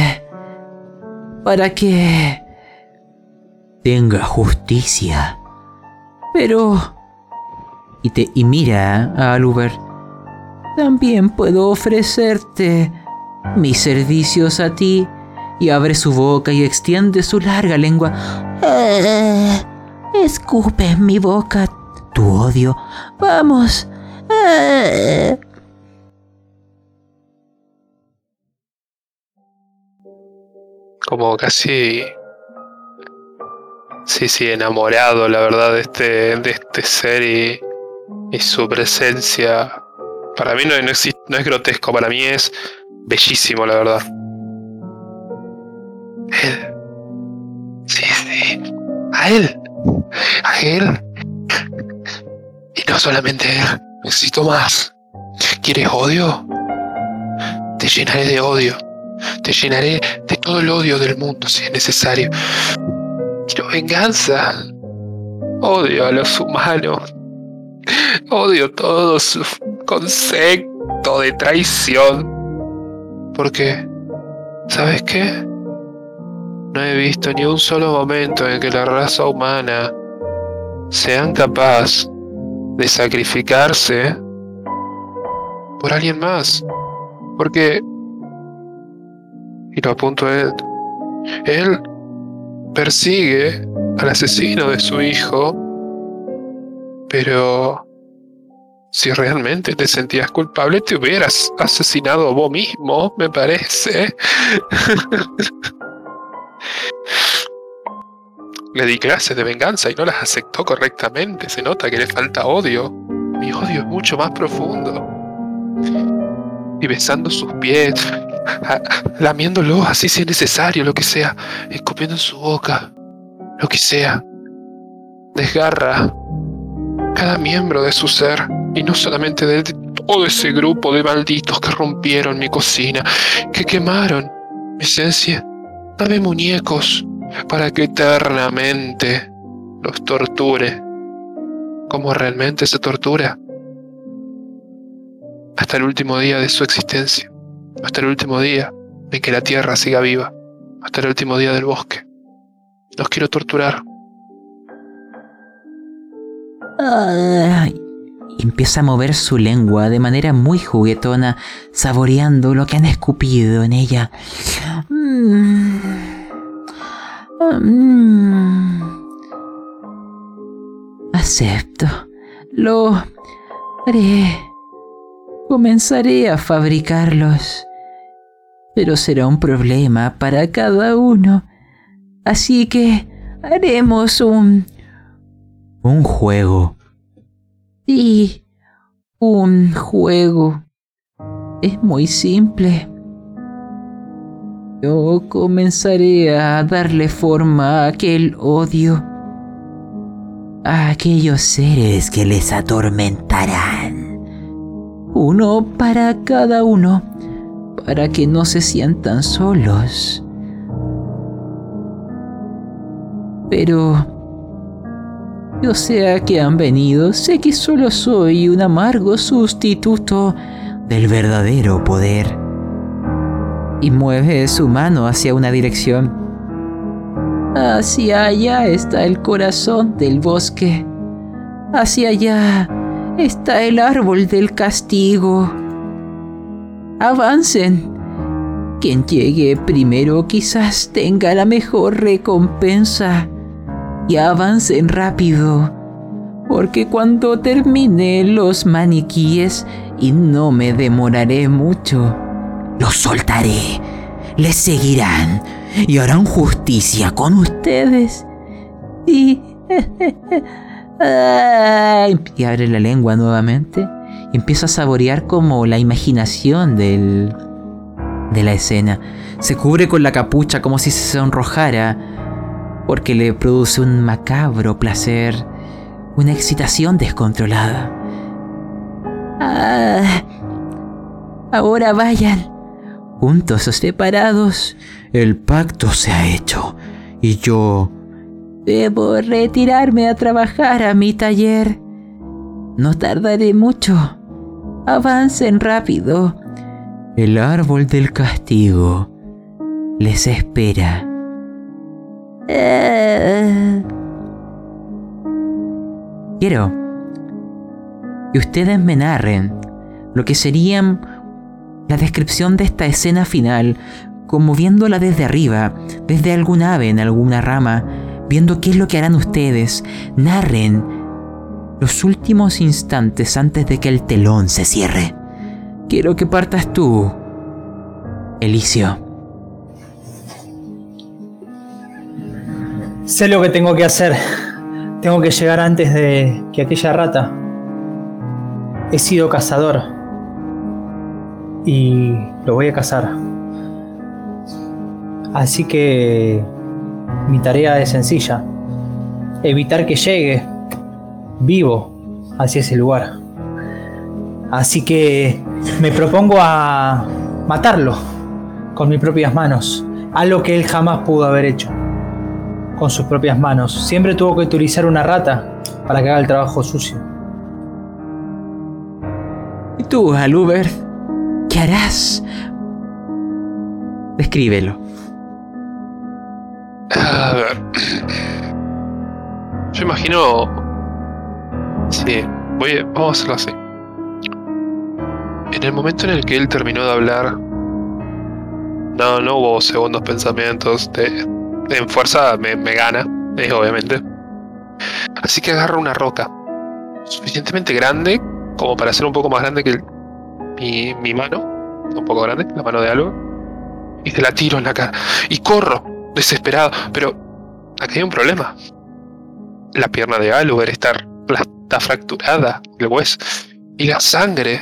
para que tenga justicia. Pero... Y, te, y mira a Aluber también puedo ofrecerte mis servicios a ti. Y abre su boca y extiende su larga lengua. Eh, escupe en mi boca tu odio. Vamos. Eh. Como casi. Sí, sí, enamorado, la verdad, de este, de este ser y, y su presencia. Para mí no, no, existe, no es grotesco, para mí es bellísimo, la verdad. Él. Sí, sí. A él. A él. Y no solamente él. Necesito más. ¿Quieres odio? Te llenaré de odio. Te llenaré de todo el odio del mundo si es necesario. Quiero venganza. Odio a los humanos. Odio todo su concepto de traición. Porque, ¿sabes qué? No he visto ni un solo momento en que la raza humana sean capaz de sacrificarse por alguien más. Porque, y lo apunto a él, él persigue al asesino de su hijo, pero si realmente te sentías culpable, te hubieras asesinado a vos mismo, me parece. Le di clases de venganza y no las aceptó correctamente. Se nota que le falta odio. Mi odio es mucho más profundo. Y besando sus pies, lamiéndolo así si es necesario, lo que sea, escupiendo en su boca, lo que sea. Desgarra cada miembro de su ser, y no solamente de todo ese grupo de malditos que rompieron mi cocina, que quemaron mi esencia. Dame muñecos para que eternamente los torture, como realmente se tortura, hasta el último día de su existencia, hasta el último día en que la tierra siga viva, hasta el último día del bosque. Los quiero torturar. empieza a mover su lengua de manera muy juguetona, saboreando lo que han escupido en ella. Mm. Mm. Acepto. Lo haré. Comenzaré a fabricarlos. Pero será un problema para cada uno. Así que haremos un... Un juego. Sí, un juego. Es muy simple. Yo comenzaré a darle forma a aquel odio, a aquellos seres que les atormentarán. Uno para cada uno, para que no se sientan solos. Pero, yo sea que han venido, sé que solo soy un amargo sustituto del verdadero poder y mueve su mano hacia una dirección. Hacia allá está el corazón del bosque. Hacia allá está el árbol del castigo. Avancen. Quien llegue primero quizás tenga la mejor recompensa. Y avancen rápido. Porque cuando termine los maniquíes, y no me demoraré mucho, los soltaré, les seguirán y harán justicia con ustedes. Y... y abre la lengua nuevamente y empieza a saborear como la imaginación del, de la escena. Se cubre con la capucha como si se sonrojara porque le produce un macabro placer, una excitación descontrolada. Ah, ahora vayan juntos o separados, el pacto se ha hecho y yo debo retirarme a trabajar a mi taller. No tardaré mucho. Avancen rápido. El árbol del castigo les espera. Eh. Quiero que ustedes me narren lo que sería la descripción de esta escena final, como viéndola desde arriba, desde algún ave en alguna rama, viendo qué es lo que harán ustedes, narren los últimos instantes antes de que el telón se cierre. Quiero que partas tú, Elicio. Sé lo que tengo que hacer. Tengo que llegar antes de que aquella rata. He sido cazador. Y lo voy a cazar. Así que mi tarea es sencilla. Evitar que llegue vivo hacia ese lugar. Así que me propongo a matarlo con mis propias manos. Algo que él jamás pudo haber hecho con sus propias manos. Siempre tuvo que utilizar una rata para que haga el trabajo sucio. ¿Y tú, Aluber? ¿Qué harás? Descríbelo. A ver. Yo imagino. Sí, voy vamos a hacerlo así. En el momento en el que él terminó de hablar, no, no hubo segundos pensamientos. De, en fuerza me, gana, es obviamente. Así que agarro una roca suficientemente grande como para ser un poco más grande que mi, mano, un poco grande, la mano de algo, y se la tiro en la cara. Y corro, desesperado, pero aquí hay un problema. La pierna de Aluber está, la- está fracturada, el hueso, y la sangre,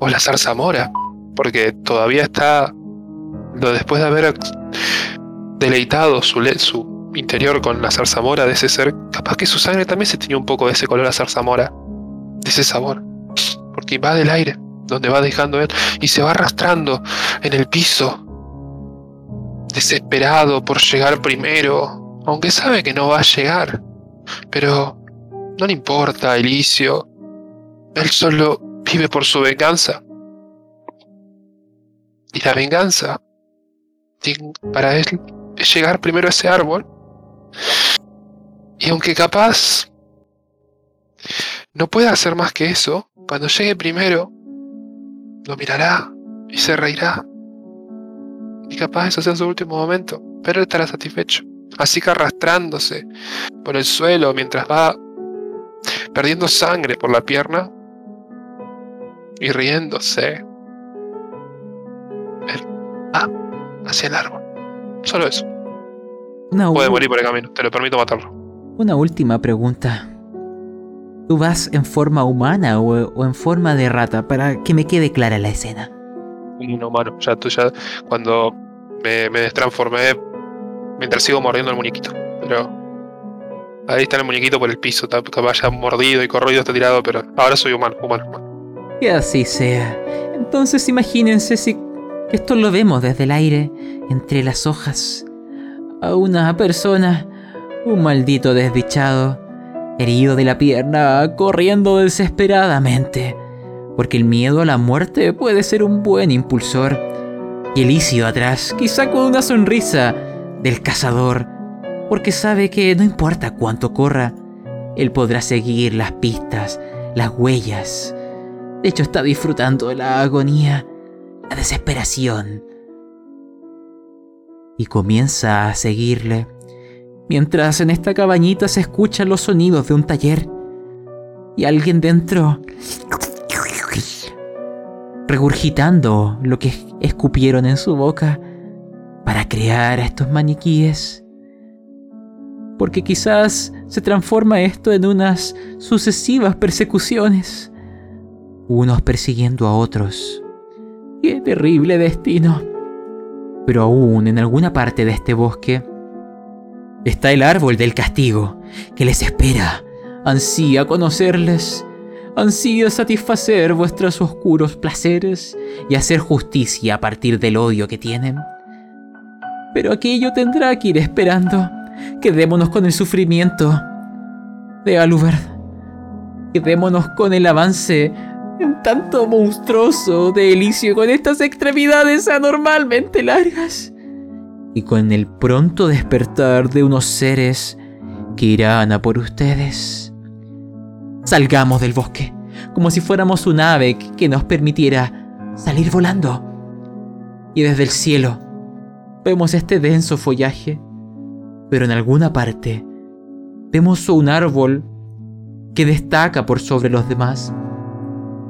o la zarzamora, porque todavía está, después de haber deleitado su, su interior con la zarzamora de ese ser, capaz que su sangre también se tenía un poco de ese color a zarzamora, de ese sabor, porque va del aire, donde va dejando él, y se va arrastrando en el piso, desesperado por llegar primero, aunque sabe que no va a llegar, pero no le importa, Elicio, él solo vive por su venganza. Y la venganza, para él, es llegar primero a ese árbol. Y aunque capaz no pueda hacer más que eso, cuando llegue primero, lo mirará y se reirá. Y capaz eso sea su último momento, pero él estará satisfecho. Así que arrastrándose por el suelo mientras va perdiendo sangre por la pierna y riéndose, va hacia el árbol. Solo eso. Una, Puede morir por el camino, te lo permito matarlo. una última pregunta. ¿Tú vas en forma humana o, o en forma de rata para que me quede clara la escena? Un humano. Ya tú ya cuando me, me destransformé mientras sigo mordiendo el muñequito. Pero ahí está el muñequito por el piso, capaz ya mordido y corroído está tirado, pero ahora soy humano, humano, humano. Que así sea. Entonces imagínense si esto lo vemos desde el aire, entre las hojas, a una persona, un maldito desdichado, herido de la pierna, corriendo desesperadamente, porque el miedo a la muerte puede ser un buen impulsor. Y Elicio atrás, quizá con una sonrisa del cazador, porque sabe que no importa cuánto corra, él podrá seguir las pistas, las huellas, de hecho, está disfrutando de la agonía, la desesperación. Y comienza a seguirle, mientras en esta cabañita se escuchan los sonidos de un taller. Y alguien dentro... regurgitando lo que escupieron en su boca para crear a estos maniquíes. Porque quizás se transforma esto en unas sucesivas persecuciones unos persiguiendo a otros. ¡Qué terrible destino! Pero aún en alguna parte de este bosque está el árbol del castigo que les espera. Ansía conocerles, ansía satisfacer vuestros oscuros placeres y hacer justicia a partir del odio que tienen. Pero aquello tendrá que ir esperando. Quedémonos con el sufrimiento de Aluber. Quedémonos con el avance un tanto monstruoso de Elicio con estas extremidades anormalmente largas y con el pronto despertar de unos seres que irán a por ustedes. Salgamos del bosque, como si fuéramos un ave que nos permitiera salir volando. Y desde el cielo vemos este denso follaje, pero en alguna parte vemos un árbol que destaca por sobre los demás.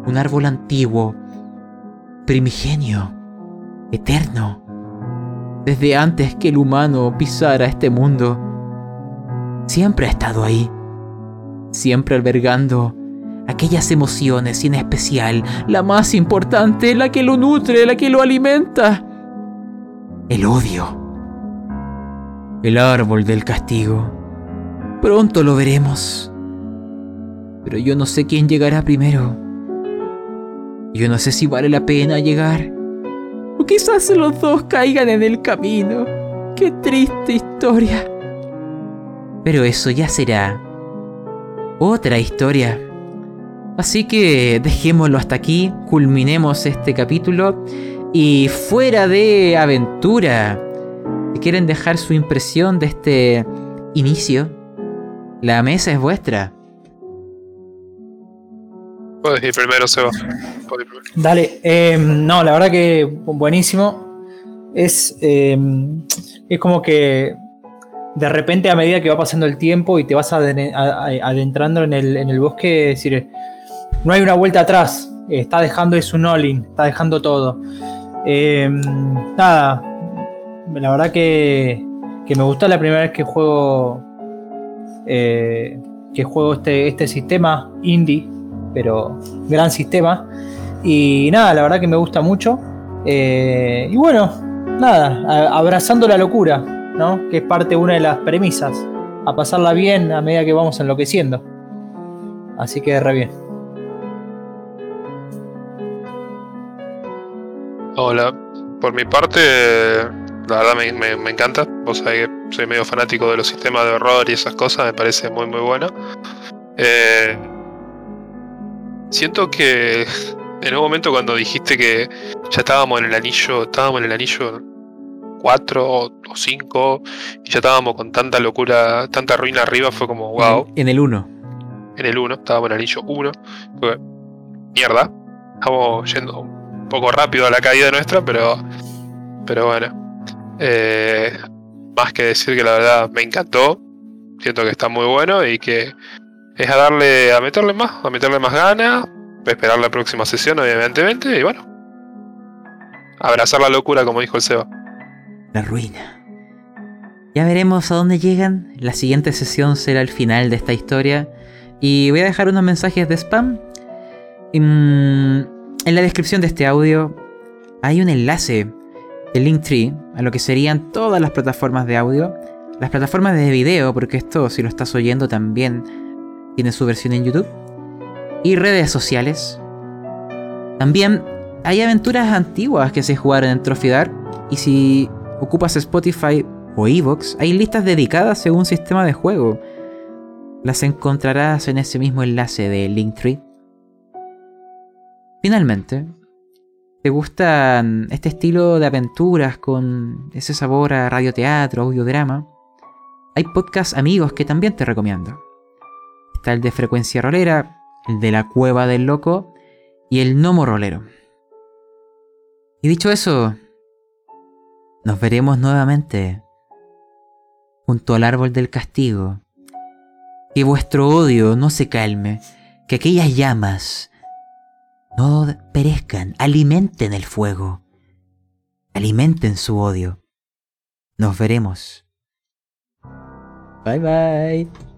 Un árbol antiguo, primigenio, eterno, desde antes que el humano pisara este mundo. Siempre ha estado ahí, siempre albergando aquellas emociones y en especial la más importante, la que lo nutre, la que lo alimenta, el odio. El árbol del castigo. Pronto lo veremos. Pero yo no sé quién llegará primero. Yo no sé si vale la pena llegar. O quizás los dos caigan en el camino. Qué triste historia. Pero eso ya será otra historia. Así que dejémoslo hasta aquí, culminemos este capítulo y fuera de aventura, quieren dejar su impresión de este inicio, la mesa es vuestra. Puedes ir primero, Seba. Dale, eh, no, la verdad que buenísimo. Es, eh, es como que de repente a medida que va pasando el tiempo y te vas adentrando en el, en el bosque, es decir, no hay una vuelta atrás. Está dejando es un all está dejando todo. Eh, nada, la verdad que, que, me gustó la primera vez que juego que juego este, este sistema indie pero gran sistema. Y nada, la verdad que me gusta mucho. Eh, y bueno, nada, abrazando la locura, ¿no? Que es parte una de las premisas. A pasarla bien a medida que vamos enloqueciendo. Así que re bien. Hola, por mi parte, la verdad me, encanta. Vos sabés que soy medio fanático de los sistemas de horror y esas cosas, me parece muy muy bueno. Eh, Siento que en un momento cuando dijiste que ya estábamos en el anillo, estábamos en el anillo 4 o 5 y ya estábamos con tanta locura, tanta ruina arriba, fue como wow. En el 1. En el 1, estábamos en el anillo 1. Mierda. Estamos yendo un poco rápido a la caída nuestra, pero. Pero bueno. Eh, más que decir que la verdad me encantó. Siento que está muy bueno y que es a darle, a meterle más, a meterle más ganas, esperar la próxima sesión, evidentemente, y bueno. Abrazar la locura, como dijo el Seba. La ruina. Ya veremos a dónde llegan. La siguiente sesión será el final de esta historia. Y voy a dejar unos mensajes de spam. En, en la descripción de este audio hay un enlace de Linktree a lo que serían todas las plataformas de audio. Las plataformas de video, porque esto, si lo estás oyendo, también tiene su versión en YouTube. Y redes sociales. También hay aventuras antiguas que se jugaron en Trophy Y si ocupas Spotify o Evox, hay listas dedicadas según sistema de juego. Las encontrarás en ese mismo enlace de Linktree. Finalmente, ¿te gusta este estilo de aventuras con ese sabor a radioteatro, audiodrama? Hay podcasts amigos que también te recomiendo. Está el de frecuencia rolera, el de la cueva del loco y el gnomo rolero. Y dicho eso, nos veremos nuevamente junto al árbol del castigo. Que vuestro odio no se calme, que aquellas llamas no perezcan, alimenten el fuego, alimenten su odio. Nos veremos. Bye bye.